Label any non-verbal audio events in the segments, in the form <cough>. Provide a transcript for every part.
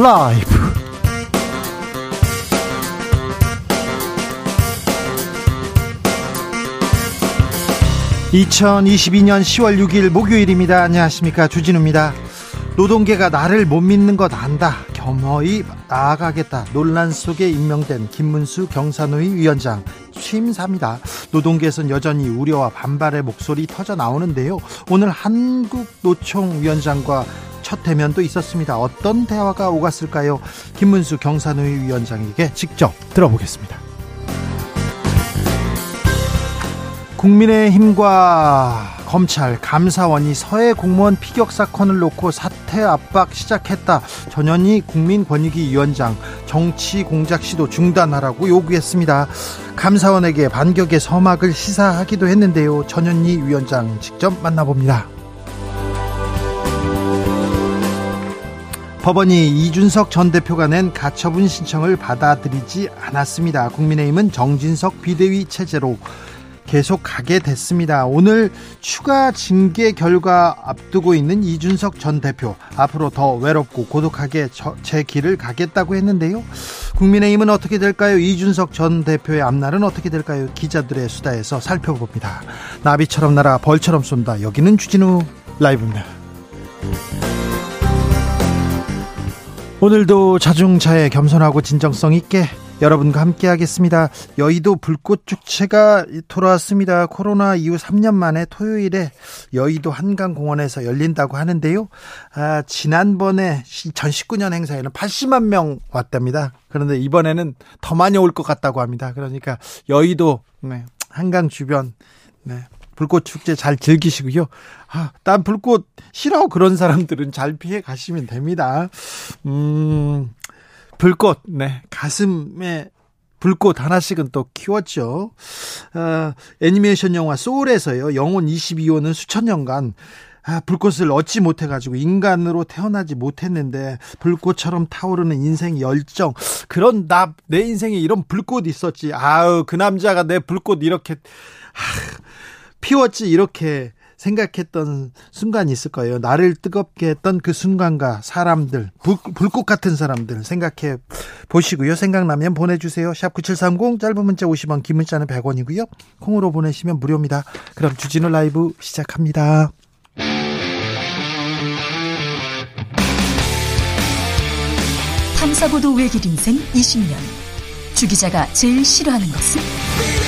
라이브 2022년 10월 6일 목요일입니다. 안녕하십니까. 주진우입니다. 노동계가 나를 못 믿는 것 안다. 겸허히 나아가겠다. 논란 속에 임명된 김문수 경사노위 위원장 취임사입니다. 노동계에선 여전히 우려와 반발의 목소리 터져 나오는데요. 오늘 한국노총 위원장과 첫 대면도 있었습니다. 어떤 대화가 오갔을까요? 김문수 경사노위 위원장에게 직접 들어보겠습니다. 국민의힘과 검찰, 감사원이 서해 공무원 피격 사건을 놓고 사퇴 압박 시작했다. 전현희 국민권익위원장 정치 공작 시도 중단하라고 요구했습니다. 감사원에게 반격의 서막을 시사하기도 했는데요. 전현희 위원장 직접 만나봅니다. 법원이 이준석 전 대표가 낸 가처분 신청을 받아들이지 않았습니다. 국민의힘은 정진석 비대위 체제로 계속 가게 됐습니다. 오늘 추가 징계 결과 앞두고 있는 이준석 전 대표 앞으로 더 외롭고 고독하게 제 길을 가겠다고 했는데요. 국민의힘은 어떻게 될까요? 이준석 전 대표의 앞날은 어떻게 될까요? 기자들의 수다에서 살펴봅니다. 나비처럼 날아 벌처럼 쏜다. 여기는 주진우 라이브입니다. 오늘도 자중차에 겸손하고 진정성 있게 여러분과 함께 하겠습니다. 여의도 불꽃 축제가 돌아왔습니다. 코로나 이후 3년 만에 토요일에 여의도 한강공원에서 열린다고 하는데요. 아, 지난번에 2019년 행사에는 80만 명 왔답니다. 그런데 이번에는 더 많이 올 것 같다고 합니다. 그러니까 여의도 네, 한강 주변 네, 불꽃 축제 잘 즐기시고요. 아, 난 불꽃 싫어 그런 사람들은 잘 피해 가시면 됩니다. 음, 불꽃, 네, 가슴에 불꽃 하나씩은 또 키웠죠. 어, 애니메이션 영화 소울에서요, 영혼 22호는 수천 년간 아, 불꽃을 얻지 못해가지고 인간으로 태어나지 못했는데 불꽃처럼 타오르는 인생 열정 그런 나 내 인생에 이런 불꽃 있었지 아우 그 남자가 내 불꽃 이렇게 아, 피웠지 이렇게 생각했던 순간이 있을 거예요. 나를 뜨겁게 했던 그 순간과 사람들, 불, 불꽃 같은 사람들 생각해 보시고요. 생각나면 보내주세요. 샵 9730 짧은 문자 50원, 긴 문자는 100원이고요. 콩으로 보내시면 무료입니다. 그럼 주진우 라이브 시작합니다. 탐사보도 외길 인생 20년. 주 기자가 제일 싫어하는 것은?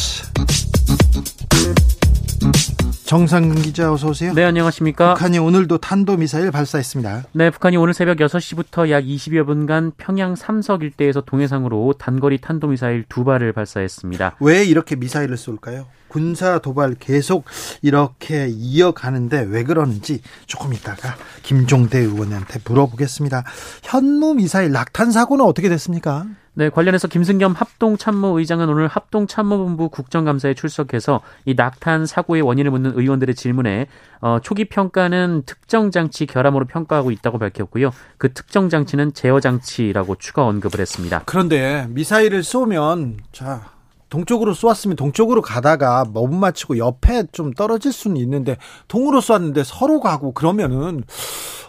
정상 기자 어서 오세요. 네, 안녕하십니까. 북한이 오늘도 탄도 미사일 발사했습니다. 네, 북한이 오늘 새벽 6시부터 약 20여 분간 평양 삼석 일대에서 동해상으로 단거리 탄도 미사일 두 발을 발사했습니다. 왜 이렇게 미사일을 쏠까요? 군사 도발 계속 이렇게 이어가는데 왜 그러는지 조금 이따가 김종대 의원한테 물어보겠습니다. 현무 미사일 낙탄 사고는 어떻게 됐습니까? 네, 관련해서 김승겸 합동참모의장은 오늘 합동참모본부 국정감사에 출석해서 이 낙탄 사고의 원인을 묻는 의원들의 질문에 어, 초기 평가는 특정 장치 결함으로 평가하고 있다고 밝혔고요. 그 특정 장치는 제어 장치라고 추가 언급을 했습니다. 그런데 미사일을 쏘면 자 동쪽으로 쏘았으면 동쪽으로 가다가 못 맞추고 옆에 좀 떨어질 수는 있는데 동으로 쏘았는데 서로 가고 그러면은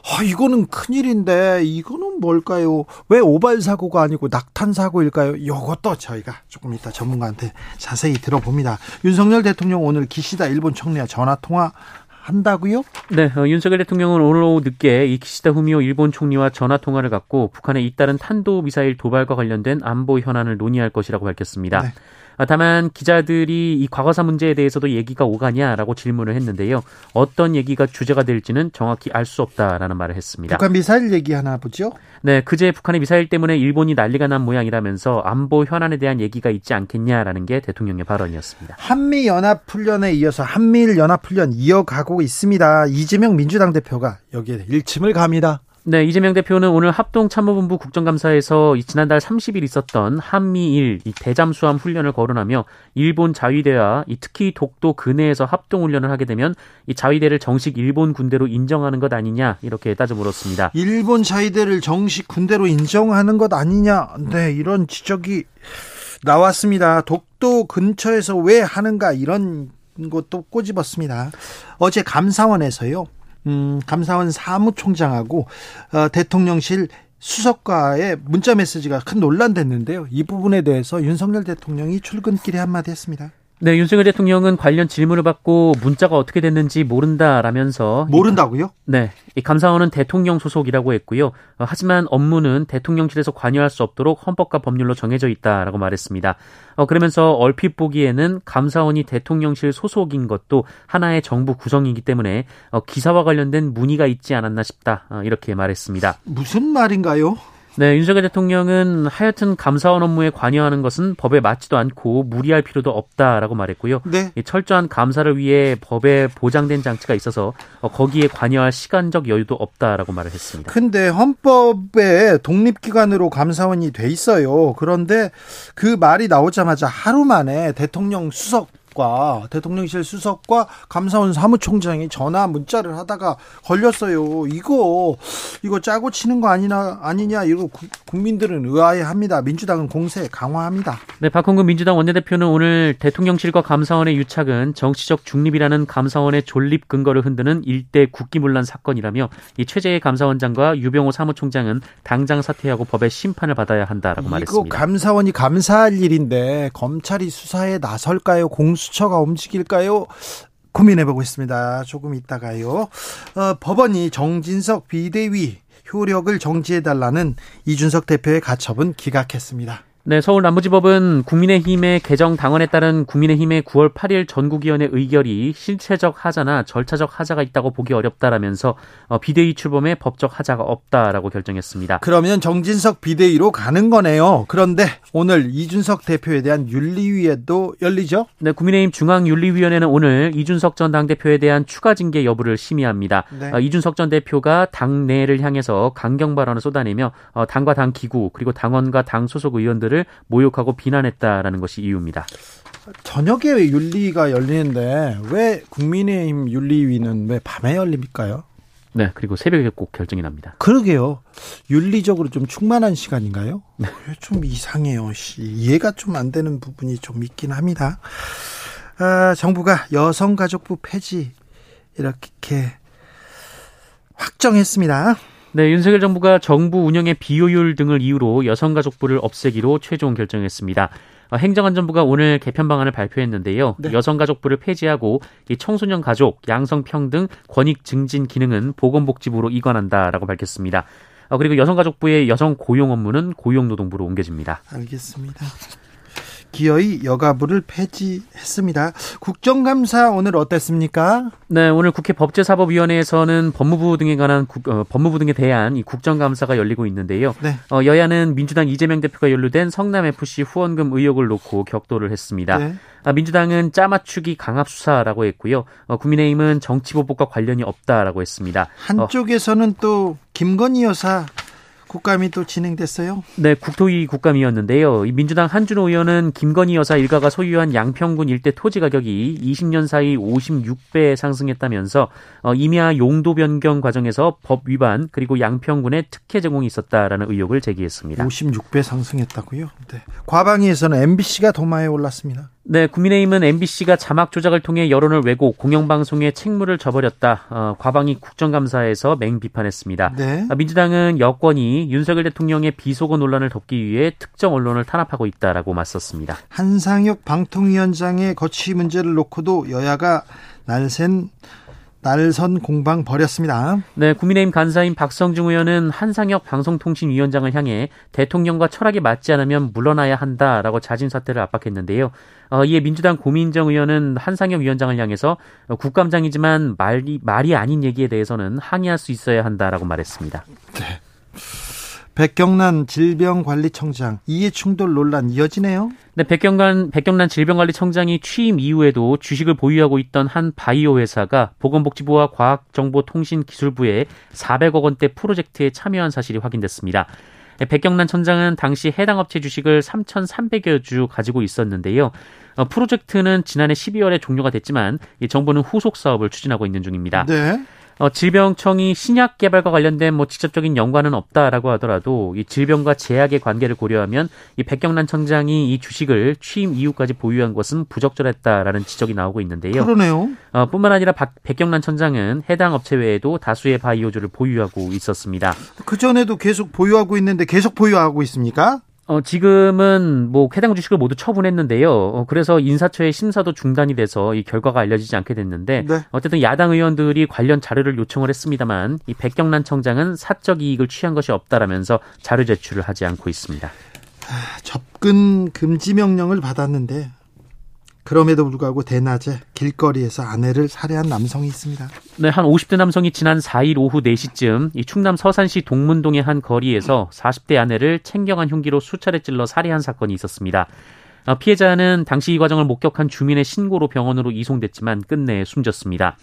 아 이거는 큰일인데 이거는 뭘까요? 왜 오발 사고가 아니고 낙탄 사고일까요? 이것도 저희가 조금 이따 전문가한테 자세히 들어봅니다. 윤석열 대통령 오늘 기시다 일본 총리와 전화 통화 한다고요? 네, 어, 윤석열 대통령은 오늘 오후 늦게 이 기시다 후미오 일본 총리와 전화 통화를 갖고 북한의 잇따른 탄도 미사일 도발과 관련된 안보 현안을 논의할 것이라고 밝혔습니다. 네. 아, 다만 기자들이 이 과거사 문제에 대해서도 얘기가 오가냐라고 질문을 했는데요. 어떤 얘기가 주제가 될지는 정확히 알 수 없다라는 말을 했습니다. 북한 미사일 얘기 하나 보죠. 네, 그제 북한의 미사일 때문에 일본이 난리가 난 모양이라면서 안보 현안에 대한 얘기가 있지 않겠냐라는 게 대통령의 발언이었습니다. 한미 연합 훈련에 이어서 한미일 연합 훈련 이어가고 있습니다. 이재명 민주당 대표가 여기에 일침을 갑니다. 네, 이재명 대표는 오늘 합동참모본부 국정감사에서 지난달 30일 있었던 한미일 대잠수함 훈련을 거론하며 일본 자위대와 특히 독도 근해에서 합동훈련을 하게 되면 이 자위대를 정식 일본 군대로 인정하는 것 아니냐 이렇게 따져 물었습니다. 일본 자위대를 정식 군대로 인정하는 것 아니냐? 네, 이런 지적이 나왔습니다. 독도 근처에서 왜 하는가 이런 것도 꼬집었습니다. 어제 감사원에서요. 음, 감사원 사무총장하고 어, 대통령실 수석과의 문자 메시지가 큰 논란됐는데요. 이 부분에 대해서 윤석열 대통령이 출근길에 한마디 했습니다. 네, 윤석열 대통령은 관련 질문을 받고 문자가 어떻게 됐는지 모른다라면서 모른다고요? 네, 이 감사원은 대통령 소속이라고 했고요. 어, 하지만 업무는 대통령실에서 관여할 수 없도록 헌법과 법률로 정해져 있다라고 말했습니다. 어, 그러면서 얼핏 보기에는 감사원이 대통령실 소속인 것도 하나의 정부 구성이기 때문에 어, 기사와 관련된 문의가 있지 않았나 싶다 어, 이렇게 말했습니다. 무슨 말인가요? 네, 윤석열 대통령은 하여튼 감사원 업무에 관여하는 것은 법에 맞지도 않고 무리할 필요도 없다라고 말했고요. 네. 철저한 감사를 위해 법에 보장된 장치가 있어서 어, 거기에 관여할 시간적 여유도 없다라고 말을 했습니다. 근데 헌법에 독립기관으로 감사원이 돼 있어요. 그런데 그 말이 나오자마자 하루 만에 대통령 수석 수석과 대통령실 수석과 감사원 사무총장이 전화 문자를 하다가 걸렸어요. 이거 이거 짜고 치는 거 아니나 아니냐 이거 국민들은 의아해합니다. 민주당은 공세 강화합니다. 네, 박홍근 민주당 원내대표는 오늘 대통령실과 감사원의 유착은 정치적 중립이라는 감사원의 존립 근거를 흔드는 일대 국기문란 사건이라며 이 최재해 감사원장과 유병호 사무총장은 당장 사퇴하고 법의 심판을 받아야 한다라고 말했습니다. 이거 감사원이 감사할 일인데 검찰이 수사에 나설까요? 공수 수처가 움직일까요? 고민해보고 있습니다. 조금 있다가요. 어, 법원이 정진석 비대위 효력을 정지해달라는 이준석 대표의 가처분 기각했습니다. 네, 서울 남부지법은 국민의힘의 개정 당원에 따른 국민의힘의 9월 8일 전국위원회 의결이 실체적 하자나 절차적 하자가 있다고 보기 어렵다라면서 어, 비대위 출범에 법적 하자가 없다라고 결정했습니다. 그러면 정진석 비대위로 가는 거네요. 그런데 오늘 이준석 대표에 대한 윤리위에도 열리죠? 네, 국민의힘 중앙윤리위원회는 오늘 이준석 전 당대표에 대한 추가 징계 여부를 심의합니다. 네. 어, 이준석 전 대표가 당내를 향해서 강경 발언을 쏟아내며 어, 당과 당 기구 그리고 당원과 당 소속 의원들 의원들을 모욕하고 비난했다라는 것이 이유입니다. 저녁에 윤리가 열리는데 왜 국민의힘 윤리위는 왜 밤에 열립니까요? 네, 그리고 새벽에 꼭 결정이 납니다. 그러게요. 윤리적으로 좀 충만한 시간인가요? 네. 좀 이상해요. 이해가 좀 안 되는 부분이 좀 있긴 합니다. 아, 정부가 여성가족부 폐지 이렇게 확정했습니다. 네, 윤석열 정부가 정부 운영의 비효율 등을 이유로 여성가족부를 없애기로 최종 결정했습니다. 어, 행정안전부가 오늘 개편 방안을 발표했는데요. 네. 여성가족부를 폐지하고 이 청소년 가족, 양성평등, 권익 증진 기능은 보건복지부로 이관한다라고 밝혔습니다. 어, 그리고 여성가족부의 여성 고용 업무는 고용노동부로 옮겨집니다. 알겠습니다. 기어이 여가부를 폐지했습니다. 국정감사 오늘 어땠습니까? 네, 오늘 국회 법제사법위원회에서는 법무부 등에 관한 국, 어, 법무부 등에 대한 이 국정감사가 열리고 있는데요. 네. 어, 여야는 민주당 이재명 대표가 연루된 성남 FC 후원금 의혹을 놓고 격돌을 했습니다. 네. 아, 민주당은 짜맞추기 강압 수사라고 했고요. 어, 국민의힘은 정치 보복과 관련이 없다라고 했습니다. 한쪽에서는 어, 또 김건희 여사 국감이 또 진행됐어요? 네, 국토위 국감이었는데요. 민주당 한준호 의원은 김건희 여사 일가가 소유한 양평군 일대 토지 가격이 20년 사이 56배 상승했다면서 어, 임야 용도 변경 과정에서 법 위반 그리고 양평군에 특혜 제공이 있었다라는 의혹을 제기했습니다. 56배 상승했다고요? 네. 과방위에서는 MBC가 도마에 올랐습니다. 네, 국민의힘은 MBC가 자막 조작을 통해 여론을 왜곡, 공영방송에 책무를 져버렸다. 어, 과방위 국정감사에서 맹비판했습니다. 네. 아, 민주당은 여권이 윤석열 대통령의 비속어 논란을 덮기 위해 특정 언론을 탄압하고 있다라고 맞섰습니다. 한상혁 방통위원장의 거취 문제를 놓고도 여야가 날샌 날선 공방 벌였습니다. 네, 국민의힘 간사인 박성중 의원은 한상혁 방송통신위원장을 향해 대통령과 철학이 맞지 않으면 물러나야 한다라고 자진 사퇴를 압박했는데요. 어, 이에 민주당 고민정 의원은 한상혁 위원장을 향해서 국감장이지만 말이 말이 아닌 얘기에 대해서는 항의할 수 있어야 한다라고 말했습니다. 네. 백경란 질병관리청장 이해 충돌 논란 이어지네요. 네, 백경란 백경란 질병관리청장이 취임 이후에도 주식을 보유하고 있던 한 바이오 회사가 보건복지부와 과학정보통신기술부에 400억 원대 프로젝트에 참여한 사실이 확인됐습니다. 네, 백경란 청장은 당시 해당 업체 주식을 3,300여 주 가지고 있었는데요. 어, 프로젝트는 지난해 12월에 종료가 됐지만 정부는 후속 사업을 추진하고 있는 중입니다. 네. 어, 질병청이 신약 개발과 관련된 뭐 직접적인 연관은 없다라고 하더라도 이 질병과 제약의 관계를 고려하면 이 백경란 청장이 이 주식을 취임 이후까지 보유한 것은 부적절했다라는 지적이 나오고 있는데요. 그러네요. 어, 뿐만 아니라 박, 백경란 청장은 해당 업체 외에도 다수의 바이오주를 보유하고 있었습니다. 그 전에도 계속 보유하고 있는데 계속 보유하고 있습니까? 어, 지금은 뭐 해당 주식을 모두 처분했는데요. 어, 그래서 인사처의 심사도 중단이 돼서 이 결과가 알려지지 않게 됐는데 네. 어쨌든 야당 의원들이 관련 자료를 요청을 했습니다만 이 백경란 청장은 사적 이익을 취한 것이 없다라면서 자료 제출을 하지 않고 있습니다. 아, 접근 금지 명령을 받았는데 그럼에도 불구하고 대낮에 길거리에서 아내를 살해한 남성이 있습니다. 네, 한 50대 남성이 지난 4일 오후 4시쯤 이 충남 서산시 동문동의 한 거리에서 40대 아내를 챙겨간 흉기로 수차례 찔러 살해한 사건이 있었습니다. 어, 피해자는 당시 이 과정을 목격한 주민의 신고로 병원으로 이송됐지만 끝내 숨졌습니다.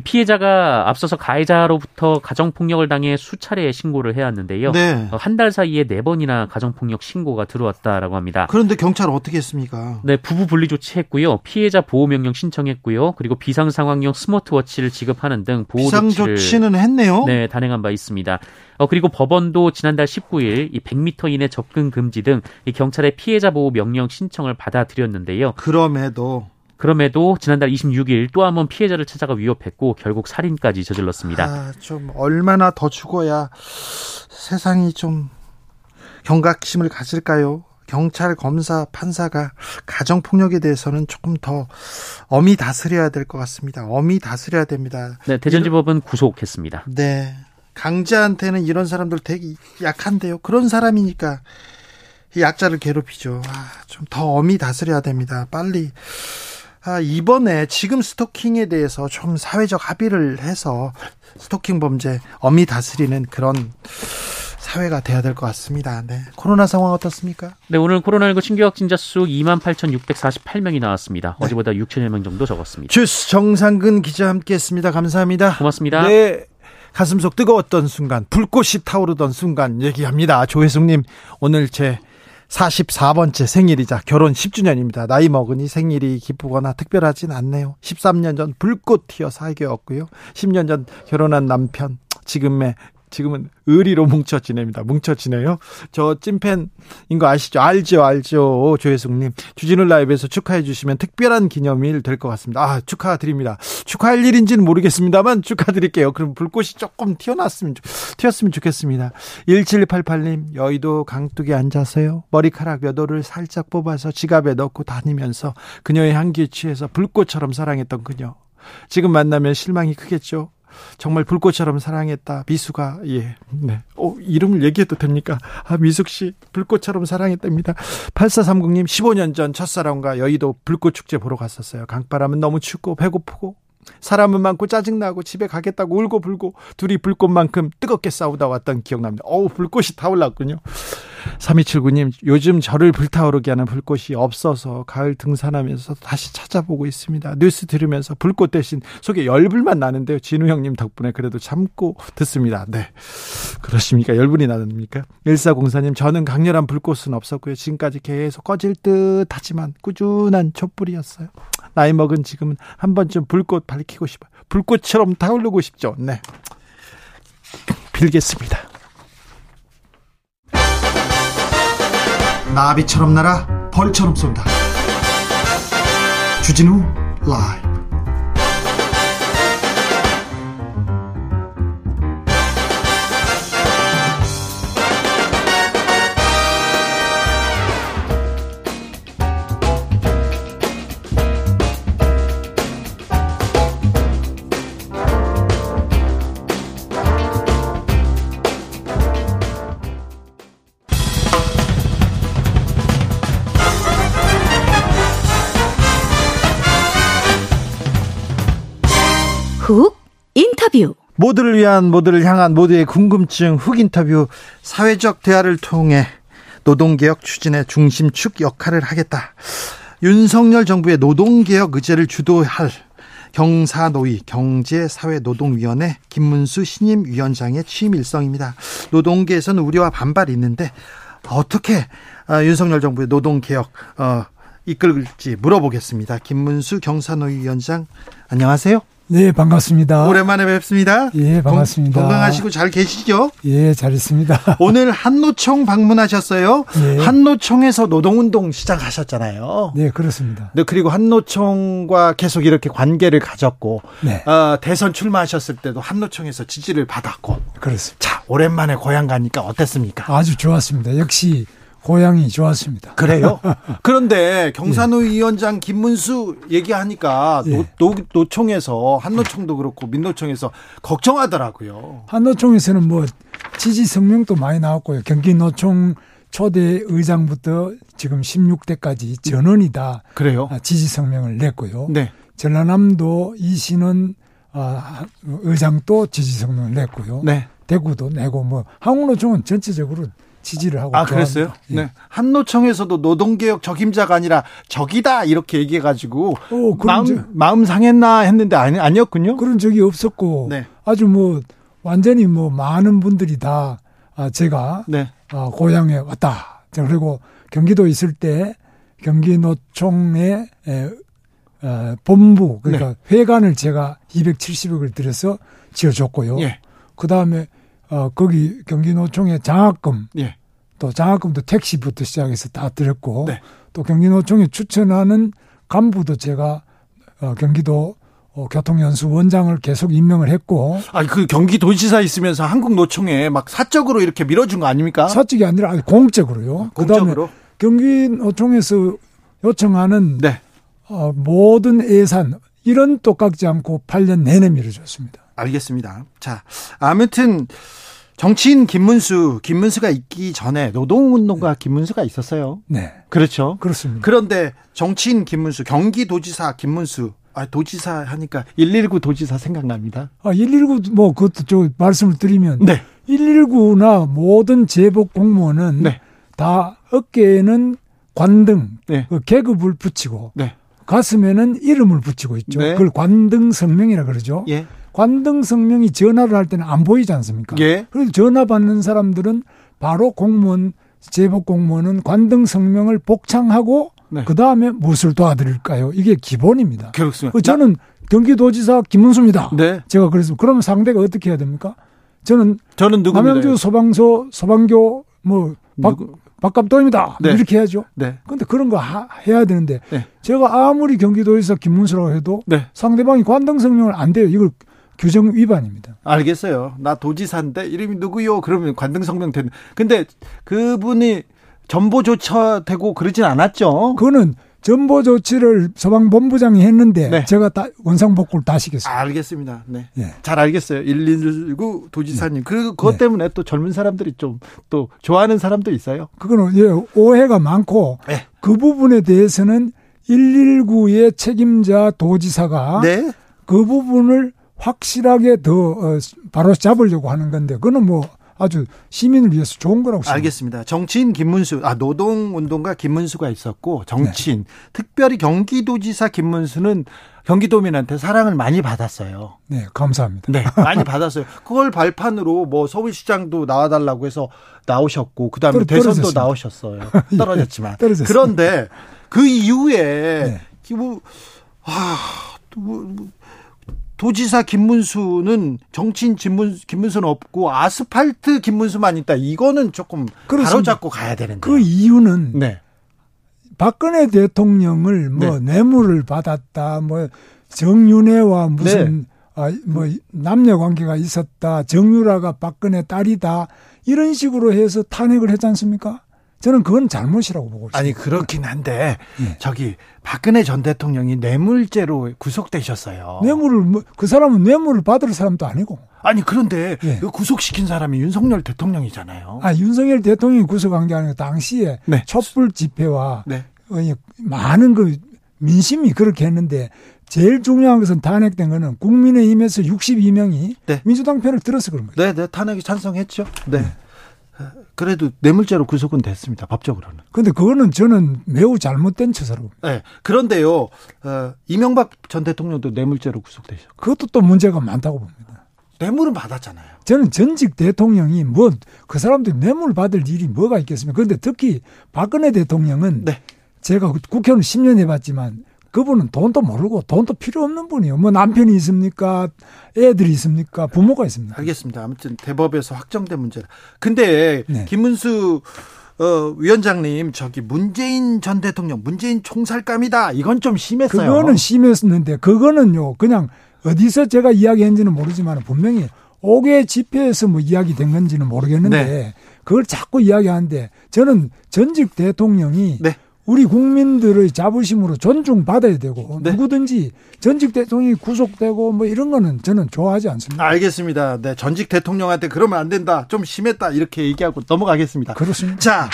피해자가 앞서서 가해자로부터 가정폭력을 당해 수차례 신고를 해왔는데요. 네. 어, 한달 사이에 네 번이나 가정폭력 신고가 들어왔다라고 합니다. 그런데 경찰은 어떻게 했습니까? 네, 부부 분리 조치했고요. 피해자 보호 명령 신청했고요. 그리고 비상 상황용 스마트워치를 지급하는 등 보호 비상 조치는 했네요. 네, 단행한 바 있습니다. 어, 그리고 법원도 지난달 19일 이 100m 이내 접근 금지 등이 경찰의 피해자 보호 명령 신청을 받아들였는데요. 그럼에도 그럼에도 지난달 26일 또 한 번 피해자를 찾아가 위협했고 결국 살인까지 저질렀습니다. 아, 좀 얼마나 더 죽어야 세상이 좀 경각심을 가질까요? 경찰, 검사, 판사가 가정폭력에 대해서는 조금 더 엄히 다스려야 될 것 같습니다. 엄히 다스려야 됩니다. 네, 대전지법은 구속했습니다. 네. 강자한테는 이런 사람들 되게 약한데요. 그런 사람이니까 약자를 괴롭히죠. 아, 좀 더 엄히 다스려야 됩니다. 빨리 아, 이번에 지금 스토킹에 대해서 좀 사회적 합의를 해서 스토킹 범죄 엄히 다스리는 그런 사회가 돼야 될 것 같습니다. 네. 코로나 상황 어떻습니까? 네, 오늘 코로나19 신규 확진자 수 28,648명이 나왔습니다. 네. 어제보다 6천여 명 정도 적었습니다. 주스 정상근 기자 함께 했습니다. 감사합니다. 고맙습니다. 네. 가슴 속 뜨거웠던 순간, 불꽃이 타오르던 순간 얘기합니다. 조혜숙님, 오늘 제 44번째 생일이자 결혼 10주년입니다. 나이 먹으니 생일이 기쁘거나 특별하진 않네요. 13년 전 불꽃 튀어 사귀었고요. 10년 전 결혼한 남편, 지금의 지금은 의리로 뭉쳐 지냅니다. 뭉쳐 지내요. 저 찐팬인 거 아시죠? 알죠, 알죠. 조혜숙님. 주진우 라이브에서 축하해 주시면 특별한 기념일 될 것 같습니다. 아, 축하드립니다. 축하할 일인지는 모르겠습니다만 축하드릴게요. 그럼 불꽃이 조금 튀어났으면, 튀었으면 좋겠습니다. 1788님, 여의도 강둑에 앉아서요. 머리카락 몇 올을 살짝 뽑아서 지갑에 넣고 다니면서 그녀의 향기에 취해서 불꽃처럼 사랑했던 그녀. 지금 만나면 실망이 크겠죠? 정말 불꽃처럼 사랑했다. 미수가 예. 네. 어, 이름을 얘기해도 됩니까? 아, 미숙 씨 불꽃처럼 사랑했답니다. 8430님 15년 전 첫사랑과 여의도 불꽃 축제 보러 갔었어요. 강바람은 너무 춥고 배고프고 사람은 많고 짜증나고 집에 가겠다고 울고 불고 둘이 불꽃만큼 뜨겁게 싸우다 왔던 기억납니다. 어우, 불꽃이 타올랐군요. 3279님, 요즘 저를 불타오르게 하는 불꽃이 없어서 가을 등산하면서 다시 찾아보고 있습니다. 뉴스 들으면서 불꽃 대신 속에 열불만 나는데요. 진우 형님 덕분에 그래도 참고 듣습니다. 네. 그렇습니까? 열불이 나십니까? 1404님, 저는 강렬한 불꽃은 없었고요. 지금까지 계속 꺼질 듯 하지만 꾸준한 촛불이었어요. 나이 먹은 지금은 한 번쯤 불꽃 밝히고 싶어요. 불꽃처럼 타오르고 싶죠. 네. 빌겠습니다. 나비처럼 날아 벌처럼 쏜다. 주진우 라이브 훅 인터뷰 모두를 위한 모두를 향한 모두의 궁금증 훅 인터뷰 사회적 대화를 통해 노동개혁 추진의 중심축 역할을 하겠다. 윤석열 정부의 노동개혁 의제를 주도할 경사노위 경제사회노동위원회 김문수 신임 위원장의 취임 일성입니다. 노동계에서는 우려와 반발이 있는데 어떻게 어, 윤석열 정부의 노동개혁 어, 이끌지 물어보겠습니다. 김문수 경사노위 위원장 안녕하세요. 네, 반갑습니다. 오랜만에 뵙습니다. 예, 반갑습니다. 건, 강하시고 잘 계시죠? 예, 잘 있습니다. <laughs> 오늘 한노총 방문하셨어요. 예. 한노총에서 노동운동 시작하셨잖아요. 네, 그렇습니다. 네, 그리고 한노총과 계속 이렇게 관계를 가졌고, 네. 어, 대선 출마하셨을 때도 한노총에서 지지를 받았고. 그렇습니다. 자, 오랜만에 고향 가니까 어땠습니까? 아주 좋았습니다. 역시 고향이 좋았습니다. 그래요? <laughs> 그런데 경사노 예. 위원장 김문수 얘기하니까 예. 노, 노, 총에서 한노총도 그렇고 민노총에서 걱정하더라고요. 한노총에서는 뭐 지지 성명도 많이 나왔고요. 경기노총 초대 의장부터 지금 16대까지 전원이 다 그래요? 아, 지지 성명을 냈고요. 네. 전라남도 이신은 아, 의장도 지지 성명을 냈고요. 네. 대구도 내고 뭐 한국노총은 전체적으로 지지를 하고 아 그랬어요? 예. 네. 한노총에서도 노동개혁 적임자가 아니라 적이다 이렇게 얘기해가지고 어, 마음 저, 마음 상했나 했는데 아니 아니었군요. 그런 적이 없었고 네. 아주 뭐 완전히 뭐 많은 분들이 다 아, 제가 네. 아, 고향에 왔다. 그리고 경기도 있을 때 경기노총의 에, 어, 본부 그러니까 네. 회관을 제가 270억을 들여서 지어줬고요. 예. 그 다음에 어, 거기 경기노총의 장학금, 예. 또 장학금도 택시부터 시작해서 다 드렸고, 네. 또 경기노총에 추천하는 간부도 제가 어, 경기도 어, 교통연수원장을 계속 임명을 했고. 아, 그 경기도지사 있으면서 한국노총에 막 사적으로 이렇게 밀어준 거 아닙니까? 사적이 아니라 공적으로요. 아, 공적으로? 그다음에 경기노총에서 요청하는 네. 어, 모든 예산 이런 또 깎지 않고 8년 내내 밀어줬습니다. 알겠습니다. 자, 아무튼 정치인 김문수, 김문수가 있기 전에 노동운동가 네. 김문수가 있었어요. 네. 그렇죠. 그렇습니다. 그런데 정치인 김문수, 경기도지사 김문수, 아, 도지사 하니까 119 도지사 생각납니다. 아, 119, 뭐, 그것도 좀 말씀을 드리면. 네. 119나 모든 제복 공무원은 네. 다 어깨에는 관등, 네. 그 계급을 붙이고. 네. 가슴에는 이름을 붙이고 있죠. 네. 그걸 관등 성명이라 그러죠. 예. 관등 성명이 전화를 할 때는 안 보이지 않습니까? 예. 그래서 전화 받는 사람들은 바로 공무원 제복 공무원은 관등 성명을 복창하고 네. 그 다음에 무엇을 도와드릴까요? 이게 기본입니다. 그렇습니다. 저는 경기도지사 김문수입니다. 네. 제가 그래서 그러면 상대가 어떻게 해야 됩니까? 저는 저는 누구 남양주 소방서 소방교 뭐 박, 박감도입니다. 네. 이렇게 해야죠. 네. 근데 그런 거 하, 해야 되는데 네. 제가 아무리 경기도에서 김문수라고 해도 네. 상대방이 관등 성명을 안 돼요. 이걸 규정 위반입니다. 알겠어요. 나 도지사인데 이름이 누구요? 그러면 관등 성명 되는. 근데 그분이 전보조차 되고 그러진 않았죠. 그거는 전보 조치를 소방 본부장이 했는데 네. 제가 다 원상 복구를 다 시켰어요. 알겠습니다. 네. 네. 잘 알겠어요. 119 도지사님. 네. 그 그것 네. 때문에 또 젊은 사람들이 좀 또 좋아하는 사람도 있어요. 그거는 예, 오해가 많고 네. 그 부분에 대해서는 119의 책임자 도지사가 네. 그 부분을 확실하게 더 어, 바로 잡으려고 하는 건데 그거는 뭐 아주 시민을 위해서 좋은 거라고 생각합니다. 알겠습니다. 정치인 김문수, 아 노동운동가 김문수가 있었고 정치인 네. 특별히 경기도지사 김문수는 경기도민한테 사랑을 많이 받았어요. 네, 감사합니다. 네, <laughs> 많이 받았어요. 그걸 발판으로 뭐 서울시장도 나와달라고 해서 나오셨고 그다음에 떨, 대선도 나오셨어요. <laughs> 예, 떨어졌지만. 예, 그런데 그 이후에 네. 뭐, 아, 뭐, 뭐 도지사 김문수는 정치인 김문, 김문수는 없고 아스팔트 김문수만 있다. 이거는 조금 바로잡고 가야 되는데. 그 이유는 네. 박근혜 대통령을 뭐 네. 뇌물을 받았다. 뭐 정윤회와 무슨 네. 아, 뭐 남녀 관계가 있었다. 정유라가 박근혜 딸이다. 이런 식으로 해서 탄핵을 했지 않습니까? 저는 그건 잘못이라고 보고 있습니다. 아니 그렇긴 한데 네. 저기 박근혜 전 대통령이 뇌물죄로 구속되셨어요. 뇌물을 뭐, 그 사람은 뇌물을 받을 사람도 아니고. 아니 그런데 네. 구속시킨 사람이 윤석열 대통령이잖아요. 아 윤석열 대통령이 구속한 게 아니고 당시에 네. 촛불 집회와 네. 어, 많은 그 민심이 그렇게 했는데 제일 중요한 것은 탄핵된 거는 국민의힘에서 62명이 네. 민주당 편을 들어서 그런 거죠. 네, 네. 탄핵이 찬성했죠. 네. 네. 그래도 뇌물죄로 구속은 됐습니다. 법적으로는. 근데 그거는 저는 매우 잘못된 처사로. 네. 그런데요, 어, 이명박 전 대통령도 뇌물죄로 구속되셨고. 그것도 또 문제가 많다고 봅니다. 뇌물은 받았잖아요. 저는 전직 대통령이 뭐 그 사람들이 뇌물 받을 일이 뭐가 있겠습니까? 그런데 특히 박근혜 대통령은 네. 제가 국회의원 10년 해봤지만 그분은 돈도 모르고 돈도 필요 없는 분이에요. 뭐 남편이 있습니까? 애들이 있습니까? 부모가 있습니까? 알겠습니다. 아무튼 대법에서 확정된 문제라. 근데 네. 김문수 어, 위원장님 저기 문재인 전 대통령 문재인 총살감이다. 이건 좀 심했어요. 그거는 심했었는데 그거는요. 그냥 어디서 제가 이야기했는지는 모르지만 분명히 5개 집회에서 뭐 이야기된 건지는 모르겠는데 네. 그걸 자꾸 이야기하는데 저는 전직 대통령이 네. 우리 국민들의 자부심으로 존중받아야 되고 네. 누구든지 전직 대통령이 구속되고 뭐 이런 거는 저는 좋아하지 않습니다. 알겠습니다. 네, 전직 대통령한테 그러면 안 된다. 좀 심했다. 이렇게 얘기하고 넘어가겠습니다. 그렇습니다. 자,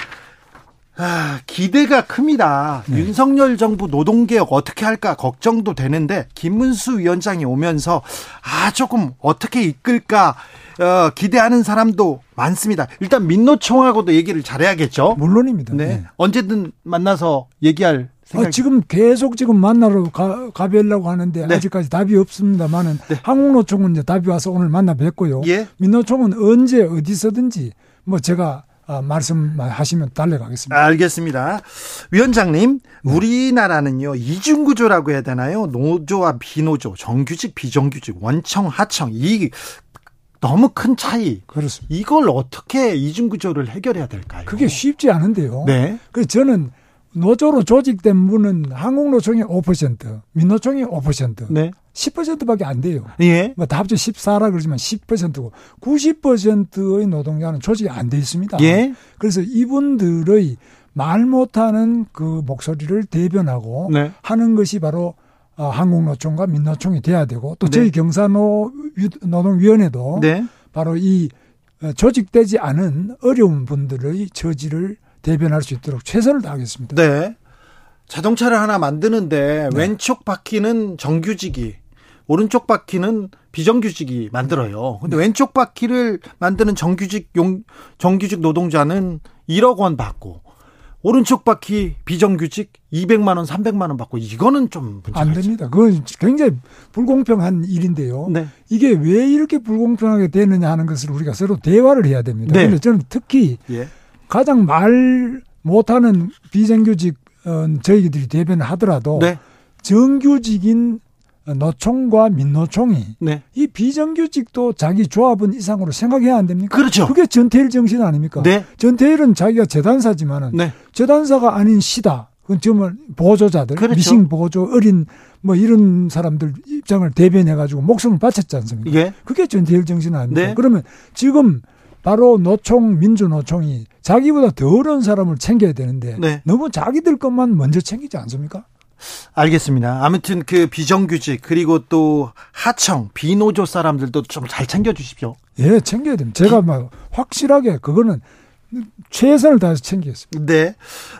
아, 기대가 큽니다. 네. 윤석열 정부 노동개혁 어떻게 할까 걱정도 되는데 김문수 위원장이 오면서 아 조금 어떻게 이끌까 어, 기대하는 사람도 많습니다. 일단 민노총하고도 얘기를 잘해야겠죠. 물론입니다. 네. 네. 언제든 만나서 얘기할 아, 지금 계속 지금 만나러 가, 가뵈려고 하는데 네. 아직까지 답이 없습니다만은 네. 한국노총은 이제 답이 와서 오늘 만나 뵙고요. 예. 민노총은 언제 어디서든지 뭐 제가 아, 말씀하시면 달려가겠습니다. 알겠습니다. 위원장님, 네. 우리나라는요, 이중구조라고 해야 되나요? 노조와 비노조, 정규직, 비정규직, 원청, 하청, 이 너무 큰 차이. 그렇습니다. 이걸 어떻게 이중구조를 해결해야 될까요? 그게 쉽지 않은데요. 네. 그래서 저는 노조로 조직된 분은 한국노총이 5%, 민노총이 5%, 네. 10%밖에 안 돼요. 예. 뭐 다 합쳐 14라 그러지만 10%고 90%의 노동자는 조직이 안 돼 있습니다. 예. 그래서 이분들의 말 못하는 그 목소리를 대변하고 네. 하는 것이 바로 어, 한국노총과 민노총이 돼야 되고 또 저희 네. 경사노 노동위원회도 네. 바로 이 어, 조직되지 않은 어려운 분들의 처지를 대변할 수 있도록 최선을 다하겠습니다. 네. 자동차를 하나 만드는데 네. 왼쪽 바퀴는 정규직이 오른쪽 바퀴는 비정규직이 만들어요. 근데 네. 왼쪽 바퀴를 만드는 정규직 용 정규직 노동자는 1억 원 받고 오른쪽 바퀴 비정규직 200만 원, 300만 원 받고 이거는 좀안 됩니다. 그건 굉장히 불공평한 일인데요. 네. 이게 왜 이렇게 불공평하게 되느냐 하는 것을 우리가 서로 대화를 해야 됩니다. 네. 그런데 저는 특히 예. 가장 말 못하는 비정규직 어, 저희들이 대변을 하더라도 네. 정규직인 노총과 민노총이 네. 이 비정규직도 자기 조합은 이상으로 생각해야 안 됩니까? 그렇죠. 그게 전태일 정신 아닙니까? 네. 전태일은 자기가 재단사지만은 네. 재단사가 아닌 시다. 그건 정말 보조자들, 그렇죠. 미싱 보조, 어린 뭐 이런 사람들 입장을 대변해 가지고 목숨을 바쳤지 않습니까? 예. 그게 전태일 정신 아닙니까? 네. 그러면 지금 바로 노총 민주노총이 자기보다 더 어려운 사람을 챙겨야 되는데 네. 너무 자기들 것만 먼저 챙기지 않습니까? 알겠습니다. 아무튼 그 비정규직 그리고 또 하청 비노조 사람들도 좀 잘 챙겨 주십시오. 예, 챙겨야 됩니다. 제가 막 확실하게 그거는 최선을 다해서 챙기겠습니다. 네.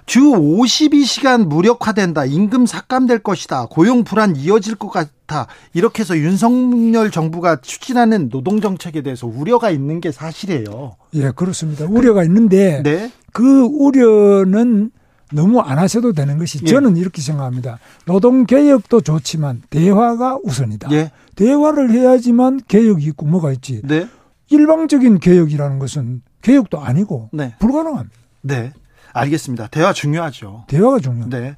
주 52시간 무력화된다. 임금 삭감될 것이다. 고용 불안 이어질 것 같다. 이렇게 해서 윤석열 정부가 추진하는 노동 정책에 대해서 우려가 있는 게 사실이에요. 예, 그렇습니다. 우려가 있는데 네. 그 우려는 너무 안 하셔도 되는 것이 예. 저는 이렇게 생각합니다. 노동 개혁도 좋지만 대화가 우선이다. 예. 대화를 해야지만 개혁이 있고 뭐가 있지. 네. 일방적인 개혁이라는 것은 개혁도 아니고 네. 불가능합니다. 네. 알겠습니다. 대화 중요하죠. 대화가 중요합니다. 네.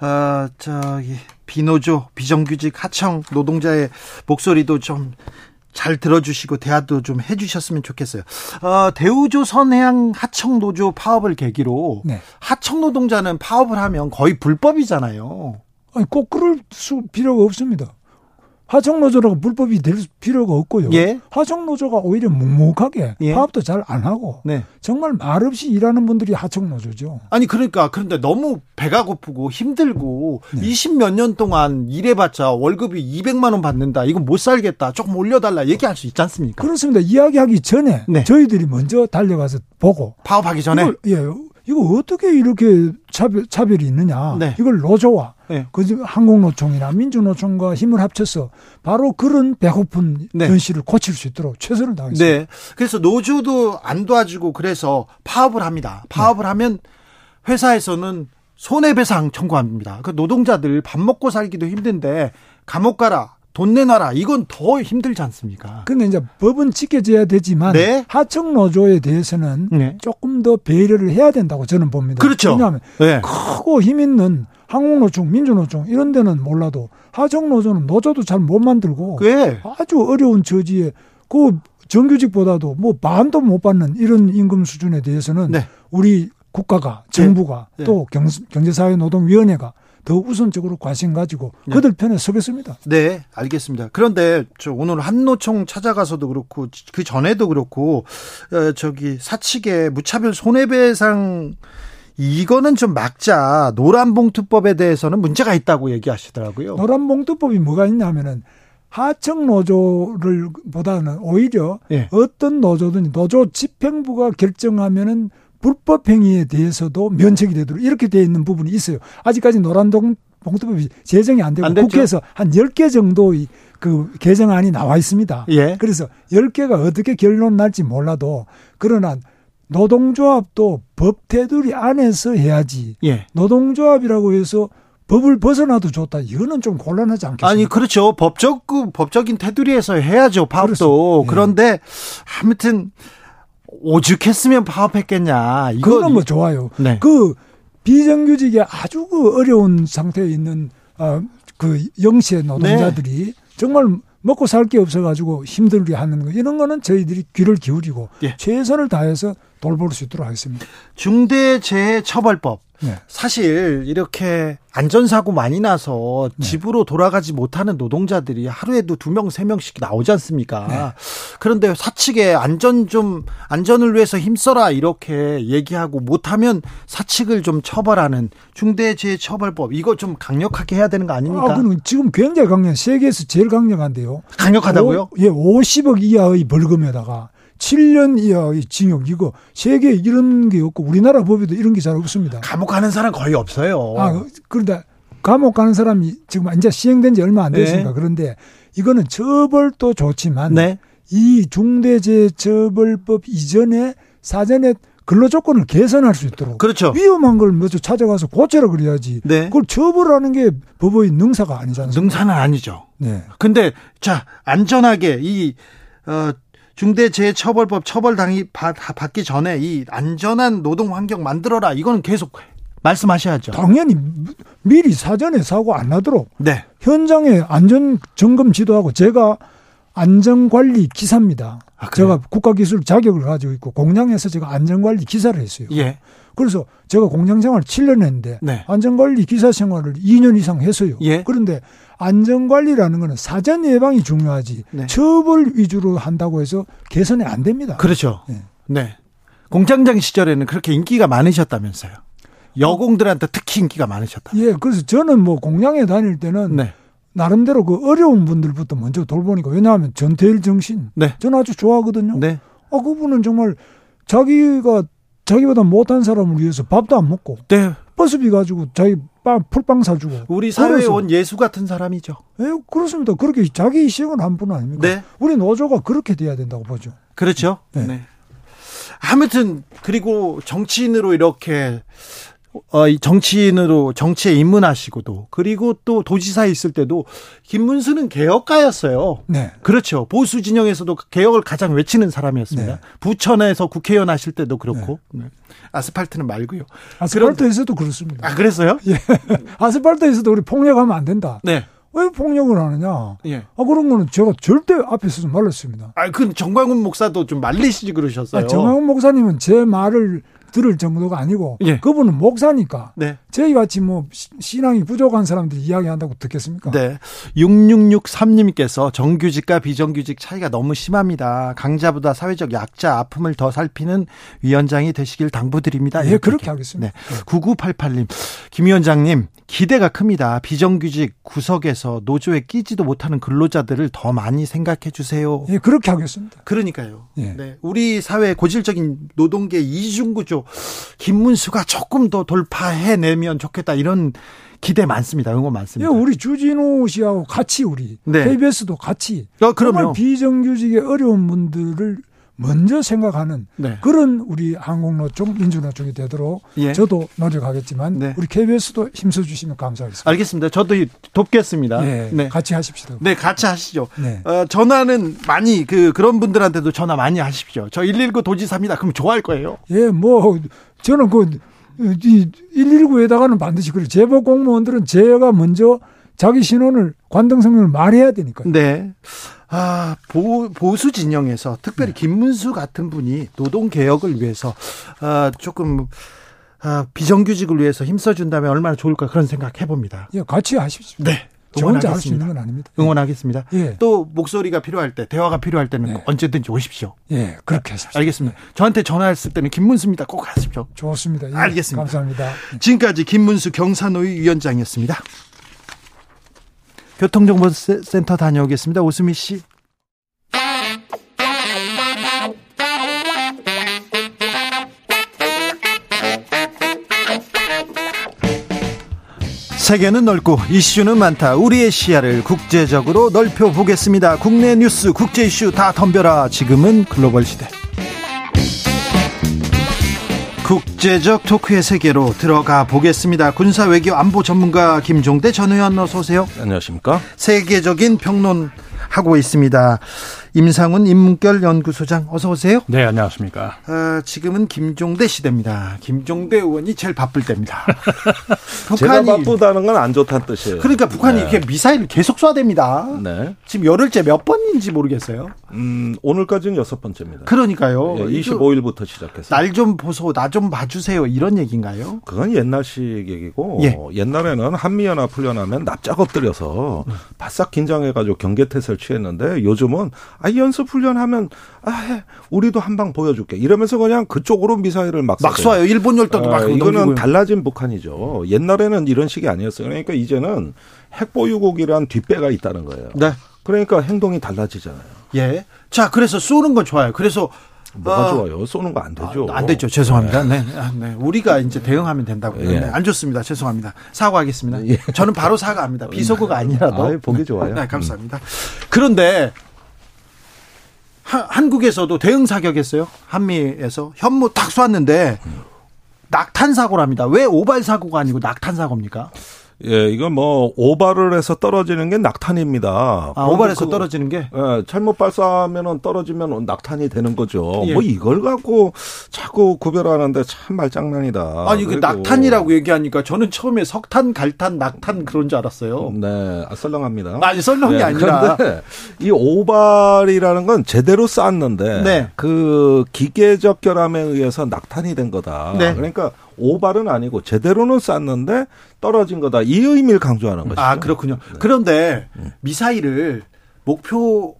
어, 저기 비노조, 비정규직, 하청 노동자의 목소리도 좀 잘 들어주시고 대화도 좀 해주셨으면 좋겠어요. 어, 대우조 선해양 하청노조 파업을 계기로 네. 하청 노동자는 파업을 하면 거의 불법이잖아요. 아니 꼭 그럴 수 필요가 없습니다. 하청노조라고 불법이 될 필요가 없고요. 예. 하청노조가 오히려 묵묵하게 예. 파업도 잘 안 하고 네. 정말 말없이 일하는 분들이 하청노조죠. 아니 그러니까 그런데 너무 배가 고프고 힘들고 네. 20몇 년 동안 일해봤자 월급이 200만 원 받는다. 이건 못 살겠다. 조금 올려달라 얘기할 수 있지 않습니까? 그렇습니다. 이야기하기 전에 네. 저희들이 먼저 달려가서 보고 파업하기 전에 예 이거 어떻게 이렇게 차별, 차별이 있느냐. 네. 이걸 노조와 네. 그 항공노총이나 민주노총과 힘을 합쳐서 바로 그런 배고픈 네. 현실을 고칠 수 있도록 최선을 다하겠습니다. 네. 그래서 노조도 안 도와주고 그래서 파업을 합니다. 파업을 네. 하면 회사에서는 손해배상 청구합니다. 그 노동자들 밥 먹고 살기도 힘든데 감옥 가라. 돈 내놔라. 이건 더 힘들지 않습니까? 근데 이제 법은 지켜져야 되지만 네? 하청 노조에 대해서는 네. 조금 더 배려를 해야 된다고 저는 봅니다. 그렇죠. 왜냐하면 네. 크고 힘 있는 항공노총, 민주노총 이런 데는 몰라도 하청 노조는 노조도 잘 못 만들고 네. 아주 어려운 처지에 그 정규직보다도 뭐 반도 못 받는 이런 임금 수준에 대해서는 네. 우리 국가가 정부가 네. 또 경제사회노동위원회가 더 우선적으로 관심 가지고 네. 그들 편에 서겠습니다. 네, 알겠습니다. 그런데 저 오늘 한노총 찾아가서도 그렇고 그 전에도 그렇고 어, 저기 사측의 무차별 손해배상 이거는 좀 막자 노란봉투법에 대해서는 문제가 있다고 얘기하시더라고요. 노란봉투법이 뭐가 있냐면은 하청 노조를 보다는 오히려 네. 어떤 노조든 노조 집행부가 결정하면은 불법 행위에 대해서도 면책이 되도록 이렇게 되어 있는 부분이 있어요. 아직까지 노란동 봉투법이 제정이 안 되고 안 국회에서 한 10개 정도의 그 개정안이 나와 있습니다. 예. 그래서 10개가 어떻게 결론 날지 몰라도 그러나 노동조합도 법 테두리 안에서 해야지. 예. 노동조합이라고 해서 법을 벗어나도 좋다. 이거는 좀 곤란하지 않겠습니까? 아니 그렇죠. 법적 그 법적인 테두리에서 해야죠. 파업도. 예. 그런데 아무튼 오죽했으면 파업했겠냐. 이거 그거는 뭐 좋아요. 네. 그 비정규직에 아주 그 어려운 상태에 있는 어, 그 영세 노동자들이 네. 정말 먹고 살 게 없어가지고 힘들게 하는 거 이런 거는 저희들이 귀를 기울이고 예. 최선을 다해서 돌볼 수 있도록 하겠습니다. 중대재해처벌법 네. 사실 이렇게 안전사고 많이 나서 네. 집으로 돌아가지 못하는 노동자들이 하루에도 두 명, 세 명씩 나오지 않습니까? 네. 그런데 사측에 안전 좀, 안전을 위해서 힘써라 이렇게 얘기하고 못하면 사측을 좀 처벌하는 중대재해처벌법 이거 좀 강력하게 해야 되는 거 아닙니까? 아, 그럼 지금 굉장히 강력, 세계에서 제일 강력한데요. 강력하다고요? 오, 예, 50억 이하의 벌금에다가 7년 이하의 징역 이거 세계 이런 게 없고 우리나라 법에도 이런 게 잘 없습니다. 감옥 가는 사람 거의 없어요. 아 그런데 감옥 가는 사람이 지금 이제 시행된 지 얼마 안 됐으니까 네. 그런데 이거는 처벌도 좋지만 네. 이 중대재해처벌법 이전에 사전에 근로 조건을 개선할 수 있도록 그렇죠. 위험한 걸 먼저 찾아가서 고쳐라 그래야지. 네. 그걸 처벌하는 게 법의 능사가 아니잖아요. 능사는 아니죠. 네. 근데 자 안전하게 이 어, 중대재해처벌법 처벌 당이 받기 전에 이 안전한 노동 환경 만들어라. 이거는 계속 말씀하셔야죠. 당연히 미리 사전에 사고 안 나도록 네. 현장에 안전 점검 지도하고 제가 안전관리 기사입니다. 아, 제가 국가기술 자격을 가지고 있고 공장에서 제가 안전관리 기사를 했어요. 예. 그래서 제가 공장 생활 7년 했는데 네. 안전관리 기사 생활을 2년 이상 했어요. 예. 그런데 안전관리라는 거는 사전 예방이 중요하지 네. 처벌 위주로 한다고 해서 개선이 안 됩니다. 그렇죠. 네. 네. 공장장 시절에는 그렇게 인기가 많으셨다면서요. 여공들한테 특히 인기가 많으셨다. 예, 그래서 저는 뭐 공장에 다닐 때는 네. 나름대로 그 어려운 분들부터 먼저 돌보니까 왜냐하면 전태일 정신 네. 저는 아주 좋아하거든요. 네. 아 그분은 정말 자기가 자기보다 못한 사람을 위해서 밥도 안 먹고 네. 버스비 가지고 자기 빵 풀빵 사주고 우리 사회에 온 예수 같은 사람이죠. 예, 그렇습니다. 그렇게 자기 희생을 한 분 아닙니까? 네. 우리 노조가 그렇게 돼야 된다고 보죠. 그렇죠. 네. 네. 아무튼 그리고 정치인으로 이렇게 어, 정치인으로 정치에 입문하시고도 그리고 또 도지사에 있을 때도 김문수는 개혁가였어요. 네. 그렇죠. 보수 진영에서도 개혁을 가장 외치는 사람이었습니다. 네. 부천에서 국회의원 하실 때도 그렇고 네. 네. 아스팔트는 말고요. 아스팔트에서도 그렇습니다. 아 그랬어요? 예. <laughs> 아스팔트에서도 우리 폭력하면 안 된다. 네. 왜 폭력을 하느냐? 예. 아 그런 거는 제가 절대 앞에서 말렸습니다. 아, 그 정광훈 목사도 좀 말리시지 그러셨어요. 아, 정광훈 목사님은 제 말을 들을 정도가 아니고 예. 그분은 목사니까 네. 저희 같이 뭐 신앙이 부족한 사람들이 이야기한다고 듣겠습니까? 네. 6663님께서 정규직과 비정규직 차이가 너무 심합니다. 강자보다 사회적 약자 아픔을 더 살피는 위원장이 되시길 당부드립니다. 예, 그렇게 하겠습니다. 네. 네. 9988님, 김 위원장님 기대가 큽니다. 비정규직 구석에서 노조에 끼지도 못하는 근로자들을 더 많이 생각해 주세요. 예, 그렇게 하겠습니다. 그러니까요. 예. 네. 우리 사회 고질적인 노동계 이중구조 김문수가 조금 더 돌파해내면 좋겠다 이런 기대 많습니다. 응원 많습니다. 예, 우리 주진우 씨하고 같이 우리 네. KBS도 같이 어, 그러면 비정규직의 어려운 분들을 먼저 생각하는 네. 그런 우리 항공노총 민주노총이 되도록 예. 저도 노력하겠지만 네. 우리 KBS도 힘써 주시면 감사하겠습니다. 알겠습니다. 저도 돕겠습니다. 네, 네. 같이 하십시오. 네, 같이 하시죠. 네. 어, 전화는 많이 그 그런 분들한테도 전화 많이 하십시오. 저 119 도지사입니다. 그럼 좋아할 거예요. 예, 뭐 저는 그 119에다가는 반드시 그래 제보 공무원들은 제가 먼저 자기 신원을 관등성명을 말해야 되니까. 네. 아, 보, 보수 진영에서 특별히 네. 김문수 같은 분이 노동 개혁을 위해서 아, 조금 아, 비정규직을 위해서 힘써준다면 얼마나 좋을까 그런 생각 해봅니다. 예, 같이 하십시오. 네. 응원하겠습니다. 할수 있는 건 아닙니다. 응원하겠습니다. 예. 또 목소리가 필요할 때, 대화가 필요할 때는 예. 언제든지 오십시오. 예, 그렇게 하십시오. 알겠습니다. 저한테 전화했을 때는 김문수입니다. 꼭 하십시오. 좋습니다. 예, 알겠습니다. 감사합니다. 지금까지 김문수 경산노위 위원장이었습니다. 교통정보센터 다녀오겠습니다. 오수미 씨. 세계는 넓고 이슈는 많다. 우리의 시야를 국제적으로 넓혀 보겠습니다. 국내 뉴스, 국제 이슈 다 덤벼라. 지금은 글로벌 시대. 국제적 토크의 세계로 들어가 보겠습니다. 군사 외교 안보 전문가 김종대 전 의원 어서 오세요. 안녕하십니까? 세계적인 평론 하고 있습니다. 임상훈 인문결 연구소장 어서 오세요. 네, 안녕하십니까. 어, 지금은 김종대 시대입니다. 김종대 의원이 제일 바쁠 때입니다. <laughs> 북한이 제가 바쁘다는 건 안 좋다는 뜻이에요. 그러니까 북한이 네. 이렇게 미사일을 계속 쏴댑니다. 네. 지금 열흘째 몇 번인지 모르겠어요. 음, 오늘까지는 여섯 번째입니다. 그러니까요. 네, 25일부터 시작해서. 날 좀 보소, 나 좀 봐주세요. 이런 얘기인가요? 그건 옛날식 얘기고 예. 옛날에는 한미연합 훈련하면 납작 엎드려서 음. 바싹 긴장해가지고 경계태세를 취했는데 요즘은 아, 연습 훈련하면, 아, 해. 우리도 한 방 보여줄게. 이러면서 그냥 그쪽으로 미사일을 막, 막 쏴요. 일본 열도도 막. 아, 이거는 넘기고요. 달라진 북한이죠. 옛날에는 이런 식이 아니었어요. 그러니까 이제는 핵보유국이란 뒷배가 있다는 거예요. 네. 그러니까 행동이 달라지잖아요. 예. 자, 그래서 쏘는 건 좋아요. 그래서 뭐가 어, 좋아요? 쏘는 거 안 되죠. 아, 안 되죠. 죄송합니다. 네. 네. 아, 네. 우리가 이제 대응하면 된다고. 예. 네. 안 좋습니다. 죄송합니다. 사과하겠습니다. 예. 저는 바로 사과합니다. 비속어가 아니라도. 아, 보기 좋아요. 네, 감사합니다. 그런데 하, 한국에서도 대응 사격했어요. 한미에서 현무 탁 쐈는데 낙탄 사고랍니다. 왜 오발 사고가 아니고 낙탄 사고입니까? 예, 이건 뭐 오발을 해서 떨어지는 게 낙탄입니다. 아, 오발해서 그, 떨어지는 게? 예, 잘못 발사하면 떨어지면 낙탄이 되는 거죠. 예. 뭐 이걸 갖고 자꾸 구별하는데 참 말장난이다. 아니 그 낙탄이라고 얘기하니까 저는 처음에 석탄, 갈탄, 낙탄 그런 줄 알았어요. 네, 아, 썰렁합니다. 아니 썰렁이 네, 아니라 이 오발이라는 건 제대로 쌌는데 네. 그 기계적 결함에 의해서 낙탄이 된 거다. 네. 그러니까 오발은 아니고 제대로는 쌌는데 떨어진 거다. 이 의미를 강조하는 거죠. 아, 그렇군요. 네. 그런데 미사일을 목표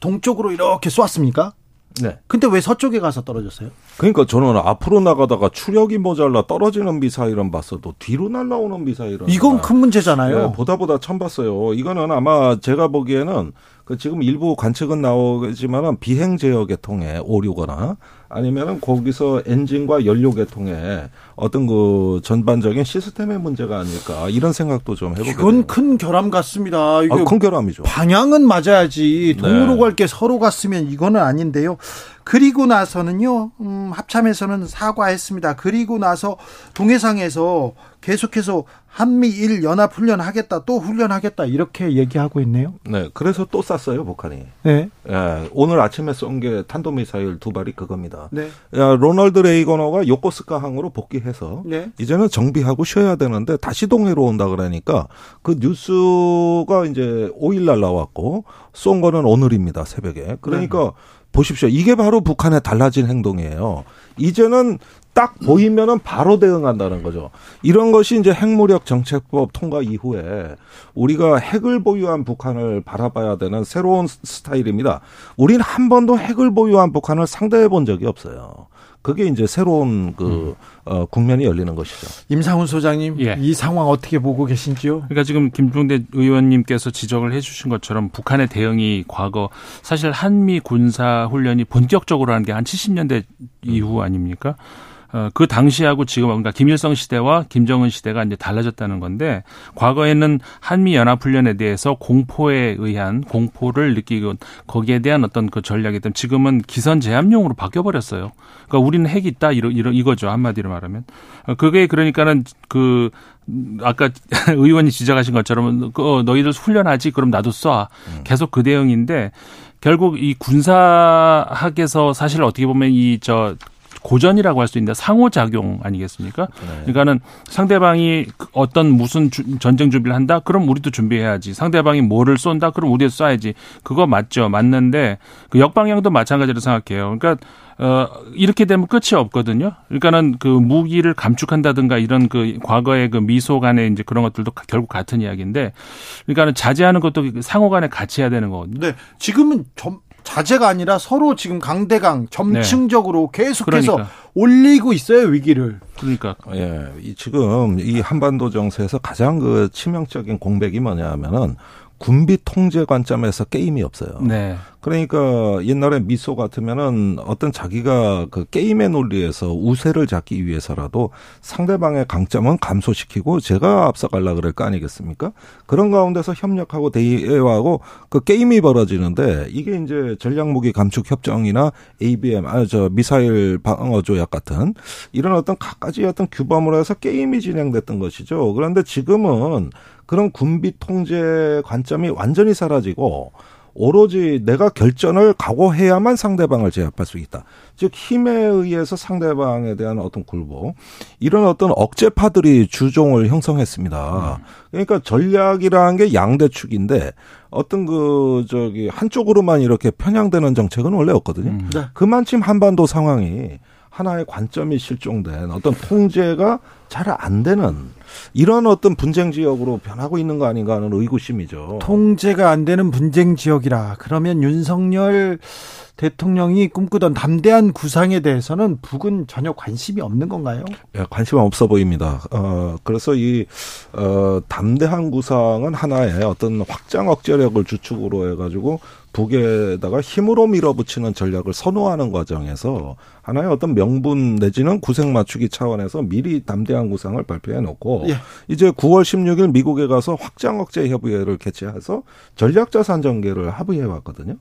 동쪽으로 이렇게 쏘았습니까? 네. 근데 왜 서쪽에 가서 떨어졌어요? 그러니까 저는 앞으로 나가다가 추력이 모자라 떨어지는 미사일은 봤어도 뒤로 날라오는 미사일은 이건 큰 문제잖아요. 네, 보다 보다 처음 봤어요. 이거는 아마 제가 보기에는 그 지금 일부 관측은 나오지만은 비행 제어 계 통해 오류거나 아니면은 거기서 엔진과 연료 계통에 어떤 그 전반적인 시스템의 문제가 아닐까 이런 생각도 좀 해보게 이건 큰 결함 같습니다. 이게 아, 큰 결함이죠. 방향은 맞아야지 동으로 네. 갈게 서로 갔으면 이거는 아닌데요. 그리고 나서는요, 음, 합참에서는 사과했습니다. 그리고 나서 동해상에서 계속해서 한미일 연합 훈련 하겠다, 또 훈련하겠다 이렇게 얘기하고 있네요. 네, 그래서 또 쐈어요 북한이. 네. 예, 오늘 아침에 쏜 게 탄도미사일 두 발이 그겁니다. 네. 야, 로널드 레이거너가 요코스카 항으로 복귀해서 네. 이제는 정비하고 쉬어야 되는데 다시 동해로 온다 그러니까 그 뉴스가 이제 5일 날 나왔고 쏜 거는 오늘입니다 새벽에. 그러니까. 네. 보십시오. 이게 바로 북한의 달라진 행동이에요. 이제는 딱 보이면은 바로 대응한다는 거죠. 이런 것이 이제 핵무력 정책법 통과 이후에 우리가 핵을 보유한 북한을 바라봐야 되는 새로운 스타일입니다. 우리는 한 번도 핵을 보유한 북한을 상대해 본 적이 없어요. 그게 이제 새로운 그 음. 어, 국면이 열리는 것이죠. 임상훈 소장님, 예. 이 상황 어떻게 보고 계신지요? 그러니까 지금 김종대 의원님께서 지적을 해주신 것처럼 북한의 대응이 과거 사실 한미 군사 훈련이 본격적으로 하는 게 한 70년대 이후 아닙니까? 어, 그 당시하고 지금 뭔가 김일성 시대와 김정은 시대가 이제 달라졌다는 건데 과거에는 한미 연합 훈련에 대해서 공포에 의한 공포를 느끼고 거기에 대한 어떤 그 전략이 든 지금은 기선 제압용으로 바뀌어 버렸어요. 그러니까 우리는 핵이 있다 이러 이러 이거죠 한마디로 말하면. 어, 그게 그러니까는 그 아까 <laughs> 의원이 지적하신 것처럼 그 어, 너희들 훈련하지 그럼 나도 쏴 음. 계속 그 대응인데 결국 이 군사학에서 사실 어떻게 보면 이 저 고전이라고 할 수 있는데 상호작용 아니겠습니까? 네. 그러니까는 상대방이 어떤 무슨 주, 전쟁 준비를 한다? 그럼 우리도 준비해야지. 상대방이 뭐를 쏜다? 그럼 우리도 쏴야지. 그거 맞죠. 맞는데 그 역방향도 마찬가지로 생각해요. 그러니까 어, 이렇게 되면 끝이 없거든요. 그러니까는 그 무기를 감축한다든가 이런 그 과거의 그 미소 간의 이제 그런 것들도 결국 같은 이야기인데 그러니까는 자제하는 것도 상호 간에 같이 해야 되는 거거든요. 네. 지금은 점, 자제가 아니라 서로 지금 강대강 점층적으로 네. 계속해서 그러니까. 올리고 있어요 위기를. 그러니까 예, 이 지금 이 한반도 정세에서 가장 그 치명적인 공백이 뭐냐면은 군비 통제 관점에서 게임이 없어요. 네. 그러니까 옛날에 미소 같으면은 어떤 자기가 그 게임의 논리에서 우세를 잡기 위해서라도 상대방의 강점은 감소시키고 제가 앞서갈라 그럴 거 아니겠습니까? 그런 가운데서 협력하고 대화하고 그 게임이 벌어지는데 이게 이제 전략무기 감축 협정이나 ABM 아 저 미사일 방어 조약 같은 이런 어떤 갖가지 어떤 규범으로 해서 게임이 진행됐던 것이죠. 그런데 지금은 그런 군비 통제 관점이 완전히 사라지고 오로지 내가 결전을 각오해야만 상대방을 제압할 수 있다. 즉 힘에 의해서 상대방에 대한 어떤 굴복 이런 어떤 억제파들이 주종을 형성했습니다. 그러니까 전략이라는 게 양대축인데 어떤 그 저기 한쪽으로만 이렇게 편향되는 정책은 원래 없거든요. 음. 네. 그만큼 한반도 상황이 하나의 관점이 실종된 어떤 통제가 잘 안 되는 이런 어떤 분쟁 지역으로 변하고 있는 거 아닌가 하는 의구심이죠. 통제가 안 되는 분쟁 지역이라 그러면 윤석열 대통령이 꿈꾸던 담대한 구상에 대해서는 북은 전혀 관심이 없는 건가요? 예, 관심 없어 보입니다. 어, 그래서 이, 어, 담대한 구상은 하나의 어떤 확장 억제력을 주축으로 해가지고 북에다가 힘으로 밀어붙이는 전략을 선호하는 과정에서 하나의 어떤 명분 내지는 구색 맞추기 차원에서 미리 담대한 구상을 발표해 놓고 예. 이제 9월 16일 미국에 가서 확장 억제 협의회를 개최해서 전략 자산 전개를 합의해 왔거든요.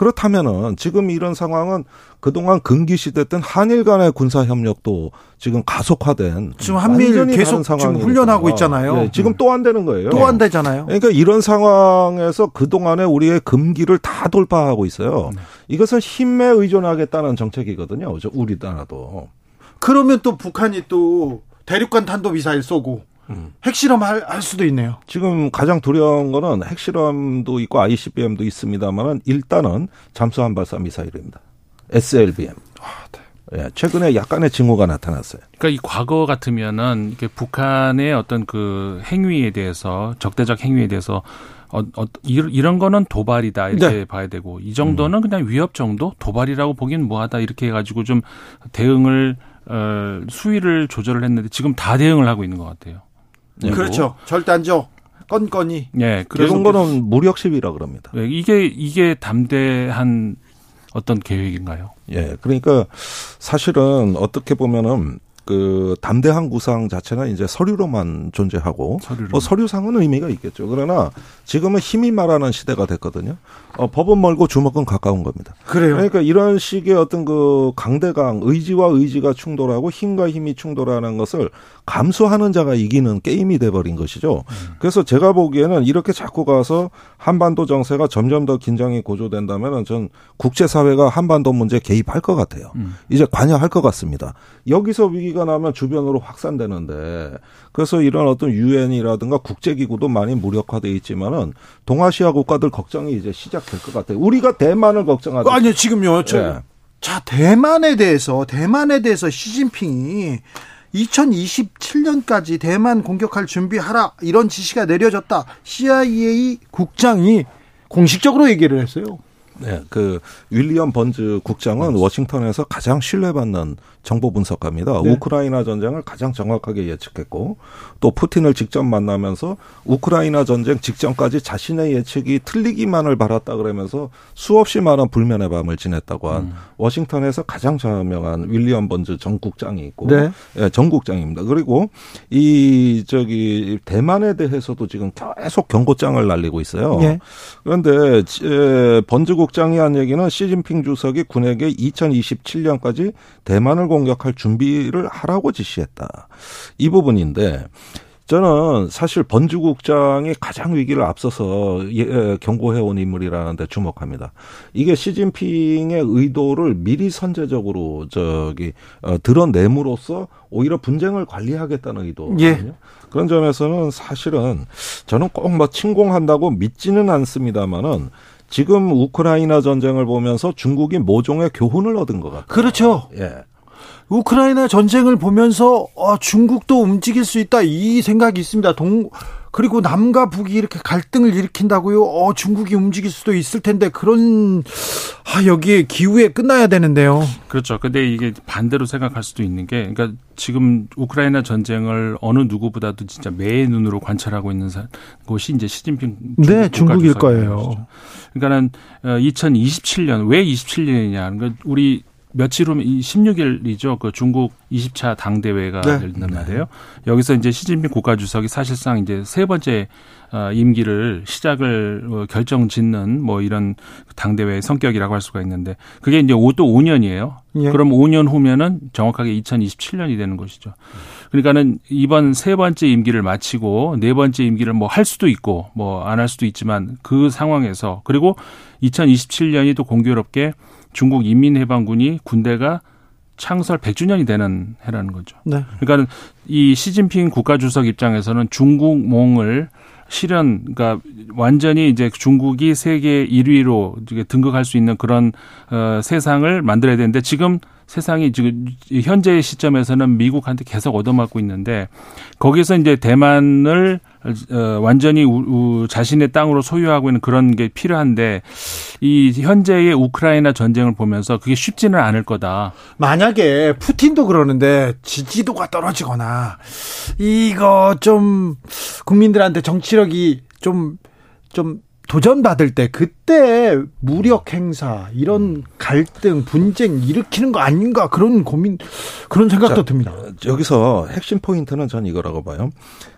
그렇다면은 지금 이런 상황은 그동안 근기 시대 땐 한일 간의 군사 협력도 지금 가속화된 지금 한미일 계속 지금 훈련하고 있잖아요. 네, 지금 또안 되는 거예요. 또 안 되잖아요. 그러니까 이런 상황에서 그동안에 우리의 금기를 다 돌파하고 있어요. 네. 이것은 힘에 의존하겠다는 정책이거든요. 우리 나라도. 그러면 또 북한이 또 대륙간 탄도 미사일 쏘고 음. 핵실험 할, 할 수도 있네요. 지금 가장 두려운 거는 핵실험도 있고 ICBM도 있습니다만은 일단은 잠수함 발사 미사일입니다. SLBM. 아, 네. 예, 최근에 약간의 징후가 나타났어요. 그러니까 이 과거 같으면은 이게 북한의 어떤 그 행위에 대해서 적대적 행위에 대해서 어, 어, 이런 거는 도발이다 이렇게 네. 봐야 되고 이 정도는 음. 그냥 위협 정도 도발이라고 보기는 뭐하다 이렇게 해가지고 좀 대응을 어, 수위를 조절을 했는데 지금 다 대응을 하고 있는 것 같아요. 네. 그렇죠. 절대 안 줘. 건건이. 예. 그런 거는 무력 시위라 그럽니다. 예, 이게 이게 담대한 어떤 계획인가요? 예. 그러니까 사실은 어떻게 보면은 그 담대한 구상 자체는 이제 서류로만 존재하고 서류로. 뭐 서류상은 의미가 있겠죠. 그러나 지금은 힘이 말하는 시대가 됐거든요. 어, 법은 멀고 주먹은 가까운 겁니다. 그래요. 그러니까 이런 식의 어떤 그 강대강 의지와 의지가 충돌하고 힘과 힘이 충돌하는 것을 감수하는 자가 이기는 게임이 돼버린 것이죠. 음. 그래서 제가 보기에는 이렇게 자꾸 가서 한반도 정세가 점점 더 긴장이 고조된다면은 전 국제사회가 한반도 문제 개입할 것 같아요. 음. 이제 관여할 것 같습니다. 여기서 위기가 나면 주변으로 확산되는데 그래서 이런 어떤 유엔이라든가 국제기구도 많이 무력화돼 있지만은 동아시아 국가들 걱정이 이제 시작될 것 같아요. 우리가 대만을 걱정하죠. 아니요 지금요. 저, 네. 자 대만에 대해서 대만에 대해서 시진핑이 2027년까지 대만 공격할 준비하라 이런 지시가 내려졌다. CIA 국장이 공식적으로 얘기를 했어요. 네, 그 윌리엄 번즈 국장은 워싱턴에서 가장 신뢰받는 정보 분석가입니다. 네. 우크라이나 전쟁을 가장 정확하게 예측했고 또 푸틴을 직접 만나면서 우크라이나 전쟁 직전까지 자신의 예측이 틀리기만을 바랐다 그러면서 수없이 많은 불면의 밤을 지냈다고 한 음. 워싱턴에서 가장 저명한 윌리엄 번즈 전 국장이 있고 네. 예, 전 국장입니다. 그리고 이 저기 대만에 대해서도 지금 계속 경고장을 날리고 있어요. 네. 그런데 번즈 국 장이 한 얘기는 시진핑 주석이 군에게 2027년까지 대만을 공격할 준비를 하라고 지시했다. 이 부분인데 저는 사실 번주국장이 가장 위기를 앞서서 예, 경고해온 인물이라는데 주목합니다. 이게 시진핑의 의도를 미리 선제적으로 저기 어, 드러냄으로써 오히려 분쟁을 관리하겠다는 의도거든요. 예. 그런 점에서는 사실은 저는 꼭 뭐 침공한다고 믿지는 않습니다만은 지금 우크라이나 전쟁을 보면서 중국이 모종의 교훈을 얻은 것 같아요. 그렇죠. 예. 우크라이나 전쟁을 보면서 어, 중국도 움직일 수 있다 이 생각이 있습니다. 동 그리고 남과 북이 이렇게 갈등을 일으킨다고요? 어, 중국이 움직일 수도 있을 텐데 그런 아, 여기에 기후에 끝나야 되는데요. 그렇죠. 근데 이게 반대로 생각할 수도 있는 게 그러니까 지금 우크라이나 전쟁을 어느 누구보다도 진짜 매의 눈으로 관찰하고 있는 곳이 이제 시진핑 중국 네, 중국일 거예요. 그러니까는 2027년 어, 왜 27년이냐? 그러니까 우리 며칠 후면 16일이죠. 그 중국 20차 당대회가 네. 네. 말이에요. 네. 여기서 이제 시진핑 국가주석이 사실상 이제 세 번째 어, 임기를 시작을 어, 결정 짓는 뭐 이런 당대회의 성격이라고 할 수가 있는데 그게 이제 또 5년이에요. 예. 그럼 5년 후면은 정확하게 2027년이 되는 것이죠. 그러니까는 이번 세 번째 임기를 마치고 네 번째 임기를 뭐 할 수도 있고 뭐 안 할 수도 있지만 그 상황에서 그리고 2027년이 또 공교롭게 중국 인민해방군이 군대가 창설 100주년이 되는 해라는 거죠. 네. 그러니까 이 시진핑 국가주석 입장에서는 중국몽을 실현, 그러니까 완전히 이제 중국이 세계 1위로 등극할 수 있는 그런 어, 세상을 만들어야 되는데 지금 세상이 지금 현재 시점에서는 미국한테 계속 얻어맞고 있는데 거기서 이제 대만을 어, 완전히 자신의 땅으로 소유하고 있는 그런 게 필요한데 이 현재의 우크라이나 전쟁을 보면서 그게 쉽지는 않을 거다. 만약에 푸틴도 그러는데 지지도가 떨어지거나 이거 좀 국민들한테 정치력이 좀좀 좀 도전받을 때 그때 무력 행사 이런 갈등 분쟁 일으키는 거 아닌가 그런 고민 그런 생각도 자, 듭니다. 여기서 핵심 포인트는 전 이거라고 봐요.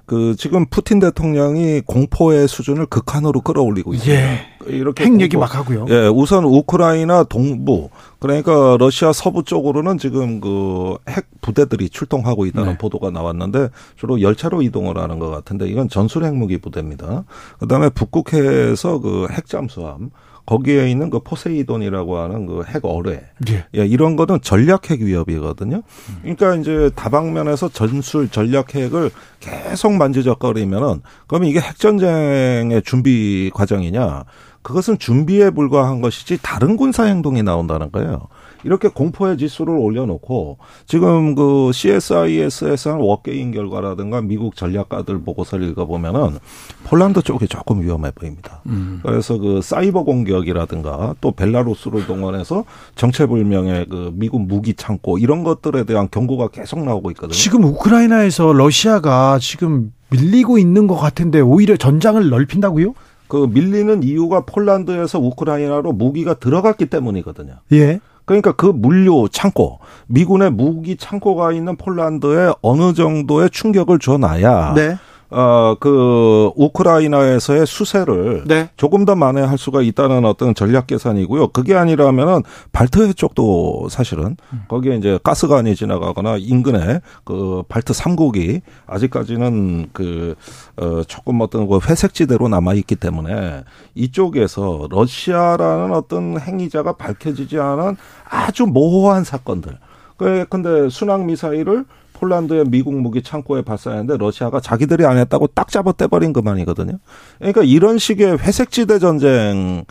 그 지금 푸틴 대통령이 공포의 수준을 극한으로 끌어올리고 있습니다. 예. 이렇게 핵 얘기 막 하고요. 예, 우선 우크라이나 동부 그러니까 러시아 서부 쪽으로는 지금 그 핵 부대들이 출동하고 있다는 네. 보도가 나왔는데 주로 열차로 이동을 하는 것 같은데 이건 전술 핵무기 부대입니다. 그다음에 북극해에서 그 핵잠수함 거기에 있는 그 포세이돈이라고 하는 그 핵 어뢰. 예. 예. 이런 거는 전략 핵 위협이거든요. 그러니까 이제 다방면에서 전술 전략 핵을 계속 만지작거리면은 그러면 이게 핵 전쟁의 준비 과정이냐? 그것은 준비에 불과한 것이지 다른 군사 행동이 나온다는 거예요. 이렇게 공포의 지수를 올려놓고 지금 그 CSIS에서 한 워게임 결과라든가 미국 전략가들 보고서를 읽어보면은 폴란드 쪽이 조금 위험해 보입니다. 음. 그래서 그 사이버 공격이라든가 또 벨라루스를 동원해서 정체불명의 그 미국 무기 창고 이런 것들에 대한 경고가 계속 나오고 있거든요. 지금 우크라이나에서 러시아가 지금 밀리고 있는 것 같은데 오히려 전장을 넓힌다고요? 그 밀리는 이유가 폴란드에서 우크라이나로 무기가 들어갔기 때문이거든요. 예. 그러니까 그 물류 창고, 미군의 무기 창고가 있는 폴란드에 어느 정도의 충격을 줘놔야 네. 어, 그, 우크라이나에서의 수세를 네. 조금 더 만회할 수가 있다는 어떤 전략 계산이고요. 그게 아니라면은 발트해 쪽도 사실은 음. 거기에 이제 가스관이 지나가거나 인근에 그 발트 3국이 아직까지는 그, 어, 조금 어떤 그 회색지대로 남아있기 때문에 이쪽에서 러시아라는 어떤 행위자가 밝혀지지 않은 아주 모호한 사건들. 그 근데 순항 미사일을 폴란드의 미국 무기 창고에 발사했는데 러시아가 자기들이 안 했다고 딱 잡아 떼버린 그만이거든요. 그러니까 이런 식의 회색지대 전쟁이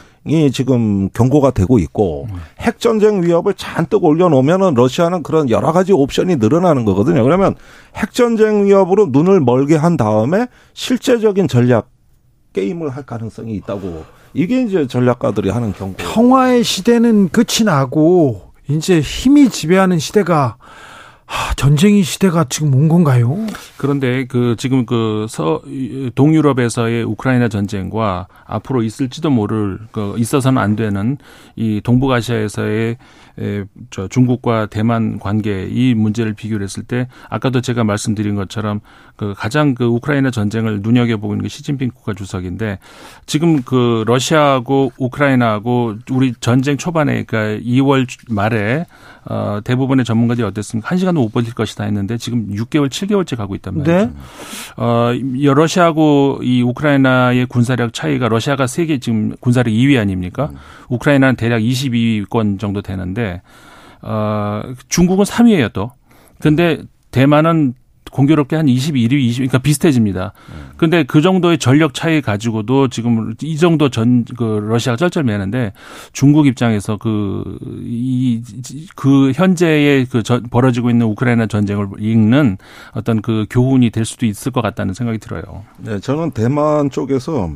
지금 경고가 되고 있고 핵 전쟁 위협을 잔뜩 올려놓으면은 러시아는 그런 여러 가지 옵션이 늘어나는 거거든요. 그러면 핵 전쟁 위협으로 눈을 멀게 한 다음에 실제적인 전략 게임을 할 가능성이 있다고 이게 이제 전략가들이 하는 경고. 평화의 시대는 끝이 나고 이제 힘이 지배하는 시대가 하, 전쟁의 시대가 지금 온 건가요? 그런데 그 지금 그 서 동유럽에서의 우크라이나 전쟁과 앞으로 있을지도 모를 그 있어서는 안 되는 이 동북아시아에서의 에, 저 중국과 대만 관계 이 문제를 비교를 했을 때 아까도 제가 말씀드린 것처럼 그 가장 그 우크라이나 전쟁을 눈여겨 보고 있는 게 시진핑 국가 주석인데 지금 그 러시아하고 우크라이나하고 우리 전쟁 초반에 그러니까 2월 말에 어 대부분의 전문가들이 어땠습니까? 한 시간 도 못 버틸 것이다 했는데 지금 6개월, 7개월째 가고 있단 말이죠. 네. 어 러시아하고 이 우크라이나의 군사력 차이가 러시아가 세계 지금 군사력 2위 아닙니까? 음. 우크라이나는 대략 22위권 정도 되는데 어 중국은 3위예요 또. 근데 대만은 공교롭게 한 21위, 20위, 그러니까 비슷해집니다. 근데 그 정도의 전력 차이 가지고도 지금 이 정도 전, 그, 러시아가 쩔쩔매는데 중국 입장에서 그, 이, 그 현재의 그 저, 벌어지고 있는 우크라이나 전쟁을 읽는 어떤 그 교훈이 될 수도 있을 것 같다는 생각이 들어요. 네, 저는 대만 쪽에서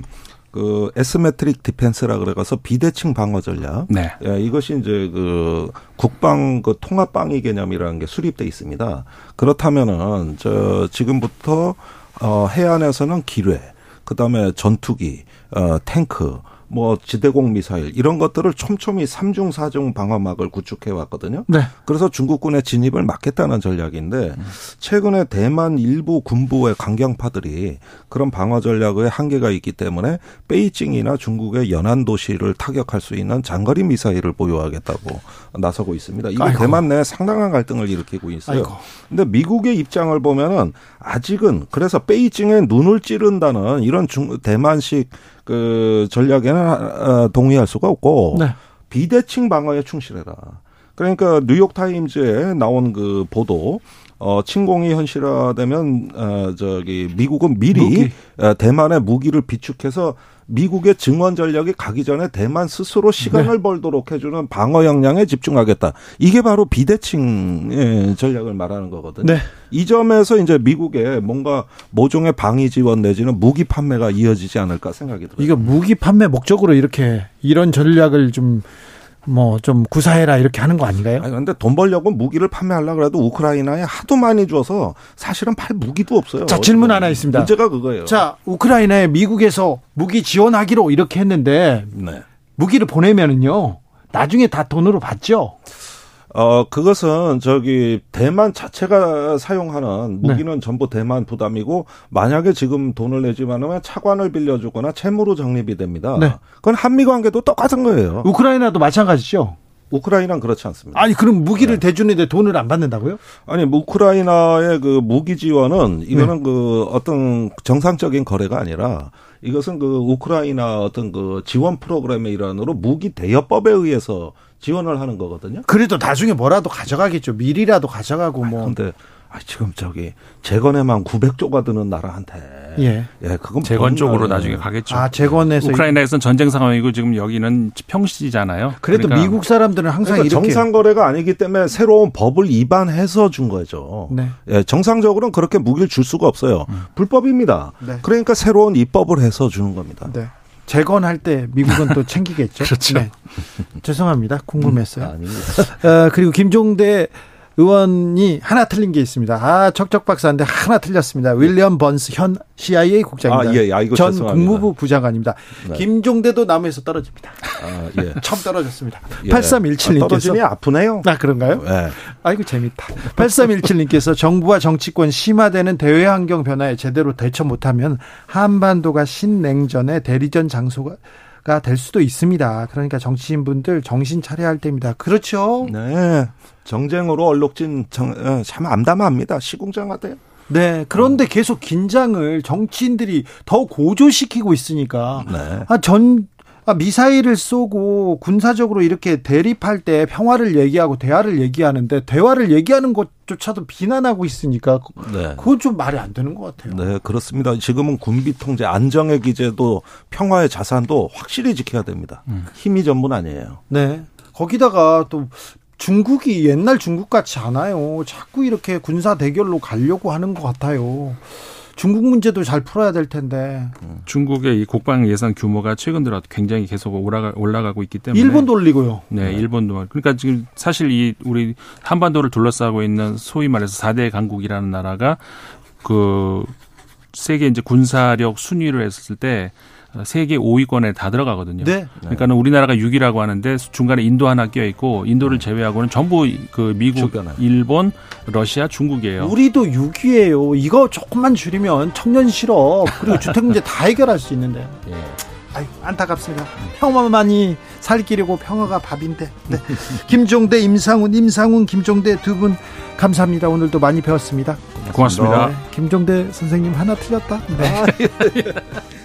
그 에스메트릭 디펜스라 그래가서 비대칭 방어 전략. 네. 예, 이것이 이제 그 국방 그 통합 방위 개념이라는 게 수립돼 있습니다. 그렇다면은 저 지금부터 어 해안에서는 기뢰, 그다음에 전투기, 어 탱크 뭐 지대공 미사일 이런 것들을 촘촘히 삼중사중 방어막을 구축해 왔거든요. 네. 그래서 중국군의 진입을 막겠다는 전략인데 최근에 대만 일부 군부의 강경파들이 그런 방어 전략의 한계가 있기 때문에 베이징이나 중국의 연안 도시를 타격할 수 있는 장거리 미사일을 보유하겠다고 나서고 있습니다. 이게 아이고. 대만 내에 상당한 갈등을 일으키고 있어요. 아이고. 근데 미국의 입장을 보면은 아직은 그래서 베이징에 눈을 찌른다는 이런 중 대만식 그 전략에는 어, 동의할 수가 없고 네. 비대칭 방어에 충실해라. 그러니까 뉴욕 타임즈에 나온 그 보도 어 침공이 현실화되면 어 저기 미국은 미리 무기. 어, 대만의 무기를 비축해서 미국의 증원 전략이 가기 전에 대만 스스로 시간을 네. 벌도록 해주는 방어 역량에 집중하겠다. 이게 바로 비대칭 전략을 말하는 거거든요. 네. 이 점에서 이제 미국의 뭔가 모종의 방위 지원 내지는 무기 판매가 이어지지 않을까 생각이 들어요. 이거 무기 판매 목적으로 이렇게 이런 전략을 좀 뭐 좀 구사해라 이렇게 하는 거 아닌가요? 아니 근데 돈 벌려고 무기를 판매하려고 해도 우크라이나에 하도 많이 줘서 사실은 팔 무기도 없어요. 자, 질문 하나 있습니다. 문제가 그거예요. 자, 우크라이나에 미국에서 무기 지원하기로 이렇게 했는데 네. 무기를 보내면은요. 나중에 다 돈으로 받죠. 어, 그것은 저기 대만 자체가 사용하는 무기는 네. 전부 대만 부담이고 만약에 지금 돈을 내지 않으면 차관을 빌려주거나 채무로 적립이 됩니다. 네. 그건 한미 관계도 똑같은 거예요. 우크라이나도 마찬가지죠. 우크라이나는 그렇지 않습니다. 아니 그럼 무기를 네. 대주는데 돈을 안 받는다고요? 아니 우크라이나의 그 무기 지원은 이거는 네. 그 어떤 정상적인 거래가 아니라 이것은 그 우크라이나 어떤 그 지원 프로그램의 일환으로 무기 대여법에 의해서 지원을 하는 거거든요. 그래도 나중에 뭐라도 가져가겠죠. 미리라도 가져가고 뭐. 근데 아, 지금 저기 재건에만 900조가 드는 나라한테 예, 예 그건 재건 쪽으로 나중에 가겠죠. 아, 재건에서 우크라이나에서는 전쟁 상황이고 지금 여기는 평시잖아요. 그래도 그러니까 미국 사람들은 항상 그러니까 이렇게 정상 거래가 아니기 때문에 새로운 법을 위반해서 준 거죠. 네. 예, 정상적으로는 그렇게 무기를 줄 수가 없어요. 음. 불법입니다. 네. 그러니까 새로운 입법을 해서 주는 겁니다. 네. 재건할 때 미국은 또 <laughs> 챙기겠죠. 그렇죠. 네. 죄송합니다. 궁금했어요. 음, 어, 그리고 김종대 의원이 하나 틀린 게 있습니다. 아, 척척 박사인데 하나 틀렸습니다. 윌리엄 번스 현 CIA 국장입니다. 아, 예, 아, 이거 전 죄송합니다. 국무부 부장관입니다. 네. 김종대도 나무에서 떨어집니다. 아, 예. <laughs> 처음 떨어졌습니다. 예. 8317님께서. 아, 떨어지니 아프네요. 아, 그런가요? 예. 아이고, 재밌다. 8317님께서 정부와 정치권 심화되는 대외 환경 변화에 제대로 대처 못하면 한반도가 신냉전의 대리전 장소가 될 수도 있습니다. 그러니까 정치인분들 정신 차려야 할 때입니다. 그렇죠? 네. 정쟁으로 얼룩진 정, 어, 참 암담합니다. 시궁장하대요. 네. 그런데 어. 계속 긴장을 정치인들이 더 고조시키고 있으니까. 네. 아, 전, 아, 미사일을 쏘고 군사적으로 이렇게 대립할 때 평화를 얘기하고 대화를 얘기하는데 대화를 얘기하는 것조차도 비난하고 있으니까 네. 그건 좀 말이 안 되는 것 같아요. 네, 그렇습니다. 지금은 군비 통제, 안정의 기제도 평화의 자산도 확실히 지켜야 됩니다. 음. 힘이 전문 아니에요. 네. 거기다가 또 중국이 옛날 중국 같지 않아요. 자꾸 이렇게 군사 대결로 가려고 하는 것 같아요. 중국 문제도 잘 풀어야 될 텐데. 중국의 이 국방 예산 규모가 최근 들어 굉장히 계속 올라가 올라가고 있기 때문에 일본도 올리고요. 네, 네. 일본도 그러니까 지금 사실 이 우리 한반도를 둘러싸고 있는 소위 말해서 4대 강국이라는 나라가 그 세계 이제 군사력 순위를 했을 때 세계 5위권에 다 들어가거든요. 네. 그러니까는 우리나라가 6위라고 하는데 중간에 인도 하나 끼어 있고 인도를 제외하고는 전부 그 미국, 일본, 러시아, 중국이에요. 우리도 6위예요. 이거 조금만 줄이면 청년 실업 그리고 주택 문제 다 해결할 수 있는데. 예. 아유, 안타깝습니다. 평화만이 살기려고 평화가 밥인데. 네. 김종대, 임상훈, 임상훈, 김종대 두 분 감사합니다. 오늘도 많이 배웠습니다. 고맙습니다. 네. 김종대 선생님 하나 틀렸다. 네. <laughs>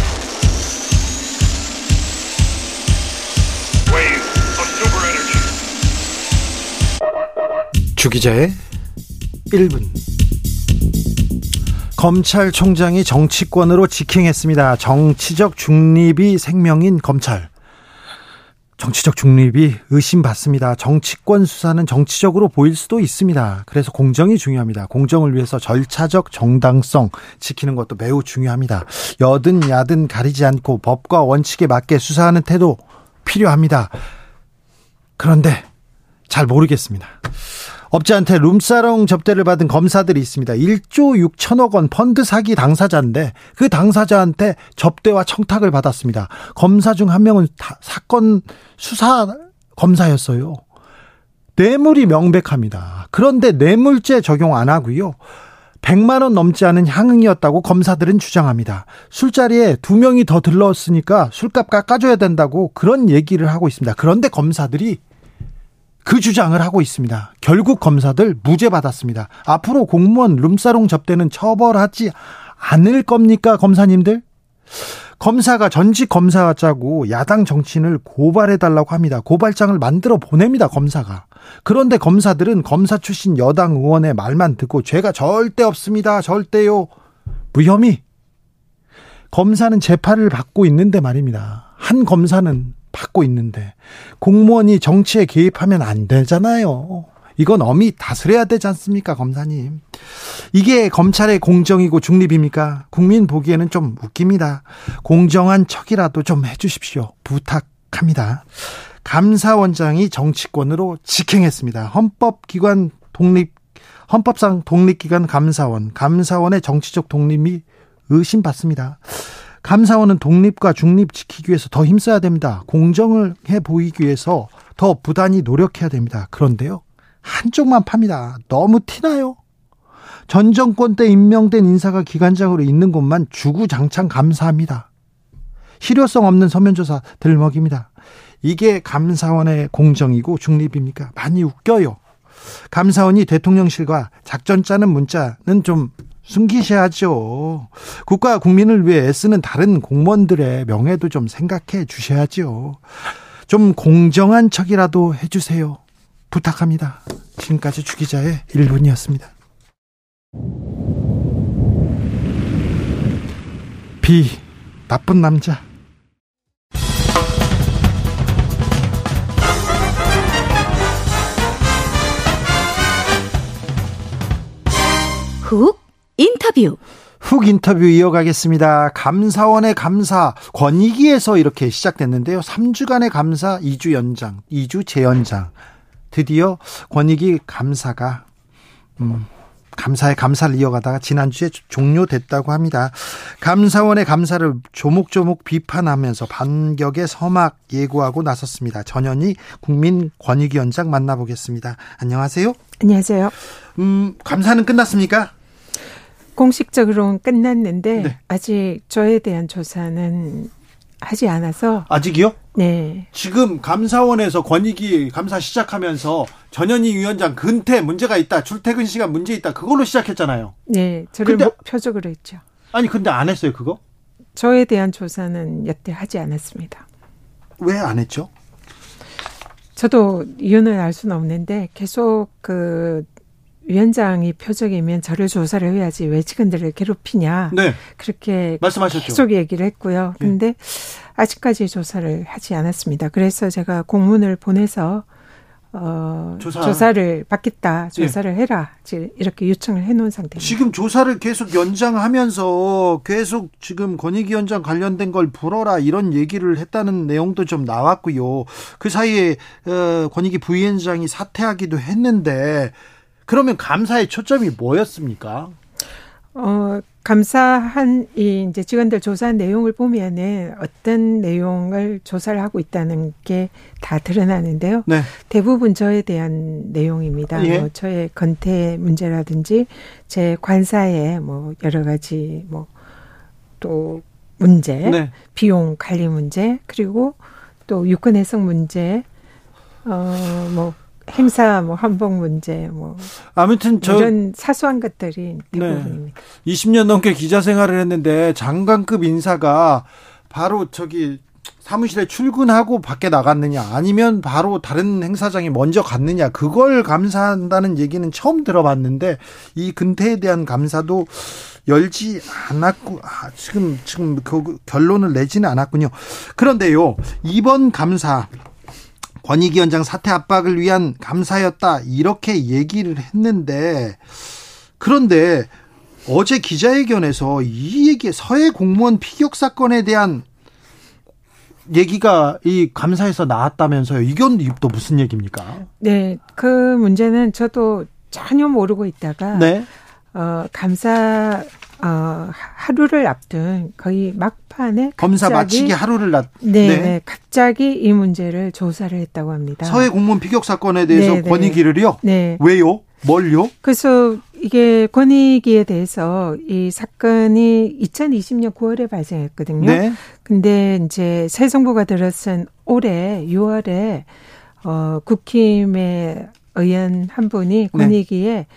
주기자의 1분 검찰총장이 정치권으로 직행했습니다. 정치적 중립이 생명인 검찰. 정치적 중립이 의심받습니다. 정치권 수사는 정치적으로 보일 수도 있습니다. 그래서 공정이 중요합니다. 공정을 위해서 절차적 정당성 지키는 것도 매우 중요합니다. 여든 야든 가리지 않고 법과 원칙에 맞게 수사하는 태도 필요합니다. 그런데 잘 모르겠습니다. 업자한테 룸사롱 접대를 받은 검사들이 있습니다. 1조 6천억 원 펀드 사기 당사자인데 그 당사자한테 접대와 청탁을 받았습니다. 검사 중 한 명은 사건 수사 검사였어요. 뇌물이 명백합니다. 그런데 뇌물죄 적용 안 하고요. 100만 원 넘지 않은 향응이었다고 검사들은 주장합니다. 술자리에 두 명이 더 들렀으니까 술값 깎아줘야 된다고 그런 얘기를 하고 있습니다. 그런데 검사들이 그 주장을 하고 있습니다. 결국 검사들 무죄 받았습니다. 앞으로 공무원 룸사롱 접대는 처벌하지 않을 겁니까, 검사님들? 검사가 전직 검사가 짜고 야당 정치인을 고발해 달라고 합니다. 고발장을 만들어 보냅니다, 검사가. 그런데 검사들은 검사 출신 여당 의원의 말만 듣고 죄가 절대 없습니다. 절대요. 무혐의. 검사는 재판을 받고 있는데 말입니다. 한 검사는 받고 있는데 공무원이 정치에 개입하면 안 되잖아요. 이건 엄히 다스려야 되지 않습니까, 검사님? 이게 검찰의 공정이고 중립입니까? 국민 보기에는 좀 웃깁니다. 공정한 척이라도 좀 해주십시오. 부탁합니다. 감사원장이 정치권으로 직행했습니다. 헌법기관 독립, 헌법상 독립기관 감사원, 감사원의 정치적 독립이 의심받습니다. 감사원은 독립과 중립 지키기 위해서 더 힘써야 됩니다. 공정을 해 보이기 위해서 더 부단히 노력해야 됩니다. 그런데요. 한쪽만 팝니다. 너무 티나요? 전 정권 때 임명된 인사가 기관장으로 있는 곳만 주구장창 감사합니다. 실효성 없는 서면조사 들먹입니다. 이게 감사원의 공정이고 중립입니까? 많이 웃겨요. 감사원이 대통령실과 작전 짜는 문자는 좀 숨기셔야죠. 국가 국민을 위해 애쓰는 다른 공무원들의 명예도 좀 생각해 주셔야죠. 좀 공정한 척이라도 해주세요. 부탁합니다. 지금까지 주기자의 1분이었습니다. 비, 나쁜 남자. 훅 인터뷰. 훅 인터뷰 이어가겠습니다. 감사원의 감사 권익위에서 이렇게 시작됐는데요. 3주간의 감사 2주 연장, 2주 재연장. 드디어 권익위 감사가 음, 감사의 감사를 이어가다가 지난주에 종료됐다고 합니다. 감사원의 감사를 조목조목 비판하면서 반격의 서막 예고하고 나섰습니다. 전현희 국민권익위원장 만나보겠습니다. 안녕하세요. 안녕하세요. 음, 감사는 끝났습니까? 공식적으로는 끝났는데 네. 아직 저에 대한 조사는 하지 않아서 아직이요? 네. 지금 감사원에서 권익위 감사 시작하면서 전현희 위원장 근태 문제가 있다, 출퇴근 시간 문제 있다, 그걸로 시작했잖아요. 네, 저를 근데, 표적으로 했죠. 아니 근데 안 했어요 그거? 저에 대한 조사는 여태 하지 않았습니다. 왜 안 했죠? 저도 이유는 알 수는 없는데 계속 그 위원장이 표적이면 저를 조사를 해야지 왜 직원들을 괴롭히냐. 네. 그렇게 말씀하셨죠. 계속 얘기를 했고요. 네. 근데 네. 아직까지 조사를 하지 않았습니다. 그래서 제가 공문을 보내서 어, 조사. 를 받겠다, 예. 조사를 네. 해라, 이렇게 요청을 해놓은 상태입니다. 지금 조사를 계속 연장하면서 계속 지금 권익위원장 관련된 걸 불어라 이런 얘기를 했다는 내용도 좀 나왔고요. 그 사이에 어, 권익위 부위원장이 사퇴하기도 했는데 그러면 감사의 초점이 뭐였습니까? 어, 감사한 이 이제 직원들 조사한 내용을 보면은 어떤 내용을 조사를 하고 있다는 게 다 드러나는데요. 네. 대부분 저에 대한 내용입니다. 예. 뭐 저의 건태 문제라든지 제 관사의 뭐 여러 가지 뭐 또 문제, 네. 비용 관리 문제, 그리고 또 유권 해석 문제, 어 뭐 행사 뭐 한복 문제 뭐 아무튼 저 이런 사소한 것들이 대부분입니다. 네. 20년 넘게 기자 생활을 했는데 장관급 인사가 바로 저기 사무실에 출근하고 밖에 나갔느냐 아니면 바로 다른 행사장에 먼저 갔느냐 그걸 감사한다는 얘기는 처음 들어봤는데 이 근태에 대한 감사도 열지 않았고 아, 지금 지금 그 결론을 내지는 않았군요. 그런데요 이번 감사 권익위원장 사퇴 압박을 위한 감사였다 이렇게 얘기를 했는데 그런데 어제 기자회견에서 이 얘기 서해 공무원 피격 사건에 대한 얘기가 이 감사에서 나왔다면서요. 이건 또 무슨 얘기입니까? 네, 그 문제는 저도 전혀 모르고 있다가 네. 어, 감사 어, 하루를 앞둔 거의 막판에 검사 마치기 하루를 앞 네, 네. 네, 갑자기 이 문제를 조사를 했다고 합니다. 서해 공무원 피격 사건에 대해서 네, 네. 권익위를요? 네. 왜요? 뭘요? 그래서 이게 권익위에 대해서 이 사건이 2020년 9월에 발생했거든요. 네. 근데 이제 새 정부가 들어선 올해 6월에 어 국힘의 의원 한 분이 권익위에 네.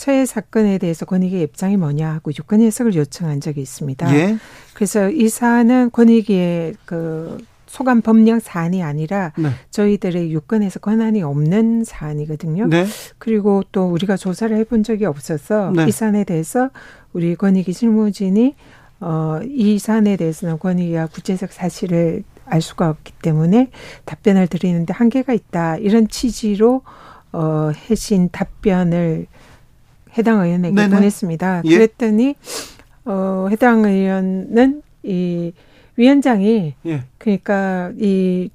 서해 사건에 대해서 권익위의 입장이 뭐냐 하고 유권 해석을 요청한 적이 있습니다. 예. 그래서 이 사안은 권익위의 그 소관 법령 사안이 아니라 네. 저희들의 유권에서 권한이 없는 사안이거든요. 네. 그리고 또 우리가 조사를 해본 적이 없어서 네. 이 사안에 대해서 우리 권익위 실무진이 어, 이 사안에 대해서는 권익위와 구체적 사실을 알 수가 없기 때문에 답변을 드리는데 한계가 있다. 이런 취지로 어, 해신 답변을 해당 의원에게 네네. 보냈습니다. 예. 그랬더니 어 해당 의원은 이 위원장이 예. 그러니까 이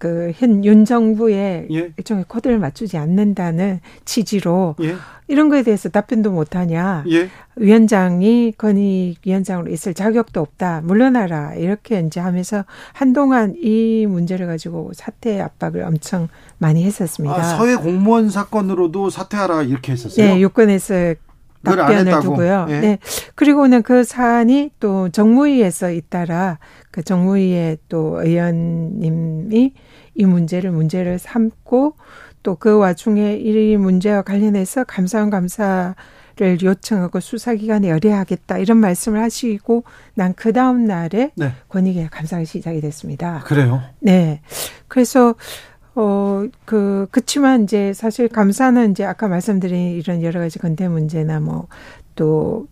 그현윤 정부의 예. 일종의 코드를 맞추지 않는다는 취지로 예. 이런 거에 대해서 답변도 못하냐 예. 위원장이 건의 위원장으로 있을 자격도 없다 물러나라 이렇게 이제 하면서 한동안 이 문제를 가지고 사퇴 압박을 엄청 많이 했었습니다. 아, 서해 공무원 사건으로도 사퇴하라 이렇게 했었어요. 네, 요건에서 답변을 두고요. 네. 네. 그리고는 그 사안이 또 정무위에서 잇따라 그 정무위의 또 의원님이 이 문제를 문제를 삼고 또 그 와중에 이 문제와 관련해서 감사원 감사를 요청하고 수사기관에 의뢰하겠다 이런 말씀을 하시고 난 그 다음 날에 네. 권익위 감사가 시작이 됐습니다. 그래요? 네. 그래서 어, 그, 그치만 이제 사실 감사는 이제 아까 말씀드린 이런 여러 가지 건대 문제나 뭐 또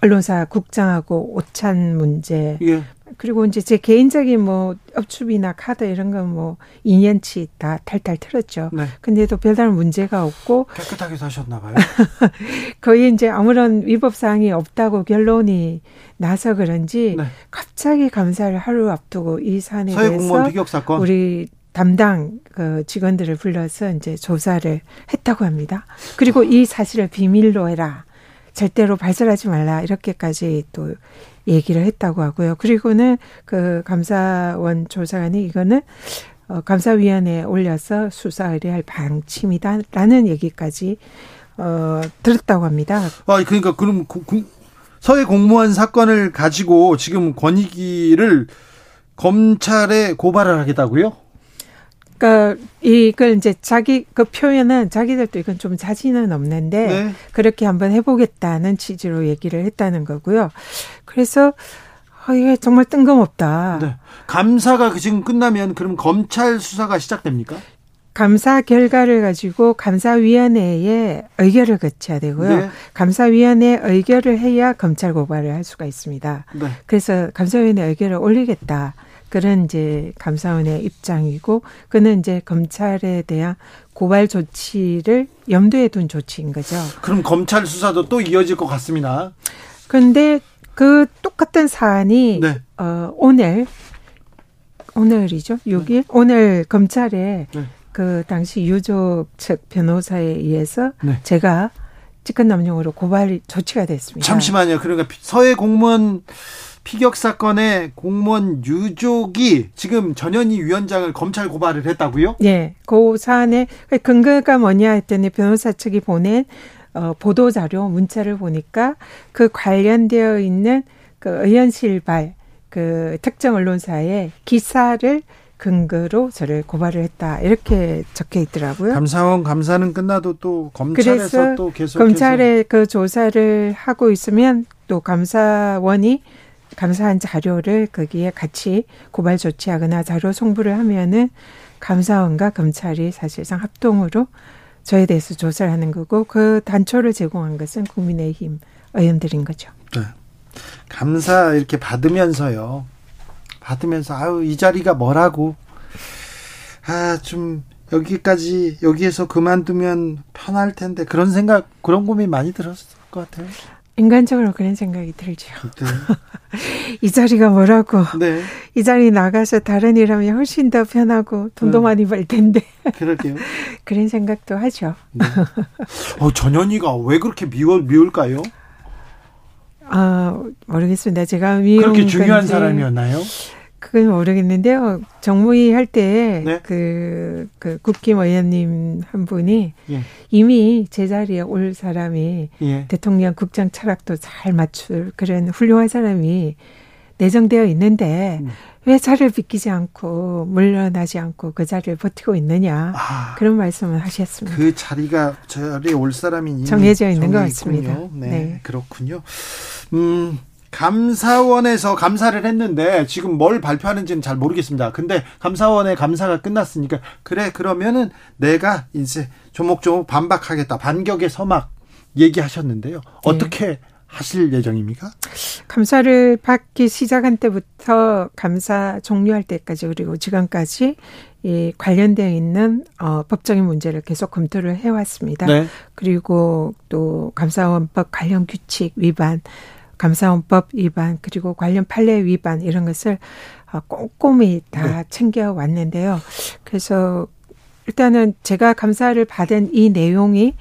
언론사 국장하고 오찬 문제. 예. 그리고 이제 제 개인적인 뭐 업추비나 카드 이런 건 뭐 2년치 다 탈탈 틀었죠. 네. 근데도 별다른 문제가 없고 <laughs> 깨끗하게 사셨나 봐요. <laughs> 거의 이제 아무런 위법 사항이 없다고 결론이 나서 그런지 네. 갑자기 감사를 하루 앞두고 이 사안에 대해서 우리 담당 그 직원들을 불러서 이제 조사를 했다고 합니다. 그리고 이 사실을 비밀로 해라. 절대로 발설하지 말라. 이렇게까지 또 얘기를 했다고 하고요. 그리고는 그 감사원 조사관이 이거는 어, 감사위원회에 올려서 수사 의뢰할 방침이다라는 얘기까지 어, 들었다고 합니다. 아, 그러니까 그럼 서해 공무원 사건을 가지고 지금 권익위를 검찰에 고발을 하겠다고요? 그러니까 이걸 이제 자기 그 표현은 자기들도 이건 좀 자신은 없는데 네. 그렇게 한번 해보겠다는 취지로 얘기를 했다는 거고요. 그래서 아, 이게 정말 뜬금없다. 네. 감사가 그 지금 끝나면 그럼 검찰 수사가 시작됩니까? 감사 결과를 가지고 감사위원회에 의결을 거쳐야 되고요. 네. 감사위원회 의결을 해야 검찰 고발을 할 수가 있습니다. 네. 그래서 감사위원회 의결을 올리겠다. 그런 이제 감사원의 입장이고 그는 이제 검찰에 대한 고발 조치를 염두에 둔 조치인 거죠. 그럼 검찰 수사도 또 이어질 것 같습니다. 그런데 그 똑같은 사안이 네. 어 오늘 오늘이죠. 6일 네. 오늘 검찰에 네. 그 당시 유족 측 변호사에 의해서 네. 제가 직권남용으로 고발 조치가 됐습니다. 잠시만요. 그러니까 서해 공무원 피격 사건의 공무원 유족이 지금 전현희 위원장을 검찰 고발을 했다고요? 네. 그 사안의 근거가 뭐냐 했더니 변호사 측이 보낸 어, 보도 자료 문자를 보니까 그 관련되어 있는 그 의원실발 그 특정 언론사의 기사를 근거로 저를 고발을 했다 이렇게 적혀 있더라고요. 감사원 감사는 끝나도 또 검찰에서 또 계속 검찰에 그 조사를 하고 있으면 또 감사원이 감사한 자료를 거기에 같이 고발 조치하거나 자료 송부를 하면은 감사원과 검찰이 사실상 합동으로 저에 대해서 조사를 하는 거고 그 단초를 제공한 것은 국민의힘 의원들인 거죠. 네. 감사 이렇게 받으면서요. 받으면서 아유 이 자리가 뭐라고 아 좀 여기까지 여기에서 그만두면 편할 텐데 그런 생각 그런 고민 많이 들었을 것 같아요. 인간적으로 그런 생각이 들죠. 네. 이 자리가 뭐라고. 네. 이 자리 나가서 다른 일 하면 훨씬 더 편하고 돈도 네. 많이 벌 텐데. 그러게요. <laughs> 그런 생각도 하죠. 네. 어, 전현이가 왜 그렇게 미워, 미울까요? 아, 모르겠습니다. 제가 미운 그렇게 중요한 건지. 사람이었나요? 그건 모르겠는데요. 정무위 할 때, 네? 그, 그, 국힘 의원님 한 분이 예. 이미 제자리에 올 사람이 예. 대통령 국정 철학도 잘 맞출 그런 훌륭한 사람이 내정되어 있는데 음. 왜 자리를 비키지 않고 물러나지 않고 그 자리를 버티고 있느냐 아, 그런 말씀을 하셨습니다. 그 자리가 자리에 올 사람이 정해져 있는 것 같습니다. 네, 네, 그렇군요. 음. 감사원에서 감사를 했는데 지금 뭘 발표하는지는 잘 모르겠습니다. 근데 감사원의 감사가 끝났으니까 그래 그러면은 내가 이제 조목조목 반박하겠다. 반격의 서막 얘기하셨는데요. 네. 어떻게 하실 예정입니까? 감사를 받기 시작한 때부터 감사 종료할 때까지 그리고 지금까지 이 관련되어 있는 어, 법적인 문제를 계속 검토를 해왔습니다. 네. 그리고 또 감사원법 관련 규칙 위반 감사원법 위반 그리고 관련 판례 위반 이런 것을 어, 꼼꼼히 다 네. 챙겨 왔는데요. 그래서 일단은 제가 감사를 받은 이 내용이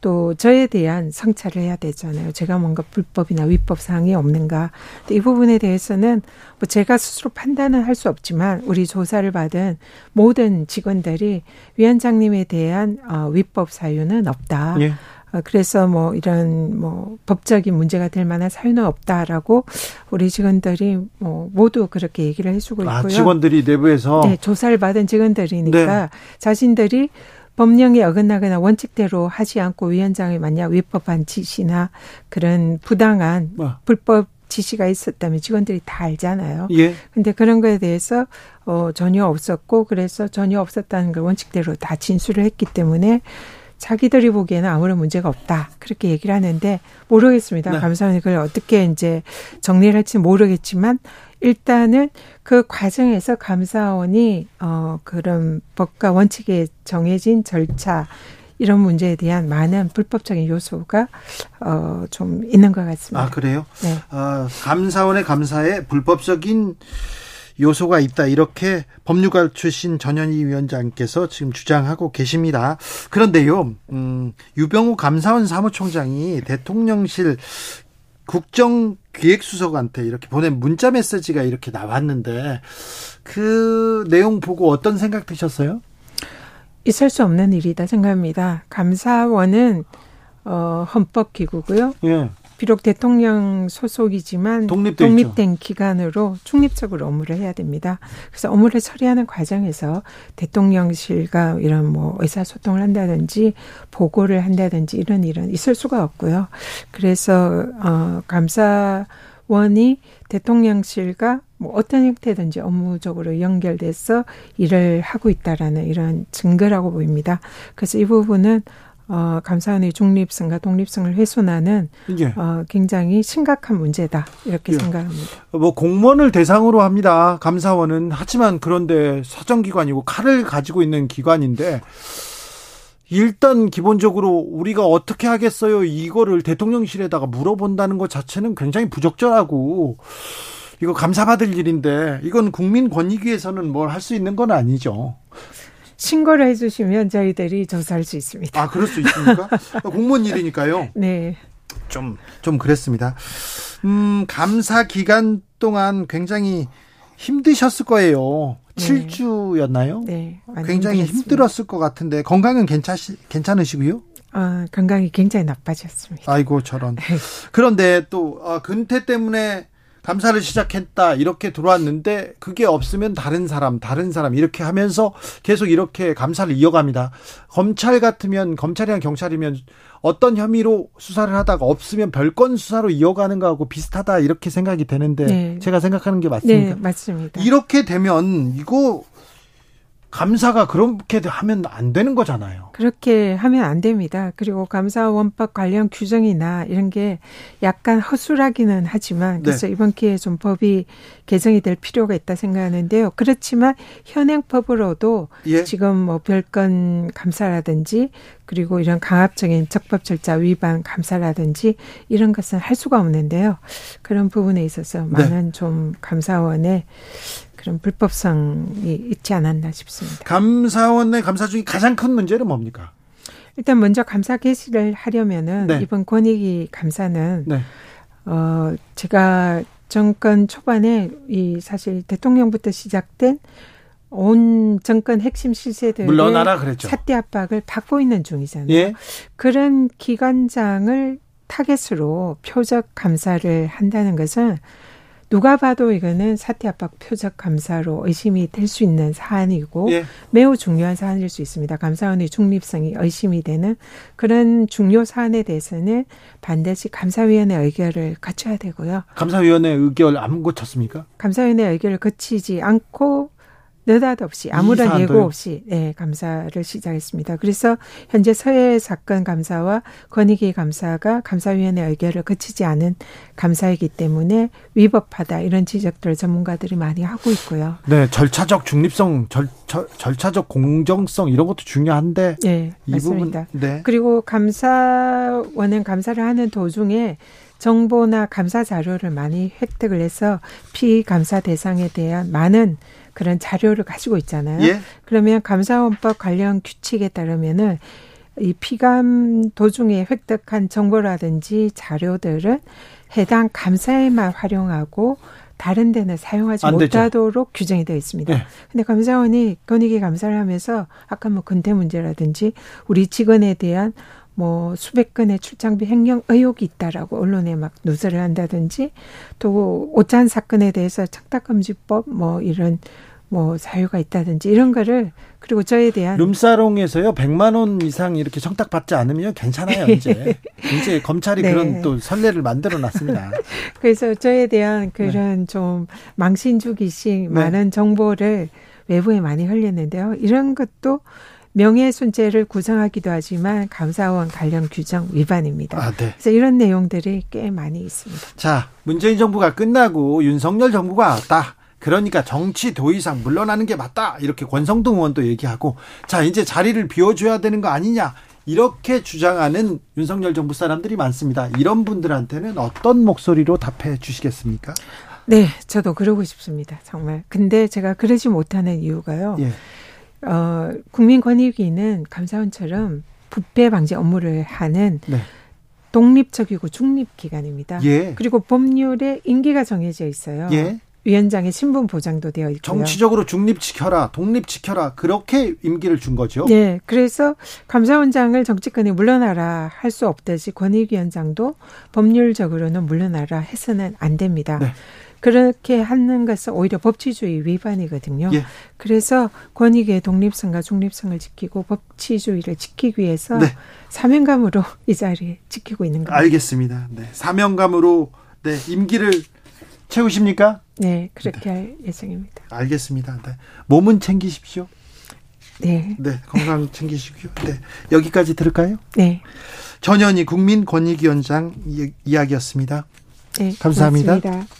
또 저에 대한 성찰을 해야 되잖아요. 제가 뭔가 불법이나 위법 사항이 없는가. 이 부분에 대해서는 뭐 제가 스스로 판단은 할 수 없지만 우리 조사를 받은 모든 직원들이 위원장님에 대한 어, 위법 사유는 없다. 예. 어, 그래서 뭐 이런 뭐 법적인 문제가 될 만한 사유는 없다라고 우리 직원들이 뭐 모두 그렇게 얘기를 해주고 아, 있고요. 아, 직원들이 내부에서 네, 조사를 받은 직원들이니까 네. 자신들이 법령에 어긋나거나 원칙대로 하지 않고 위원장이 만약 위법한 지시나 그런 부당한 뭐. 불법 지시가 있었다면 직원들이 다 알잖아요. 예. 근데 그런 거에 대해서 어 전혀 없었고 그래서 전혀 없었다는 걸 원칙대로 다 진술을 했기 때문에 자기들이 보기에는 아무런 문제가 없다. 그렇게 얘기를 하는데 모르겠습니다. 네. 감사원이 그걸 어떻게 이제 정리를 할지 모르겠지만 일단은 그 과정에서 감사원이 어 그런 법과 원칙에 정해진 절차 이런 문제에 대한 많은 불법적인 요소가 어좀 있는 것 같습니다. 아 그래요? 네. 어, 감사원의 감사에 불법적인 요소가 있다 이렇게 법률가 출신 전현희 위원장께서 지금 주장하고 계십니다. 그런데요, 음, 유병우 감사원 사무총장이 대통령실 국정기획수석한테 이렇게 보낸 문자 메시지가 이렇게 나왔는데 그 내용 보고 어떤 생각 드셨어요? 있을 수 없는 일이다 생각합니다. 감사원은 어, 헌법기구고요. 예. 비록 대통령 소속이지만 독립된 기관으로 중립적으로 업무를 해야 됩니다. 그래서 업무를 처리하는 과정에서 대통령실과 이런 뭐 의사소통을 한다든지 보고를 한다든지 이런 일은 있을 수가 없고요. 그래서 어 감사 원이 대통령실과 뭐 어떤 형태든지 업무적으로 연결돼서 일을 하고 있다라는 이런 증거라고 보입니다. 그래서 이 부분은 어, 감사원의 중립성과 독립성을 훼손하는 예. 어, 굉장히 심각한 문제다 이렇게 예. 생각합니다. 뭐 공무원을 대상으로 합니다. 감사원은 하지만 그런데 사정기관이고 칼을 가지고 있는 기관인데 일단 기본적으로 우리가 어떻게 하겠어요? 이거를 대통령실에다가 물어본다는 것 자체는 굉장히 부적절하고 이거 감사받을 일인데 이건 국민 권익위에서는 뭘 할 수 있는 건 아니죠. 신고를 해주시면 저희들이 조사할 수 있습니다. 아, 그럴 수 있습니까? <laughs> 공무원 일이니까요. 네. 좀, 좀 그랬습니다. 음, 감사 기간 동안 굉장히 힘드셨을 거예요. 네. 7주였나요? 네. 굉장히 힘들었습니다. 힘들었을 것 같은데 건강은 괜찮시, 괜찮으시고요? 어, 건강이 굉장히 나빠졌습니다. 아이고 저런. 네. 그런데 또 어, 근태 때문에 감사를 시작했다 이렇게 들어왔는데 그게 없으면 다른 사람 다른 사람 이렇게 하면서 계속 이렇게 감사를 이어갑니다. 검찰 같으면 검찰이랑 경찰이면 어떤 혐의로 수사를 하다가 없으면 별건 수사로 이어가는 거하고 비슷하다 이렇게 생각이 되는데 네. 제가 생각하는 게 맞습니까? 네, 맞습니다. 이렇게 되면 이거 감사가 그렇게 하면 안 되는 거잖아요. 그렇게 하면 안 됩니다. 그리고 감사원법 관련 규정이나 이런 게 약간 허술하기는 하지만 네. 그래서 네. 이번 기회에 좀 법이 개정이 될 필요가 있다 생각하는데요. 그렇지만 현행법으로도 예. 지금 뭐 별건 감사라든지 그리고 이런 강압적인 적법 절차 위반 감사라든지 이런 것은 할 수가 없는데요. 그런 부분에 있어서 네. 많은 네. 좀 감사원의 그런 불법성이 있지 않았나 싶습니다. 감사원의 감사 중에 가장 큰 문제는 뭡니까? 일단 먼저 감사 개시를 하려면은 네. 이번 권익위 감사는 네. 어 제가 정권 초반에 이 사실 대통령부터 시작된 온 정권 핵심 실세들의 사퇴 압박을 받고 있는 중이잖아요. 예? 그런 기관장을 타겟으로 표적 감사를 한다는 것은 누가 봐도 이거는 사태 압박 표적 감사로 의심이 될 수 있는 사안이고 예. 매우 중요한 사안일 수 있습니다. 감사원의 중립성이 의심이 되는 그런 중요 사안에 대해서는 반드시 감사위원회 의결을 거쳐야 되고요. 감사위원회 의결 안 거쳤습니까? 감사위원회 의결을 거치지 않고 느닷없이 아무런 예고 없이 네, 감사를 시작했습니다. 그래서 현재 서해 사건 감사와 권익위 감사가 감사위원회 의결을 거치지 않은 감사이기 때문에 위법하다 이런 지적들을 전문가들이 많이 하고 있고요. 네, 절차적 중립성, 절, 절, 절차적 공정성 이런 것도 중요한데 네, 이 맞습니다. 부분 네. 그리고 감사원은 감사를 하는 도중에 정보나 감사 자료를 많이 획득을 해서 피감사 대상에 대한 많은 그런 자료를 가지고 있잖아요. 예? 그러면 감사원법 관련 규칙에 따르면은 이 피감 도중에 획득한 정보라든지 자료들은 해당 감사에만 활용하고 다른 데는 사용하지 못하도록 규정이 되어 있습니다. 네. 근데 감사원이 권익위 감사를 하면서 아까 뭐 근태 문제라든지 우리 직원에 대한 뭐 수백 건의 출장비 횡령 의혹이 있다라고 언론에 막 누설을 한다든지 또 오찬 사건에 대해서 청탁금지법 뭐 이런 뭐 사유가 있다든지 이런 거를 그리고 저에 대한 룸사롱에서요 100만 원 이상 이렇게 청탁 받지 않으면 괜찮아요 이제 <laughs> 이제 검찰이 네. 그런 또 선례를 만들어 놨습니다. <laughs> 그래서 저에 대한 그런 네. 좀 망신주기식 네. 많은 정보를 외부에 많이 흘렸는데요. 이런 것도 명예훼손죄를 구성하기도 하지만 감사원 관련 규정 위반입니다. 아, 네. 그래서 이런 내용들이 꽤 많이 있습니다. 자, 문재인 정부가 끝나고 윤석열 정부가 왔다. 그러니까 정치 도의상 물러나는 게 맞다. 이렇게 권성동 의원도 얘기하고 자, 이제 자리를 비워줘야 되는 거 아니냐. 이렇게 주장하는 윤석열 정부 사람들이 많습니다. 이런 분들한테는 어떤 목소리로 답해 주시겠습니까? 네, 저도 그러고 싶습니다. 정말. 근데 제가 그러지 못하는 이유가요. 예. 어, 국민권익위는 감사원처럼 부패 방지 업무를 하는 네. 독립적이고 중립 기관입니다. 예. 그리고 법률에 임기가 정해져 있어요. 예. 위원장의 신분 보장도 되어 있고요. 정치적으로 중립 지켜라, 독립 지켜라 그렇게 임기를 준 거죠. 네, 그래서 감사원장을 정치권에 물러나라 할 수 없듯이 권익위원장도 법률적으로는 물러나라 해서는 안 됩니다. 네. 그렇게 하는 것은 오히려 법치주의 위반이거든요. 예. 그래서 권익의 독립성과 중립성을 지키고 법치주의를 지키기 위해서 네. 사명감으로 이 자리에 지키고 있는 겁니다. 알겠습니다. 네. 사명감으로 네, 임기를 채우십니까? 네, 그렇게 네. 할 예정입니다. 알겠습니다. 네. 몸은 챙기십시오. 네. 네, 건강 챙기시고요. 네. 여기까지 들을까요? 네. 전현희 국민권익위원장 이야기였습니다. 네. 감사합니다. 고맙습니다.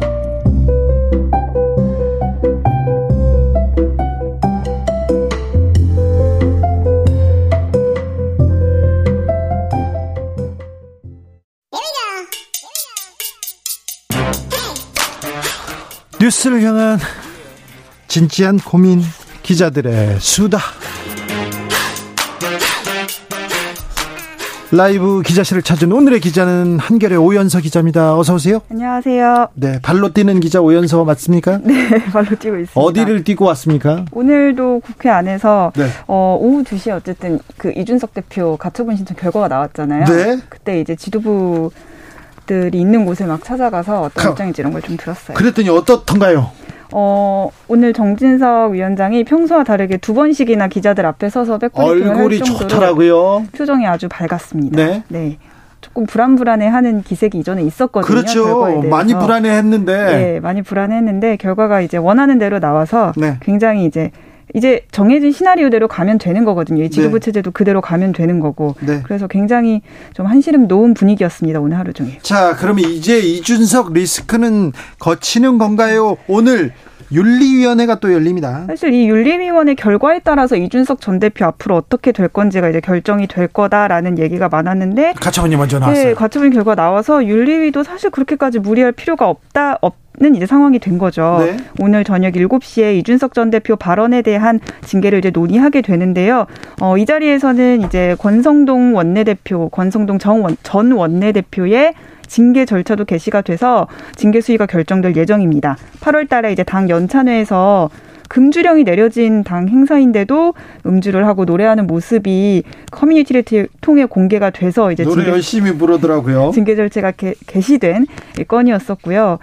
뉴스를 향한 진지한 고민 기자들의 수다. 라이브 기자실을 찾은 오늘의 기자는 한결의 오연서 기자입니다. 어서 오세요. 안녕하세요. 네, 발로 뛰는 기자 오연서 맞습니까? 네, <laughs> 발로 뛰고 있습니다. 어디를 뛰고 왔습니까? 오늘도 국회 안에서 네. 어, 오후 2시에 어쨌든 그 이준석 대표 가처분 신청 결과가 나왔잖아요. 네. 그때 이제 지도부 들이 있는 곳에 막 찾아가서 어떤 가, 입장인지 이런 걸 좀 들었어요. 그랬더니 어떻던가요? 어, 오늘 정진석 위원장이 평소와 다르게 두 번씩이나 기자들 앞에 서서 백브리핑을 얼굴이 좋더라고요. 표정이 아주 밝았습니다. 네. 네. 조금 불안불안해하는 기색이 이전에 있었거든요. 그렇죠. 많이 불안해했는데. 네, 많이 불안해했는데 결과가 이제 원하는 대로 나와서 네. 굉장히 이제 이제 정해진 시나리오대로 가면 되는 거거든요. 이 지도부 네. 체제도 그대로 가면 되는 거고. 네. 그래서 굉장히 좀 한시름 놓은 분위기였습니다. 오늘 하루 종일. 자, 그러면 이제 이준석 리스크는 거치는 건가요? 오늘 윤리위원회가 또 열립니다. 사실 이 윤리위원회 결과에 따라서 이준석 전 대표 앞으로 어떻게 될 건지가 이제 결정이 될 거다라는 얘기가 많았는데 가처분이 먼저 나왔어요. 네, 가처분 결과 나와서 윤리위도 사실 그렇게까지 무리할 필요가 없다 없. 는 이제 상황이 된 거죠. 네. 오늘 저녁 7시에 이준석 전 대표 발언에 대한 징계를 이제 논의하게 되는데요. 어, 이 자리에서는 이제 권성동 원내대표, 권성동 정전 원내대표의 징계 절차도 개시가 돼서 징계 수위가 결정될 예정입니다. 8월 달에 이제 당 연찬회에서 금주령이 내려진 당 행사인데도 음주를 하고 노래하는 모습이 커뮤니티를 통해 공개가 돼서 이제 노래 징계, 열심히 부르더라고요. 징계 절차가 개, 개시된 건이었었고요.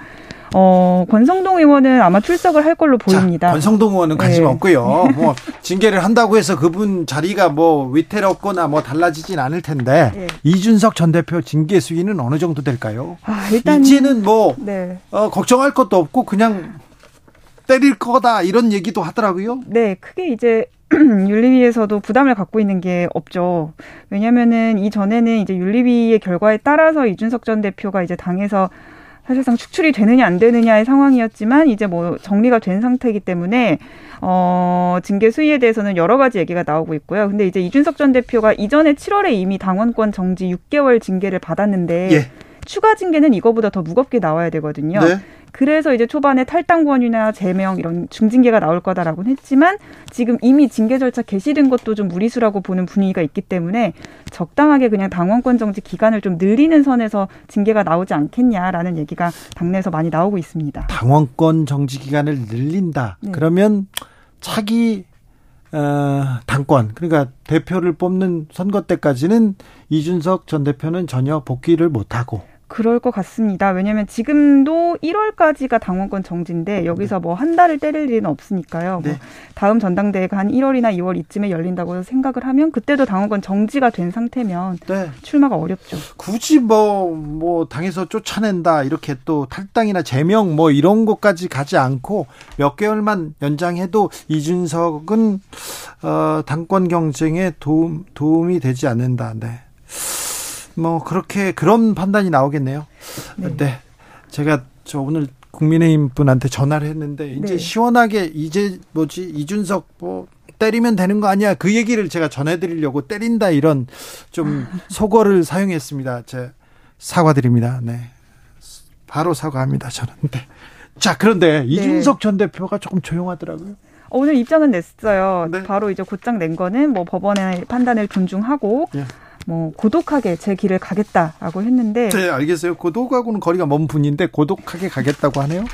어, 권성동 의원은 아마 출석을 할 걸로 보입니다. 자, 권성동 의원은 관심 네. 없고요. <laughs> 뭐 징계를 한다고 해서 그분 자리가 뭐 위태롭거나 뭐 달라지진 않을 텐데 네. 이준석 전 대표 징계 수위는 어느 정도 될까요? 아, 일단 이제는 뭐 네. 어, 걱정할 것도 없고 그냥 때릴 거다 이런 얘기도 하더라고요. 네, 크게 이제 <clears throat> 윤리위에서도 부담을 갖고 있는 게 없죠. 왜냐면은 이전에는 이제 윤리위의 결과에 따라서 이준석 전 대표가 이제 당에서 사실상 축출이 되느냐 안 되느냐의 상황이었지만 이제 뭐 정리가 된 상태이기 때문에 어 징계 수위에 대해서는 여러 가지 얘기가 나오고 있고요. 근데 이제 이준석 전 대표가 이전에 7월에 이미 당원권 정지 6개월 징계를 받았는데 예. 추가 징계는 이거보다 더 무겁게 나와야 되거든요. 네. 그래서 이제 초반에 탈당권이나 제명 이런 중징계가 나올 거다라고는 했지만 지금 이미 징계 절차 개시된 것도 좀 무리수라고 보는 분위기가 있기 때문에 적당하게 그냥 당원권 정지 기간을 좀 늘리는 선에서 징계가 나오지 않겠냐라는 얘기가 당내에서 많이 나오고 있습니다. 당원권 정지 기간을 늘린다. 네. 그러면 차기 어, 당권 그러니까 대표를 뽑는 선거 때까지는 이준석 전 대표는 전혀 복귀를 못하고 그럴 것 같습니다. 왜냐하면 지금도 1월까지가 당원권 정지인데 여기서 뭐한 달을 때릴 일은 없으니까요. 뭐 네. 뭐 다음 전당대회가 한 1월이나 2월 이쯤에 열린다고 생각을 하면 그때도 당원권 정지가 된 상태면 네. 출마가 어렵죠. 굳이 뭐뭐 뭐 당에서 쫓아낸다 이렇게 또 탈당이나 제명 뭐 이런 것까지 가지 않고 몇 개월만 연장해도 이준석은 어, 당권 경쟁에 도움 도움이 되지 않는다. 네. 뭐 그렇게 그런 판단이 나오겠네요. 네. 네. 제가 저 오늘 국민의힘 분한테 전화를 했는데 이제 네. 시원하게 이제 뭐지 이준석 뭐 때리면 되는 거 아니야 그 얘기를 제가 전해드리려고 때린다 이런 좀 <laughs> 속어를 사용했습니다. 제 사과드립니다. 네. 바로 사과합니다. 저는. 네. 자 그런데 네. 이준석 전 대표가 조금 조용하더라고요. 오늘 입장은 냈어요. 네. 바로 이제 곧장 낸 거는 뭐 법원의 판단을 존중하고 네. 뭐 고독하게 제 길을 가겠다라고 했는데 네, 알겠어요. 고독하고는 거리가 먼 분인데 고독하게 가겠다고 하네요.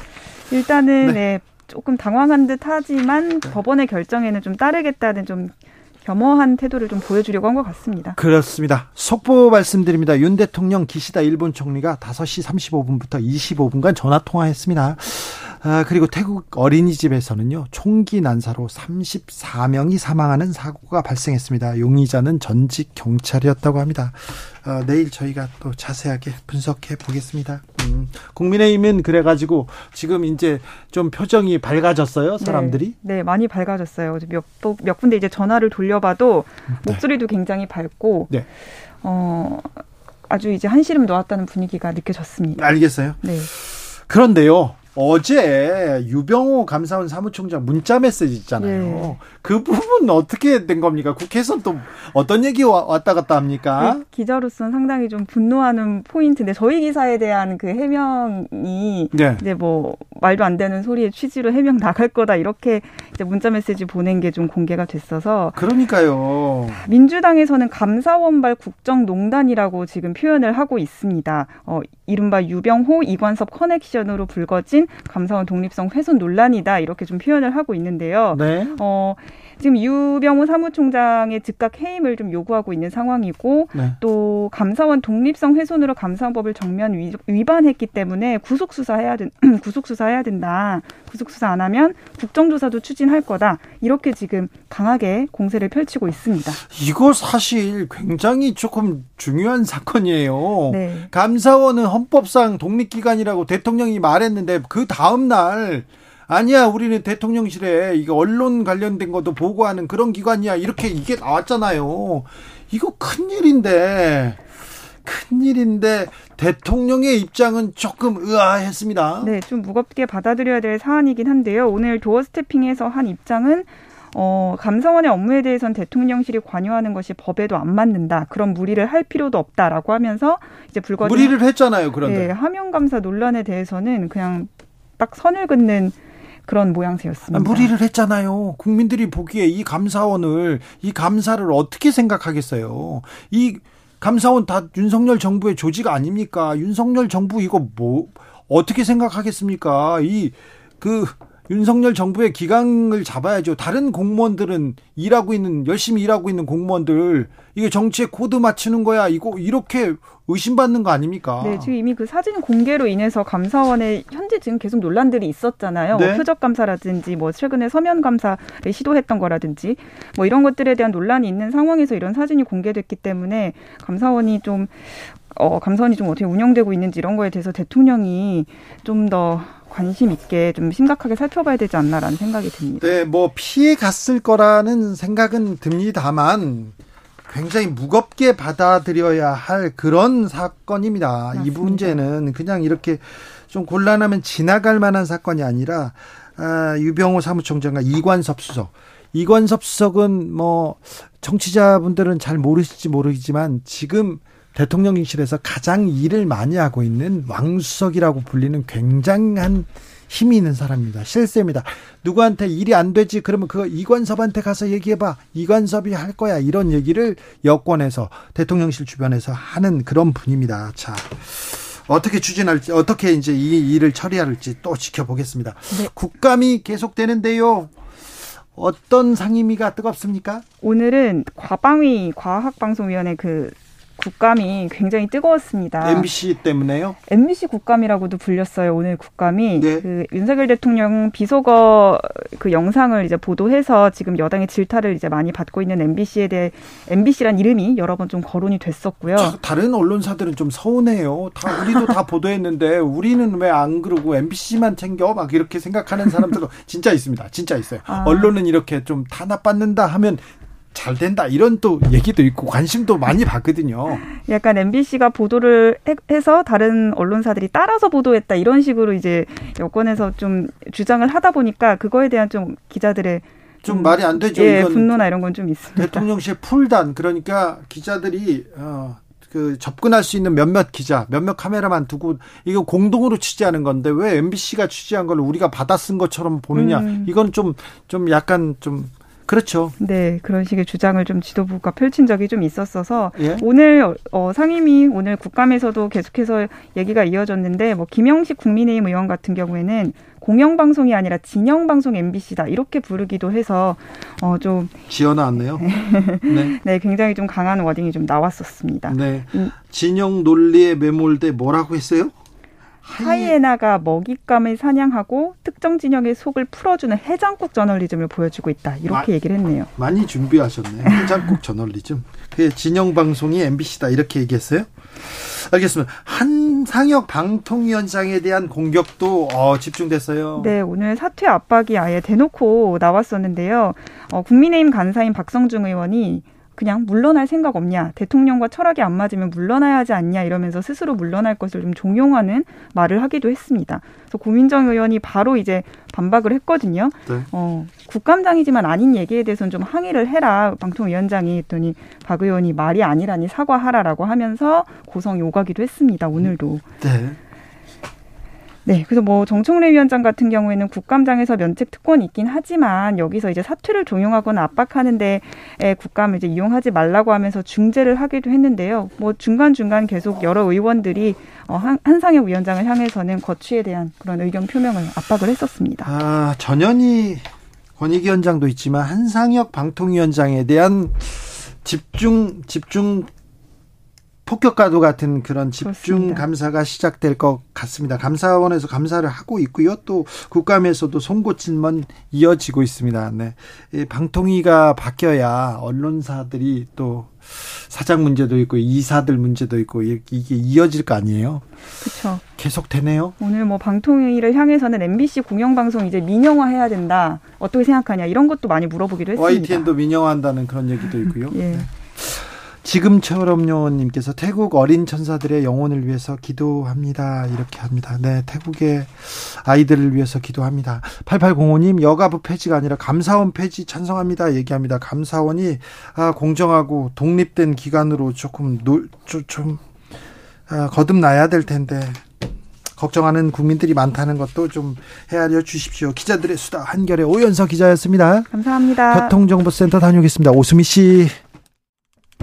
일단은 네, 네 조금 당황한 듯 하지만 네. 법원의 결정에는 좀 따르겠다는 좀 겸허한 태도를 좀 보여주려고 한 것 같습니다. 그렇습니다. 속보 말씀드립니다. 윤 대통령 기시다 일본 총리가 5시 35분부터 25분간 전화 통화했습니다. 아, 그리고 태국 어린이집에서는요, 총기 난사로 34명이 사망하는 사고가 발생했습니다. 용의자는 전직 경찰이었다고 합니다. 어, 내일 저희가 또 자세하게 분석해 보겠습니다. 음, 국민의힘은 그래가지고 지금 이제 좀 표정이 밝아졌어요, 사람들이? 네, 네 많이 밝아졌어요. 몇, 몇 군데 이제 전화를 돌려봐도 네. 목소리도 네. 굉장히 밝고, 네. 어, 아주 이제 한시름 놓았다는 분위기가 느껴졌습니다. 알겠어요. 네. 그런데요, 어제 유병호 감사원 사무총장 문자 메시지 있잖아요. 네. 그 부분 어떻게 된 겁니까? 국회에서 또 어떤 얘기 왔다 갔다 합니까? 네, 기자로서는 상당히 좀 분노하는 포인트인데 저희 기사에 대한 그 해명이 네. 이제 뭐 말도 안 되는 소리의 취지로 해명 나갈 거다 이렇게 이제 문자 메시지 보낸 게 좀 공개가 됐어서 그러니까요. 민주당에서는 감사원발 국정농단이라고 지금 표현을 하고 있습니다. 어, 이른바 유병호 이관섭 커넥션으로 불거진 감사원 독립성 훼손 논란이다 이렇게 좀 표현을 하고 있는데요. 네. 어, 지금 유병호 사무총장의 즉각 해임을 좀 요구하고 있는 상황이고 네. 또 감사원 독립성 훼손으로 감사원법을 정면 위 반했기 때문에 구속 수사해야 된 <clears throat> 구속 수사해야 된다. 구속 수사 안 하면 국정조사도 추진할 거다. 이렇게 지금 강하게 공세를 펼치고 있습니다. 이거 사실 굉장히 조금 중요한 사건이에요. 네. 감사원은 헌법상 독립기관이라고 대통령이 말했는데 그 다음 날 아니야, 우리는 대통령실에 이거 언론 관련된 것도 보고하는 그런 기관이야. 이렇게 이게 나왔잖아요. 이거 큰일인데. 큰일인데 대통령의 입장은 조금 의아했습니다. 네, 좀 무겁게 받아들여야 될 사안이긴 한데요. 오늘 도어 스태핑에서 한 입장은 어, 감사원의 업무에 대해선 대통령실이 관여하는 것이 법에도 안 맞는다. 그런 무리를 할 필요도 없다라고 하면서 이제 불거진 무리를 했잖아요. 그런데 네, 하명 감사 논란에 대해서는 그냥 딱 선을 긋는 그런 모양새였습니다. 무리를 했잖아요. 국민들이 보기에 이 감사원을 이 감사를 어떻게 생각하겠어요? 이 감사원 다 윤석열 정부의 조직 아닙니까? 윤석열 정부 이거 뭐 어떻게 생각하겠습니까? 이그 윤석열 정부의 기강을 잡아야죠. 다른 공무원들은 일하고 있는 열심히 일하고 있는 공무원들 이게 정치에 코드 맞추는 거야. 이거 이렇게 의심받는 거 아닙니까? 네, 지금 이미 그 사진 공개로 인해서 감사원에 현재 지금 계속 논란들이 있었잖아요. 뭐 네? 뭐 표적 감사라든지 뭐 최근에 서면 감사를 시도했던 거라든지 뭐 이런 것들에 대한 논란이 있는 상황에서 이런 사진이 공개됐기 때문에 감사원이 좀 어, 감사원이 좀 어떻게 운영되고 있는지 이런 거에 대해서 대통령이 좀 더 관심 있게 좀 심각하게 살펴봐야 되지 않나라는 생각이 듭니다. 네, 뭐 피해 갔을 거라는 생각은 듭니다만 굉장히 무겁게 받아들여야 할 그런 사건입니다. 맞습니다. 이 문제는 그냥 이렇게 좀 곤란하면 지나갈 만한 사건이 아니라 아, 유병호 사무총장과 이관섭 수석. 이관섭 수석은 뭐 정치자분들은 잘 모르실지 모르지만 지금 대통령실에서 가장 일을 많이 하고 있는 왕수석이라고 불리는 굉장한 힘이 있는 사람입니다. 실세입니다. 누구한테 일이 안 되지 그러면 그 이관섭한테 가서 얘기해봐. 이관섭이 할 거야. 이런 얘기를 여권에서 대통령실 주변에서 하는 그런 분입니다. 자. 어떻게 추진할지 어떻게 이제 이 일을 처리할지 또 지켜보겠습니다. 네. 국감이 계속되는데요. 어떤 상임위가 뜨겁습니까? 오늘은 과방위 과학방송위원회 그 국감이 굉장히 뜨거웠습니다. MBC 때문에요? MBC 국감이라고도 불렸어요. 오늘 국감이 네. 그 윤석열 대통령 비속어 그 영상을 이제 보도해서 지금 여당의 질타를 이제 많이 받고 있는 MBC에 대해 MBC란 이름이 여러 번 좀 거론이 됐었고요. 다른 언론사들은 좀 서운해요. 다 우리도 다 보도했는데 우리는 왜 안 그러고 MBC만 챙겨 막 이렇게 생각하는 사람들도 진짜 있습니다. 진짜 있어요. 아. 언론은 이렇게 좀 탄압받는다 하면 잘 된다 이런 또 얘기도 있고 관심도 많이 받거든요. 약간 MBC가 보도를 해서 다른 언론사들이 따라서 보도했다 이런 식으로 이제 여권에서 좀 주장을 하다 보니까 그거에 대한 좀 기자들의 좀, 좀 말이 안 되죠. 예, 분노나 이런 건 좀 있습니다. 대통령실 풀단 그러니까 기자들이 어, 그 접근할 수 있는 몇몇 기자, 몇몇 카메라만 두고 이거 공동으로 취재하는 건데 왜 MBC가 취재한 걸 우리가 받아 쓴 것처럼 보느냐? 음. 이건 좀좀 좀 약간 좀 그렇죠. 네, 그런 식의 주장을 좀 지도부가 펼친 적이 좀 있었어서 예? 오늘 어, 상임위 오늘 국감에서도 계속해서 얘기가 이어졌는데 뭐 김영식 국민의힘 의원 같은 경우에는 공영방송이 아니라 진영방송 MBC다 이렇게 부르기도 해서 어, 좀 지어 나왔네요. <laughs> 네. 네, 굉장히 좀 강한 워딩이 좀 나왔었습니다. 네. 음. 진영 논리에 매몰돼 뭐라고 했어요? 하이에나가 먹잇감을 사냥하고 특정 진영의 속을 풀어주는 해장국 저널리즘을 보여주고 있다. 이렇게 마, 얘기를 했네요. 많이 준비하셨네요. 해장국 저널리즘. 그 진영 방송이 MBC다 이렇게 얘기했어요? 알겠습니다. 한상혁 방통위원장에 대한 공격도 어, 집중됐어요. 네, 오늘 사퇴 압박이 아예 대놓고 나왔었는데요. 어, 국민의힘 간사인 박성중 의원이 그냥 물러날 생각 없냐 대통령과 철학이 안 맞으면 물러나야 하지 않냐 이러면서 스스로 물러날 것을 좀 종용하는 말을 하기도 했습니다. 그래서 고민정 의원이 바로 이제 반박을 했거든요. 네. 어, 국감장이지만 아닌 얘기에 대해서는 좀 항의를 해라 방통위원장이 했더니 박 의원이 말이 아니라니 사과하라라고 하면서 고성이 오가기도 했습니다. 오늘도. 네. 네, 그래서 뭐 정청래 위원장 같은 경우에는 국감장에서 면책 특권이 있긴 하지만 여기서 이제 사퇴를 종용하거나 압박하는데 국감을 이제 이용하지 말라고 하면서 중재를 하기도 했는데요. 뭐 중간 중간 계속 여러 의원들이 어, 한, 한상혁 위원장을 향해서는 거취에 대한 그런 의견 표명을 압박을 했었습니다. 아 전현희 권익위원장도 있지만 한상혁 방통위원장에 대한 집중 집중 폭격과도 같은 그런 집중 그렇습니다. 감사가 시작될 것 같습니다. 감사원에서 감사를 하고 있고요. 또 국감에서도 송고침만 이어지고 있습니다. 네. 방통위가 바뀌어야 언론사들이 또 사장 문제도 있고 이사들 문제도 있고 이게 이어질 거 아니에요? 그렇죠. 계속 되네요. 오늘 뭐 방통위를 향해서는 MBC 공영방송 이제 민영화 해야 된다. 어떻게 생각하냐 이런 것도 많이 물어보기도 했습니다. YTN도 민영화한다는 그런 얘기도 있고요. 예. 네. 지금처럼요 님께서 태국 어린 천사들의 영혼을 위해서 기도합니다. 이렇게 합니다. 네, 태국의 아이들을 위해서 기도합니다. 8805 님 여가부 폐지가 아니라 감사원 폐지 찬성합니다. 얘기합니다. 감사원이 아, 공정하고 독립된 기관으로 조금 놀, 좀 아, 거듭나야 될 텐데 걱정하는 국민들이 많다는 것도 좀 헤아려 주십시오. 기자들의 수다 한결의 오연서 기자였습니다. 감사합니다. 교통정보센터 다녀오겠습니다. 오수미 씨.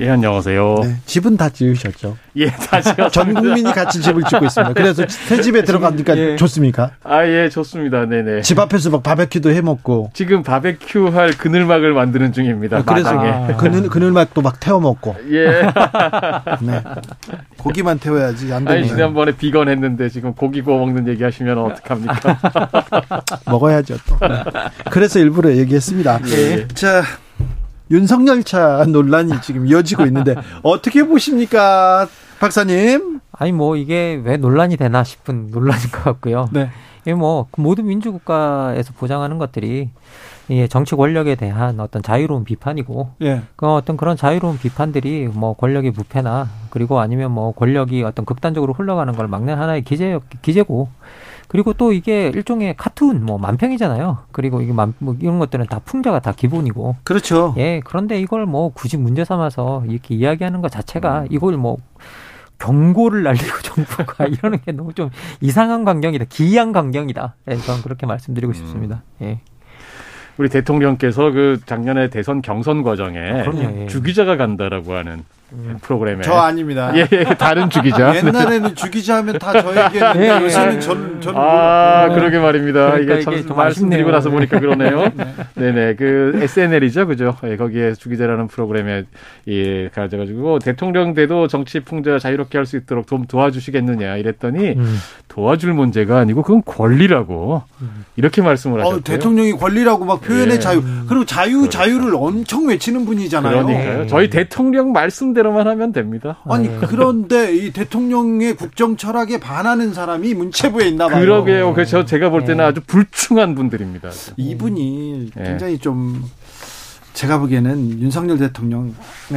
예, 안녕하세요. 네, 집은 다 지으셨죠? 예, 다 <laughs> 지었습니다. 전 국민이 같이 집을 짓고 있습니다. 그래서 새 집에 <laughs> 들어가니까 예. 좋습니까? 아, 예, 좋습니다. 네네. 집 앞에서 막 바베큐도 해 먹고. 지금 바베큐 할 그늘막을 만드는 중입니다. 아, 그래서 마당에. 그늘, 그늘막도 막 태워 먹고. <laughs> 예. 네. 고기만 태워야지. 안 되네요. 아니, 지난번에 비건 했는데 지금 고기 구워 먹는 얘기 하시면 어떡합니까? 먹어야죠, 또. 네. 그래서 일부러 얘기했습니다. 예. 자. 윤석열 차 논란이 지금 이어지고 있는데 어떻게 보십니까, 박사님? 아니 뭐 이게 왜 논란이 되나 싶은 논란인 것 같고요. 네. 이게 뭐 모든 민주국가에서 보장하는 것들이 이 정치 권력에 대한 어떤 자유로운 비판이고, 예. 그 어떤 그런 자유로운 비판들이 뭐 권력의 무패나 그리고 아니면 뭐 권력이 어떤 극단적으로 흘러가는 걸 막는 하나의 기재 기재고, 그리고 또 이게 일종의 카툰 뭐 만평이잖아요. 그리고 이게 만, 뭐 이런 것들은 다 풍자가 다 기본이고. 그렇죠. 예. 그런데 이걸 뭐 굳이 문제 삼아서 이렇게 이야기하는 것 자체가 음. 이걸 뭐 경고를 날리고 <laughs> 정부가 이러는 게 너무 좀 이상한 광경이다. 기이한 광경이다. 예, 저는 그렇게 말씀드리고 음. 싶습니다. 예. 우리 대통령께서 그 작년에 대선 경선 과정에 아, 예. 주기자가 간다라고 하는 음. 프로그램에 저 아닙니다. 예, 예 다른 주기자. <laughs> 옛날에는 주기자 하면 다저 얘기했는데 예, 요새는 전, 전 아, 뭐, 그러게 말입니다. 그러니까 이게 참 이게 말씀드리고 나서 보니까 그러네요. <laughs> 네, 네. 그 SNL이죠, 그죠? 예, 거기에 주기자라는 프로그램에 예, 가져가지고 대통령 대도 정치 풍자 자유롭게 할 수 있도록 좀 도와주시겠느냐 이랬더니 음. 도와줄 문제가 아니고 그건 권리라고 음. 이렇게 말씀을 어, 하셨어요. 어, 대통령이 권리라고 막 표현의 예. 자유 그리고 자유 그렇죠. 자유를 엄청 외치는 분이잖아요. 그러니까요. 저희 대통령 말씀 대로만 하면 됩니다. 아니 네. 그런데 이 대통령의 국정 철학에 반하는 사람이 문체부에 있나 봐요. 그러게요. 그래서 제가 볼 때는 네. 아주 불충한 분들입니다. 이분이 네. 굉장히 좀 제가 보기에는 윤석열 대통령을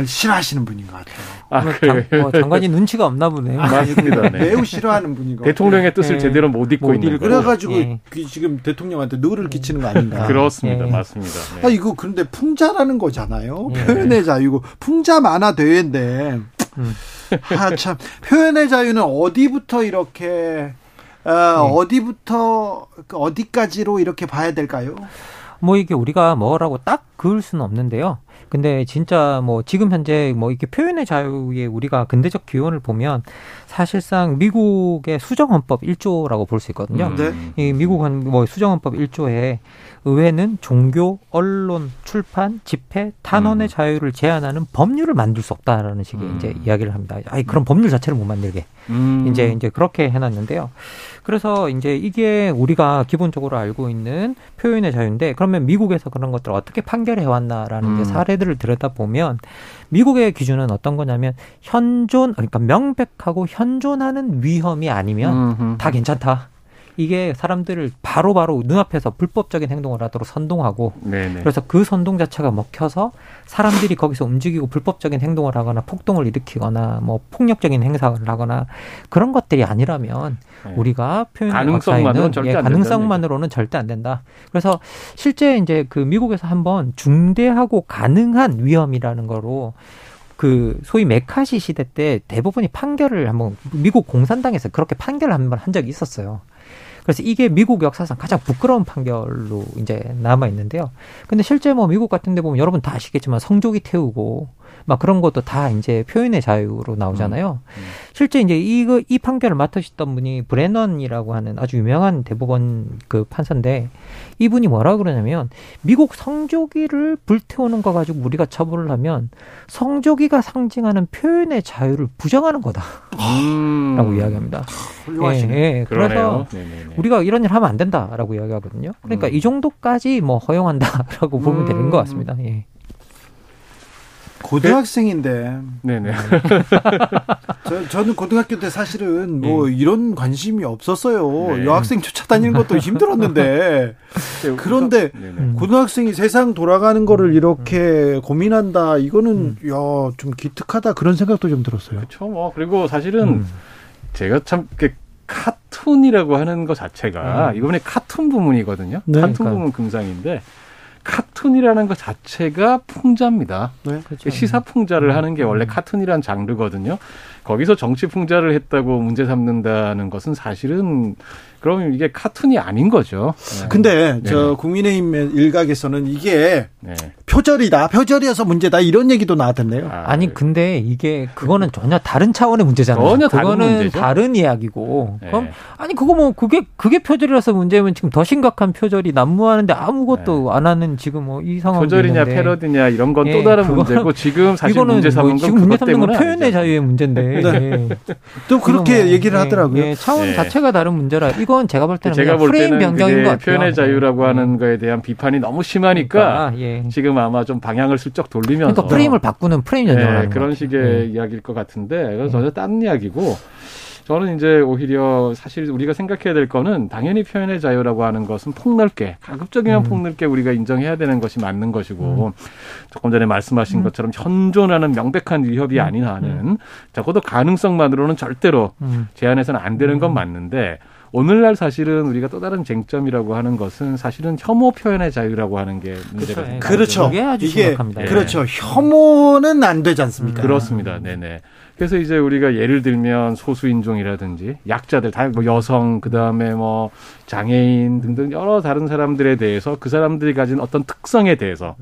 싫어하시는 분인 것 같아요. 아, 그래요? 장, 뭐 장관이 눈치가 없나 보네요. 아, 맞습니다. 네. 매우 싫어하는 것 대통령의 뜻을 네. 제대로 못 읽고 못 있는 그래가지고 네. 지금 대통령한테 누를 끼치는 거 아닌가. 그렇습니다. 네. 맞습니다. 아, 이거 그런데 풍자라는 거잖아요. 표현의 자유고 풍자 만화 대회인데. 음. 아, 참. 표현의 자유는 어디부터 이렇게 어, 어디부터 그 어디까지로 이렇게 봐야 될까요? 뭐 이게 우리가 뭐라고 딱 그을 수는 없는데요. 근데 진짜 뭐 지금 현재 뭐 이렇게 표현의 자유에 우리가 근대적 기원을 보면 사실상 미국의 수정헌법 1조라고 볼 수 있거든요. 음. 네. 이 미국은 뭐 수정헌법 1조에 의회는 종교, 언론, 출판, 집회, 탄원의 음. 자유를 제한하는 법률을 만들 수 없다라는 식의 음. 이제 이야기를 합니다. 아니 그런 법률 자체를 못 만들게 음. 이제 이제 그렇게 해놨는데요. 그래서 이제 이게 우리가 기본적으로 알고 있는 표현의 자유인데 그러면 미국에서 그런 것들을 어떻게 판결해 왔나라는 음. 사례들을 들여다 보면 미국의 기준은 어떤 거냐면 현존 그러니까 명백하고 현존하는 위험이 아니면 음흠. 다 괜찮다. 이게 사람들을 바로바로 바로 눈앞에서 불법적인 행동을 하도록 선동하고 네네. 그래서 그 선동 자체가 먹혀서 사람들이 거기서 움직이고 불법적인 행동을 하거나 폭동을 일으키거나 뭐 폭력적인 행사를 하거나 그런 것들이 아니라면 네. 우리가 표현 가능성만으로는 절대 예, 가능성만으로는 절대 안 된다. 그래서 실제 이제 그 미국에서 한번 중대하고 가능한 위험이라는 거로 그 소위 메카시 시대 때 대부분이 판결을 한번 미국 공산당에서 그렇게 판결을 한번 한 적이 있었어요. 그래서 이게 미국 역사상 가장 부끄러운 판결로 이제 남아 있는데요. 근데 실제 뭐 미국 같은 데 보면 여러분 다 아시겠지만 성조기 태우고 막 그런 것도 다 이제 표현의 자유로 나오잖아요. 음, 음. 실제 이제 이거 이 판결을 맡으셨던 분이 브레넌이라고 하는 아주 유명한 대법원 그 판사인데 이분이 뭐라 그러냐면 미국 성조기를 불태우는 거 가지고 우리가 처벌을 하면 성조기가 상징하는 표현의 자유를 부정하는 거다라고 음. 이야기합니다. 훌륭하시네. 예, 예. 그래서 네네네. 우리가 이런 일 하면 안 된다라고 이야기하거든요. 그러니까 음. 이 정도까지 뭐 허용한다라고 보면 되는 것 같습니다. 예. 고등학생인데. 네네. <laughs> 저, 저는 고등학교 때 사실은 뭐 네. 이런 관심이 없었어요. 네. 여학생 쫓아다니는 것도 <laughs> 힘들었는데. 네, 그런데 네네. 고등학생이 세상 돌아가는 거를 이렇게 고민한다. 이거는 음. 야, 좀 기특하다. 그런 생각도 좀 들었어요. 그렇죠. 뭐 그리고 사실은 음. 제가 참 카툰이라고 하는 것 자체가 음. 이번에 카툰 부문이거든요. 네, 카툰 그러니까. 부문 금상인데 카툰이라는 것 자체가 풍자입니다. 네, 그렇죠. 시사 풍자를 음. 하는 게 원래 카툰이란 장르거든요. 거기서 정치 풍자를 했다고 문제 삼는다는 것은 사실은 그럼 이게 카툰이 아닌 거죠. 네. 근데 네. 저 국민의힘 일각에서는 이게 네. 표절이다, 표절이어서 문제다 이런 얘기도 나왔던데요. 아, 니 근데 이게 그거는 전혀 다른 차원의 문제잖아요. 전혀 그거는 다른, 다른 이야기고. 네. 그럼 아니 그거 뭐 그게 그게 표절이라서 문제면 지금 더 심각한 표절이 난무하는데 아무것도 네. 안 하는 지금 뭐 이 상황 표절이냐 패러디냐 이런 건또 예, 다른 문제고 <laughs> 지금 사실 문제 삼은 건 지금 문제 삼는 건 표현의 자유의 문제인데. 네. 또 그렇게 뭐, 얘기를 하더라고요. 차원 자체가 다른 문제라. 이거 이건 제가 볼 때는 제가 볼 프레임 변경인 것 같아요. 표현의 자유라고 하는 거에 대한 비판이 너무 심하니까 그러니까, 예. 지금 아마 좀 방향을 슬쩍 돌리면서 그러니까 프레임을 바꾸는 프레임 전형을 네, 그런 식의 네. 이야기일 것 같은데 그건 전혀 딴 이야기고 저는 이제 오히려 사실 우리가 생각해야 될 거는 당연히 표현의 자유라고 하는 것은 폭넓게 가급적이면 음. 폭넓게 우리가 인정해야 되는 것이 맞는 것이고 음. 조금 전에 말씀하신 음. 것처럼 현존하는 명백한 위협이 음. 아닌 한은 음. 적어도 가능성만으로는 절대로 음. 제한해서는 안 되는 건 맞는데 오늘날 사실은 우리가 또 다른 쟁점이라고 하는 것은 사실은 혐오 표현의 자유라고 하는 게 문제가 그렇죠. 그렇죠. 이게 아주 이게 심각합니다. 그렇죠. 혐오는 안 되지 않습니까? 그렇습니다. 네네. 그래서 이제 우리가 예를 들면 소수인종이라든지 약자들, 다뭐 여성, 그 다음에 뭐 장애인 등등 여러 다른 사람들에 대해서 그 사람들이 가진 어떤 특성에 대해서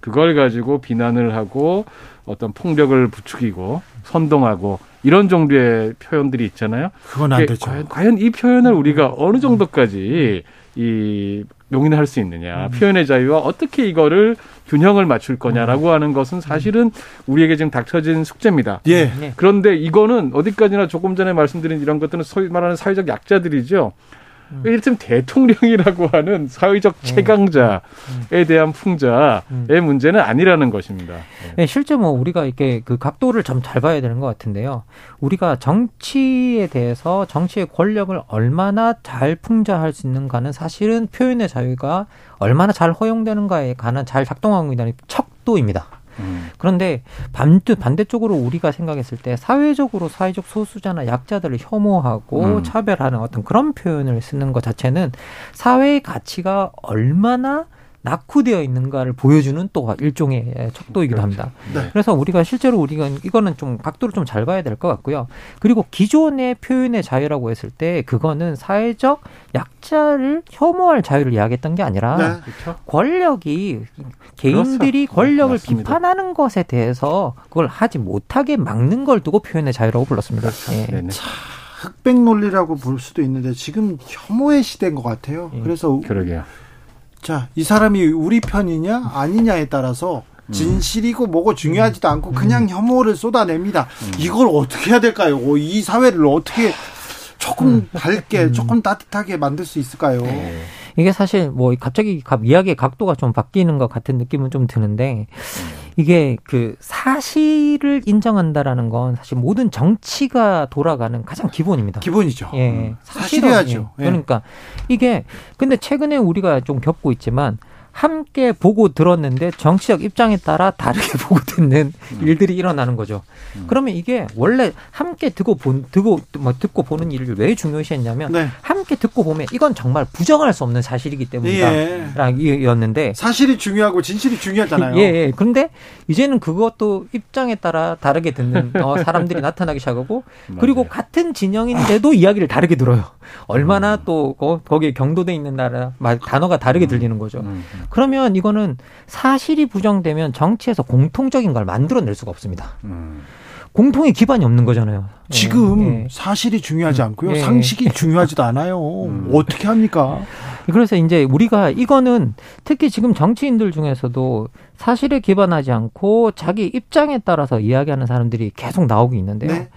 그걸 가지고 비난을 하고 어떤 폭력을 부추기고 선동하고 이런 정도의 표현들이 있잖아요. 그건 안 되죠. 과연, 과연 이 표현을 우리가 어느 정도까지 이 용인할 수 있느냐. 음. 표현의 자유와 어떻게 이거를 균형을 맞출 거냐라고 음. 하는 것은 사실은 우리에게 지금 닥쳐진 숙제입니다. 예. 그런데 이거는 어디까지나 조금 전에 말씀드린 이런 것들은 소위 말하는 사회적 약자들이죠. 음. 이를테면 대통령이라고 하는 사회적 음. 최강자에 음. 대한 풍자의 음. 문제는 아니라는 것입니다. 네. 네, 실제 뭐 우리가 이렇게 그 각도를 좀 잘 봐야 되는 것 같은데요. 우리가 정치에 대해서 정치의 권력을 얼마나 잘 풍자할 수 있는가는 사실은 표현의 자유가 얼마나 잘 허용되는가에 관한 잘 작동하고 있다는 척도입니다. 음. 그런데 반대, 반대쪽으로 우리가 생각했을 때 사회적으로 사회적 소수자나 약자들을 혐오하고 음. 차별하는 어떤 그런 표현을 쓰는 것 자체는 사회의 가치가 얼마나 낙후되어 있는가를 보여주는 또 일종의 척도이기도 그렇죠. 합니다. 네. 그래서 우리가 실제로 우리가 이거는 좀 각도를 좀 잘 봐야 될 것 같고요. 그리고 기존의 표현의 자유라고 했을 때 그거는 사회적 약자를 혐오할 자유를 이야기했던 게 아니라 네. 그렇죠. 권력이 개인들이 그렇죠. 권력을 네, 비판하는 것에 대해서 그걸 하지 못하게 막는 걸 두고 표현의 자유라고 불렀습니다. 그렇죠. 예. 흑백 논리라고 볼 수도 있는데 지금 혐오의 시대인 것 같아요. 예. 그래서 그러게요. 자, 이 사람이 우리 편이냐 아니냐에 따라서 음. 진실이고 뭐고 중요하지도 않고 음. 그냥 혐오를 쏟아냅니다. 음. 이걸 어떻게 해야 될까요? 이 사회를 어떻게 조금 밝게, 조금 따뜻하게 만들 수 있을까요? 네. 이게 사실 뭐 갑자기 이야기의 각도가 좀 바뀌는 것 같은 느낌은 좀 드는데 이게 그 사실을 인정한다라는 건 사실 모든 정치가 돌아가는 가장 기본입니다. 기본이죠. 예. 음. 사실이야죠. 예. 그러니까 이게 근데 최근에 우리가 좀 겪고 있지만 함께 보고 들었는데 정치적 입장에 따라 다르게 <laughs> 보고 듣는 음. 일들이 일어나는 거죠. 음. 그러면 이게 원래 함께 듣고 본 듣고 뭐 듣고 보는 일을 왜 중요시했냐면 네. 함께 듣고 보면 이건 정말 부정할 수 없는 사실이기 때문이다라였는데 예. 사실이 중요하고 진실이 중요하잖아요. 예, 예. 그런데 이제는 그것도 입장에 따라 다르게 듣는 어, 사람들이 <laughs> 나타나기 시작하고 그리고 같은 진영인데도 이야기를 다르게 들어요. 얼마나 음. 또 거기에 경도돼 있는 나라 단어가 다르게 음. 들리는 거죠. 음. 그러면 이거는 사실이 부정되면 정치에서 공통적인 걸 만들어낼 수가 없습니다. 음. 공통의 기반이 없는 거잖아요. 지금 예. 사실이 중요하지 음. 않고요. 예. 상식이 중요하지도 않아요. 음. 어떻게 합니까? 그래서 이제 우리가 이거는 특히 지금 정치인들 중에서도 사실에 기반하지 않고 자기 입장에 따라서 이야기하는 사람들이 계속 나오고 있는데요. 네.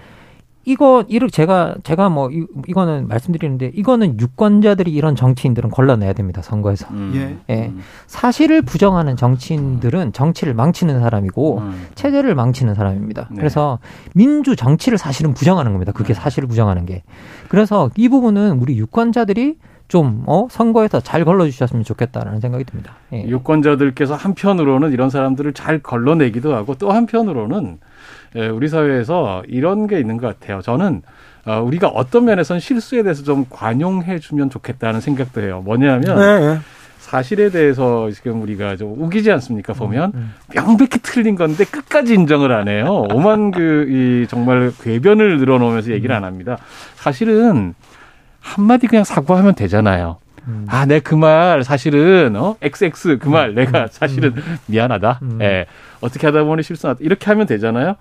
이거 이렇게 제가 제가 뭐 이, 이거는 말씀드리는데 이거는 유권자들이 이런 정치인들은 걸러내야 됩니다 선거에서. 음. 예. 예. 사실을 부정하는 정치인들은 정치를 망치는 사람이고 음. 체제를 망치는 사람입니다. 네. 그래서 민주 정치를 사실은 부정하는 겁니다. 그게 네. 사실을 부정하는 게. 그래서 이 부분은 우리 유권자들이 좀, 어, 선거에서 잘 걸러주셨으면 좋겠다라는 생각이 듭니다. 예. 유권자들께서 한편으로는 이런 사람들을 잘 걸러내기도 하고 또 한편으로는 예, 우리 사회에서 이런 게 있는 것 같아요. 저는 어, 우리가 어떤 면에서는 실수에 대해서 좀 관용해 주면 좋겠다는 생각도 해요. 뭐냐면 네, 네. 사실에 대해서 지금 우리가 좀 우기지 않습니까? 보면 음, 음. 명백히 틀린 건데 끝까지 인정을 안 해요. 오만 그 이 정말 궤변을 늘어놓으면서 얘기를 안 합니다. 사실은 한마디 그냥 사과하면 되잖아요. 음. 아, 내 그 말 사실은 어 XX 그 말 내가 사실은 미안하다. 예. 네. 어떻게 하다 보니 실수났다. 이렇게 하면 되잖아요.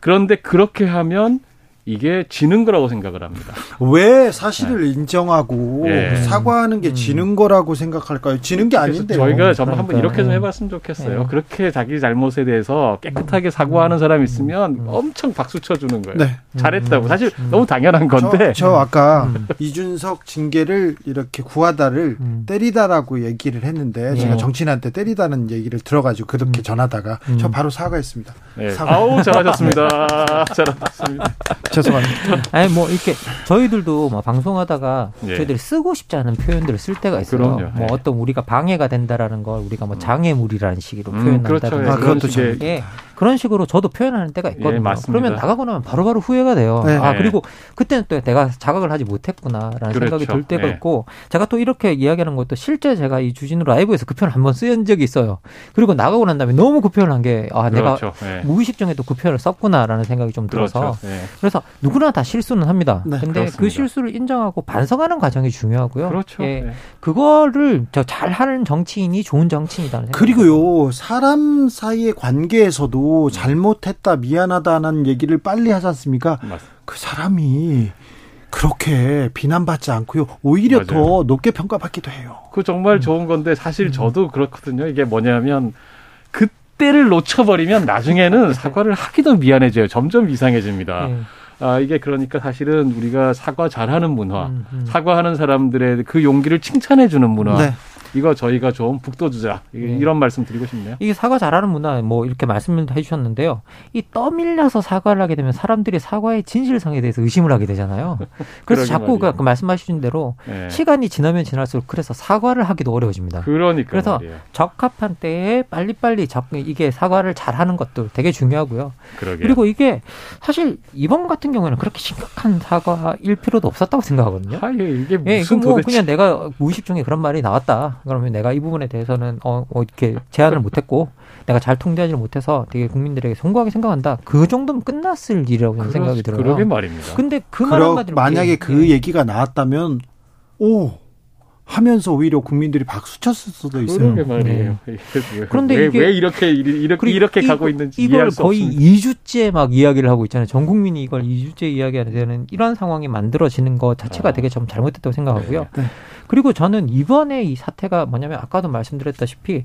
그런데 그렇게 하면 이게 지는 거라고 생각을 합니다. <laughs> 왜 사실을 네. 인정하고 네. 사과하는 게 음. 지는 거라고 생각할까요? 지는 게 아닌데. 저희가 좀 한번 이렇게 좀 해봤으면 좋겠어요. 네. 그렇게 자기 잘못에 대해서 깨끗하게 사과하는 사람이 있으면 음. 엄청 박수 쳐주는 거예요. 네. 잘했다고. 사실 음. 너무 당연한 건데. 저, 저 아까 이준석 징계를 이렇게 구하다를 때리다라고 얘기를 했는데 제가 정치인한테 때리다는 얘기를 들어가지고 그렇게 전하다가 저 바로 사과했습니다. 네. 사과. 아우 잘하셨습니다. 잘하셨습니다. <laughs> 죄송합니다. <laughs> 아니 뭐 이렇게 저희들도 뭐 방송하다가 예. 저희들이 쓰고 싶지 않은 표현들을 쓸 때가 있어요. 그럼요. 뭐 예. 어떤 우리가 방해가 된다라는 걸 우리가 뭐 장애물이라는 식으로 음, 표현한다든지. 그렇죠. 아, 그것도 좀. 예. 그런 식으로 저도 표현하는 때가 있거든요. 예, 그러면 나가고 나면 바로 바로 후회가 돼요. 네. 아 그리고 그때는 또 내가 자각을 하지 못했구나라는 그렇죠. 생각이 들 때가 네. 있고 제가 또 이렇게 이야기하는 것도 실제 제가 이 주진우 라이브에서 그 표현을 한번 쓴 적이 있어요. 그리고 나가고 난 다음에 너무 그 표현을 한 게아 내가 그렇죠. 네. 무의식 중에도 그 표현을 썼구나라는 생각이 좀 들어서 그렇죠. 네. 그래서 누구나 다 실수는 합니다. 네, 근데 그 그렇습니다. 그 실수를 인정하고 반성하는 과정이 중요하고요. 그렇죠. 예, 네. 그거를 저 잘하는 정치인이 좋은 정치인이다는 그리고요 사람 사이의 관계에서도 잘못 잘못했다, 미안하다는 얘기를 빨리 하지 않습니까? 맞습니다. 그 사람이 그렇게 비난받지 않고요. 오히려 맞아요. 더 높게 평가받기도 해요. 그 정말 좋은 건데 사실 음. 저도 그렇거든요. 이게 뭐냐면 그때를 놓쳐버리면 나중에는 사과를 하기도 미안해져요. 점점 이상해집니다. 네. 아, 이게 그러니까 사실은 우리가 사과 잘하는 문화, 음, 음. 사과하는 사람들의 그 용기를 칭찬해주는 문화. 네. 이거 저희가 좀 북돋우자 네. 이런 말씀 드리고 싶네요. 이게 사과 잘하는 문화 뭐 이렇게 말씀을 해주셨는데요. 이 떠밀려서 사과를 하게 되면 사람들이 사과의 진실성에 대해서 의심을 하게 되잖아요. <laughs> 그래서 자꾸 그 말씀하신 대로 네. 시간이 지나면 지날수록 그래서 사과를 하기도 어려워집니다. 그러니까 그래서 말이에요. 적합한 때에 빨리빨리 적 이게 사과를 잘하는 것도 되게 중요하고요. 그러게요. 그리고 이게 사실 이번 같은 경우에는 그렇게 심각한 사과일 필요도 없었다고 생각하거든요. 아, 예, 이게 예, 무슨 예, 뭐 그냥 내가 무의식 중에 그런 말이 나왔다. 그러면 내가 이 부분에 대해서는 어, 어 이렇게 제안을 못했고 내가 잘 통제하지 못해서 되게 국민들에게 송구하게 생각한다. 그 정도면 끝났을 일이라고 그렇, 생각이 들어요. 그러게 말입니다. 근데 그 말 한마디로 만약에 그 네. 얘기가 나왔다면 오 하면서 오히려 국민들이 박수 쳤을 수도 있어요. 그러게 말이에요. 네. 그런데 왜, 이게 왜 이렇게 이렇게 이렇게 가고 있는지 이걸 거의 없습니다. 2주째 막 이야기를 하고 있잖아요. 전 국민이 이걸 2주째 이야기하는 이런 상황이 만들어지는 것 자체가 아. 되게 좀 잘못됐다고 생각하고요. 네. 그리고 저는 이번에 이 사태가 뭐냐면 아까도 말씀드렸다시피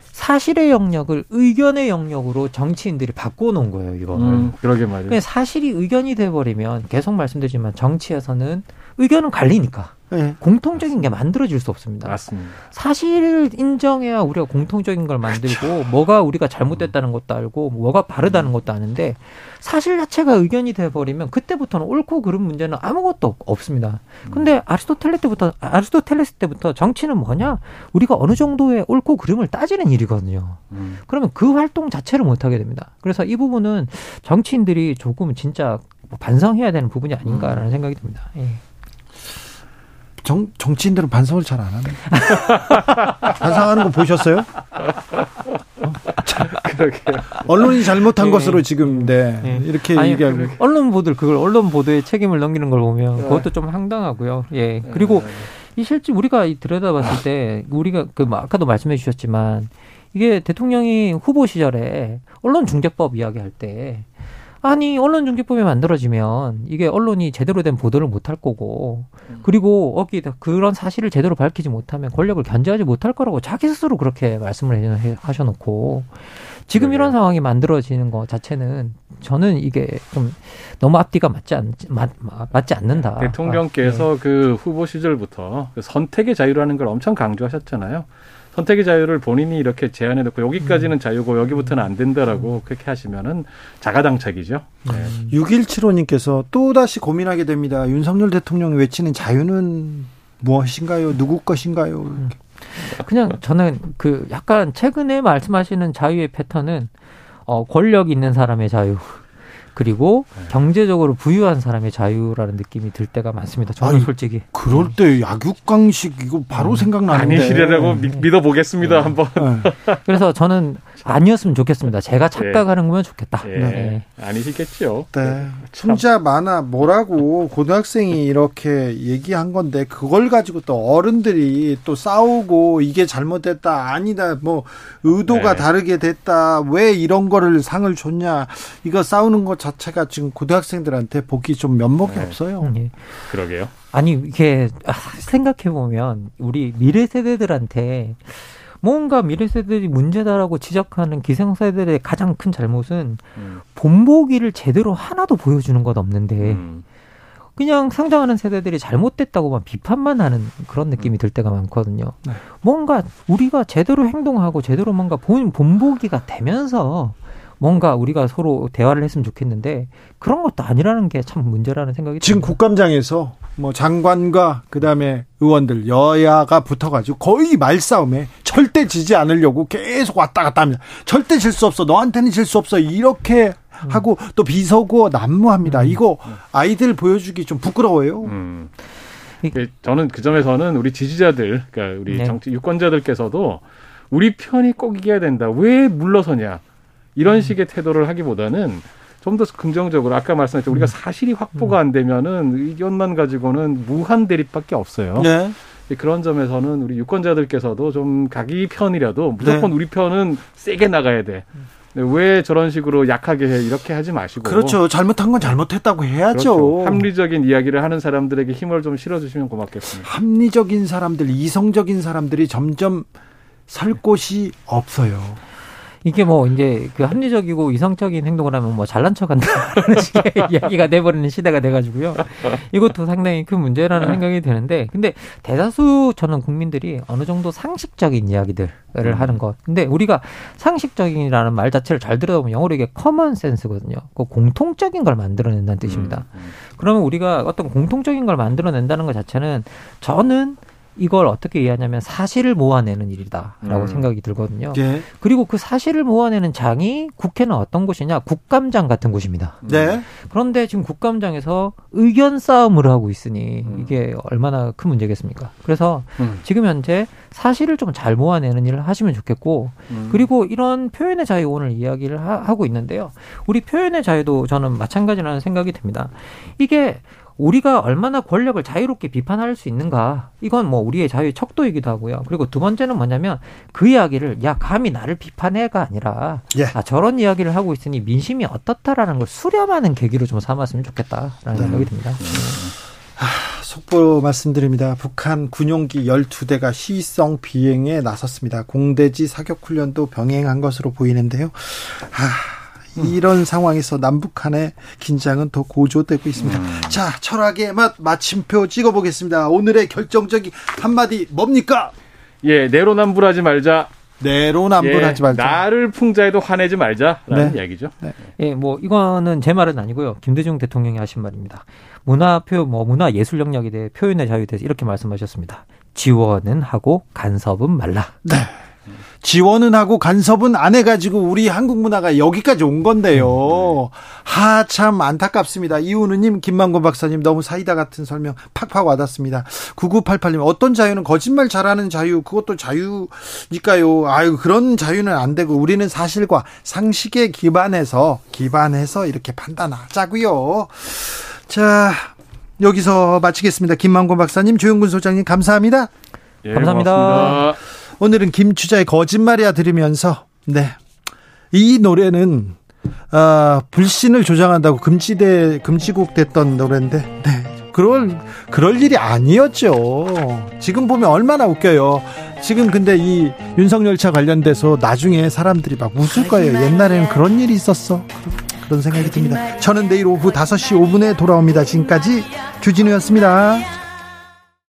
사실의 영역을 의견의 영역으로 정치인들이 바꿔놓은 거예요, 이거는. 음, 그러게 말이에요. 사실이 의견이 돼버리면 계속 말씀드리지만 정치에서는 의견은 갈리니까. 네. 공통적인 게 만들어질 수 없습니다. 맞습니다. 사실을 인정해야 우리가 공통적인 걸 만들고 그렇죠. 뭐가 우리가 잘못됐다는 것도 알고 뭐가 바르다는 것도 아는데 사실 자체가 의견이 돼버리면 그때부터는 옳고 그른 문제는 아무것도 없 습니다. 근데 아리스토텔레 때부터 아리스토텔레스 때부터 정치는 뭐냐? 우리가 어느 정도의 옳고 그름을 따지는 일이거든요. 음. 그러면 그 활동 자체를 못 하게 됩니다. 그래서 이 부분은 정치인들이 조금 진짜 반성해야 되는 부분이 아닌가라는 음. 생각이 듭니다. 예. 정, 정치인들은 반성을 잘안 합니다. <laughs> 반성하는 거 보셨어요? 어? 언론이 잘못한 네. 것으로 지금 네, 네. 이렇게 아니, 얘기하고 언론 보도 그걸 언론 보도에 책임을 넘기는 걸 보면 네. 그것도 좀 황당하고요. 예 그리고 이 실제 우리가 들여다봤을 때 우리가 그뭐 아까도 말씀해 주셨지만 이게 대통령이 후보 시절에 언론 중재법 이야기할 때 아니 언론중재법이 만들어지면 이게 언론이 제대로 된 보도를 못할 거고 음. 그리고 어기다 그런 사실을 제대로 밝히지 못하면 권력을 견제하지 못할 거라고 자기 스스로 그렇게 말씀을 하셔놓고 지금 이런 상황이 만들어지는 것 자체는 저는 이게 좀 너무 앞뒤가 맞지 않 맞, 맞지 않는다. 대통령께서 아, 네. 그 후보 시절부터 그 선택의 자유라는 걸 엄청 강조하셨잖아요. 선택의 자유를 본인이 이렇게 제안해놓고 여기까지는 음. 자유고 여기부터는 안 된다라고 그렇게 하시면은 자가당착이죠. 네. 6175님께서 또다시 고민하게 됩니다. 윤석열 대통령이 외치는 자유는 무엇인가요? 누구 것인가요? 음. 그냥 저는 그 약간 최근에 말씀하시는 자유의 패턴은 어 권력 있는 사람의 자유. 그리고 네. 경제적으로 부유한 사람의 자유라는 느낌이 들 때가 많습니다. 저는 아니, 솔직히. 그럴 때 약육강식 이거 바로 음. 생각나는데. 아니시라고 음. 믿어보겠습니다 네. 한번. 네. 그래서 저는 아니었으면 좋겠습니다. 제가 착각하는 네. 거면 좋겠다. 예. 네. 아니시겠죠. 네. 참. 만화 뭐라고 고등학생이 이렇게 얘기한 건데 그걸 가지고 또 어른들이 또 싸우고 이게 잘못됐다 아니다 뭐 의도가 네. 다르게 됐다 왜 이런 거를 상을 줬냐 이거 싸우는 것 자체가 지금 고등학생들한테 보기 좀 면목이 네. 없어요. 네. 그러게요. 아니 이게 아, 생각해 보면 우리 미래 세대들한테 뭔가 미래 세대들이 문제다라고 지적하는 기생세대들의 가장 큰 잘못은 음. 본보기를 제대로 하나도 보여주는 것 없는데 음. 그냥 성장하는 세대들이 잘못됐다고만 비판만 하는 그런 느낌이 음. 들 때가 많거든요. 네. 뭔가 우리가 제대로 행동하고 제대로 뭔가 본 본보기가 되면서 뭔가 우리가 서로 대화를 했으면 좋겠는데 그런 것도 아니라는 게 참 문제라는 생각이 지금 듭니다. 국감장에서 뭐 장관과 그다음에 의원들 여야가 붙어가지고 거의 말싸움에 절대 지지 않으려고 계속 왔다 갔다 합니다. 절대 질 수 없어. 너한테는 질 수 없어. 이렇게 음. 하고 또 비서고 난무합니다. 음. 이거 아이들 보여주기 좀 부끄러워요. 음. 저는 그 점에서는 우리 지지자들, 그러니까 우리 네. 정치 유권자들께서도 우리 편이 꼭 이겨야 된다. 왜 물러서냐? 이런 음. 식의 태도를 하기보다는 좀 더 긍정적으로 아까 말씀하셨죠 우리가 음. 사실이 확보가 안 되면은 의견만 가지고는 무한 대립밖에 없어요. 네. 그런 점에서는 우리 유권자들께서도 좀 자기 편이라도 무조건 네. 우리 편은 세게 나가야 돼. 네, 왜 저런 식으로 약하게 해 이렇게 하지 마시고 그렇죠 잘못한 건 잘못했다고 해야죠 그렇죠. 합리적인 이야기를 하는 사람들에게 힘을 좀 실어주시면 고맙겠습니다 합리적인 사람들 이성적인 사람들이 점점 살 곳이 없어요 이게 뭐 이제 그 합리적이고 이성적인 행동을 하면 뭐 잘난 척한다라는 <laughs> 식의 이야기가 돼버리는 시대가 돼가지고요. 이것도 상당히 큰 문제라는 생각이 드는데, 근데 대다수 저는 국민들이 어느 정도 상식적인 이야기들을 음. 하는 것. 근데 우리가 상식적인이라는 말 자체를 잘 들여다보면 영어로 이게 common sense거든요. 그 공통적인 걸 만들어낸다는 뜻입니다. 음, 음. 그러면 우리가 어떤 공통적인 걸 만들어낸다는 것 자체는 저는 이걸 어떻게 이해하냐면 사실을 모아내는 일이다라고 음. 생각이 들거든요. 예. 그리고 그 사실을 모아내는 장이 국회는 어떤 곳이냐? 국감장 같은 곳입니다. 네. 그런데 지금 국감장에서 의견 싸움을 하고 있으니 음. 이게 얼마나 큰 문제겠습니까? 그래서 음. 지금 현재 사실을 좀 잘 모아내는 일을 하시면 좋겠고 음. 그리고 이런 표현의 자유 오늘 이야기를 하, 고 있는데요. 우리 표현의 자유도 저는 마찬가지라는 생각이 듭니다. 이게 우리가 얼마나 권력을 자유롭게 비판할 수 있는가 이건 뭐 우리의 자유의 척도이기도 하고요. 그리고 두 번째는 뭐냐면 그 이야기를 야 감히 나를 비판해가 아니라 예. 아 저런 이야기를 하고 있으니 민심이 어떻다라는 걸 수렴하는 계기로 좀 삼았으면 좋겠다라는 네. 생각이 듭니다. 네. 아, 속보 말씀드립니다. 북한 군용기 12대가 시성 비행에 나섰습니다. 공대지 사격 훈련도 병행한 것으로 보이는데요. 아, 이런 상황에서 남북 간의 긴장은 더 고조되고 있습니다. 음. 자, 철학의 맛 마침표 찍어보겠습니다. 오늘의 결정적인 한마디 뭡니까? 예, 내로남불하지 말자. 내로남불하지 예, 말자. 나를 풍자해도 화내지 말자라는 네. 이야기죠. 네. 예, 뭐 이거는 제 말은 아니고요. 김대중 대통령이 하신 말입니다. 문화 표현, 뭐 문화 예술 영역에 대해 표현의 자유에 대해서 이렇게 말씀하셨습니다. 지원은 하고 간섭은 말라. 네. 지원은 하고 간섭은 안 해가지고 우리 한국 문화가 여기까지 온 건데요. 하 참 안타깝습니다. 이우누님, 김만곤 박사님 너무 사이다 같은 설명 팍팍 와닿습니다. 9988님 어떤 자유는 거짓말 잘하는 자유 그것도 자유니까요. 아유 그런 자유는 안 되고 우리는 사실과 상식에 기반해서 기반해서 이렇게 판단하자고요. 자 여기서 마치겠습니다. 김만곤 박사님, 조영근 소장님 감사합니다. 예, 감사합니다. 고맙습니다. 오늘은 김추자의 거짓말이야 들으면서 네. 이 노래는 아, 불신을 조장한다고 금지돼 금지곡 됐던 노래인데 네. 그럴 그럴 일이 아니었죠. 지금 보면 얼마나 웃겨요. 지금 근데 이 윤석열차 관련돼서 나중에 사람들이 막 웃을 거예요. 옛날에는 그런 일이 있었어. 그런 생각이 듭니다. 저는 내일 오후 5시 5분에 돌아옵니다. 지금까지 주진우였습니다.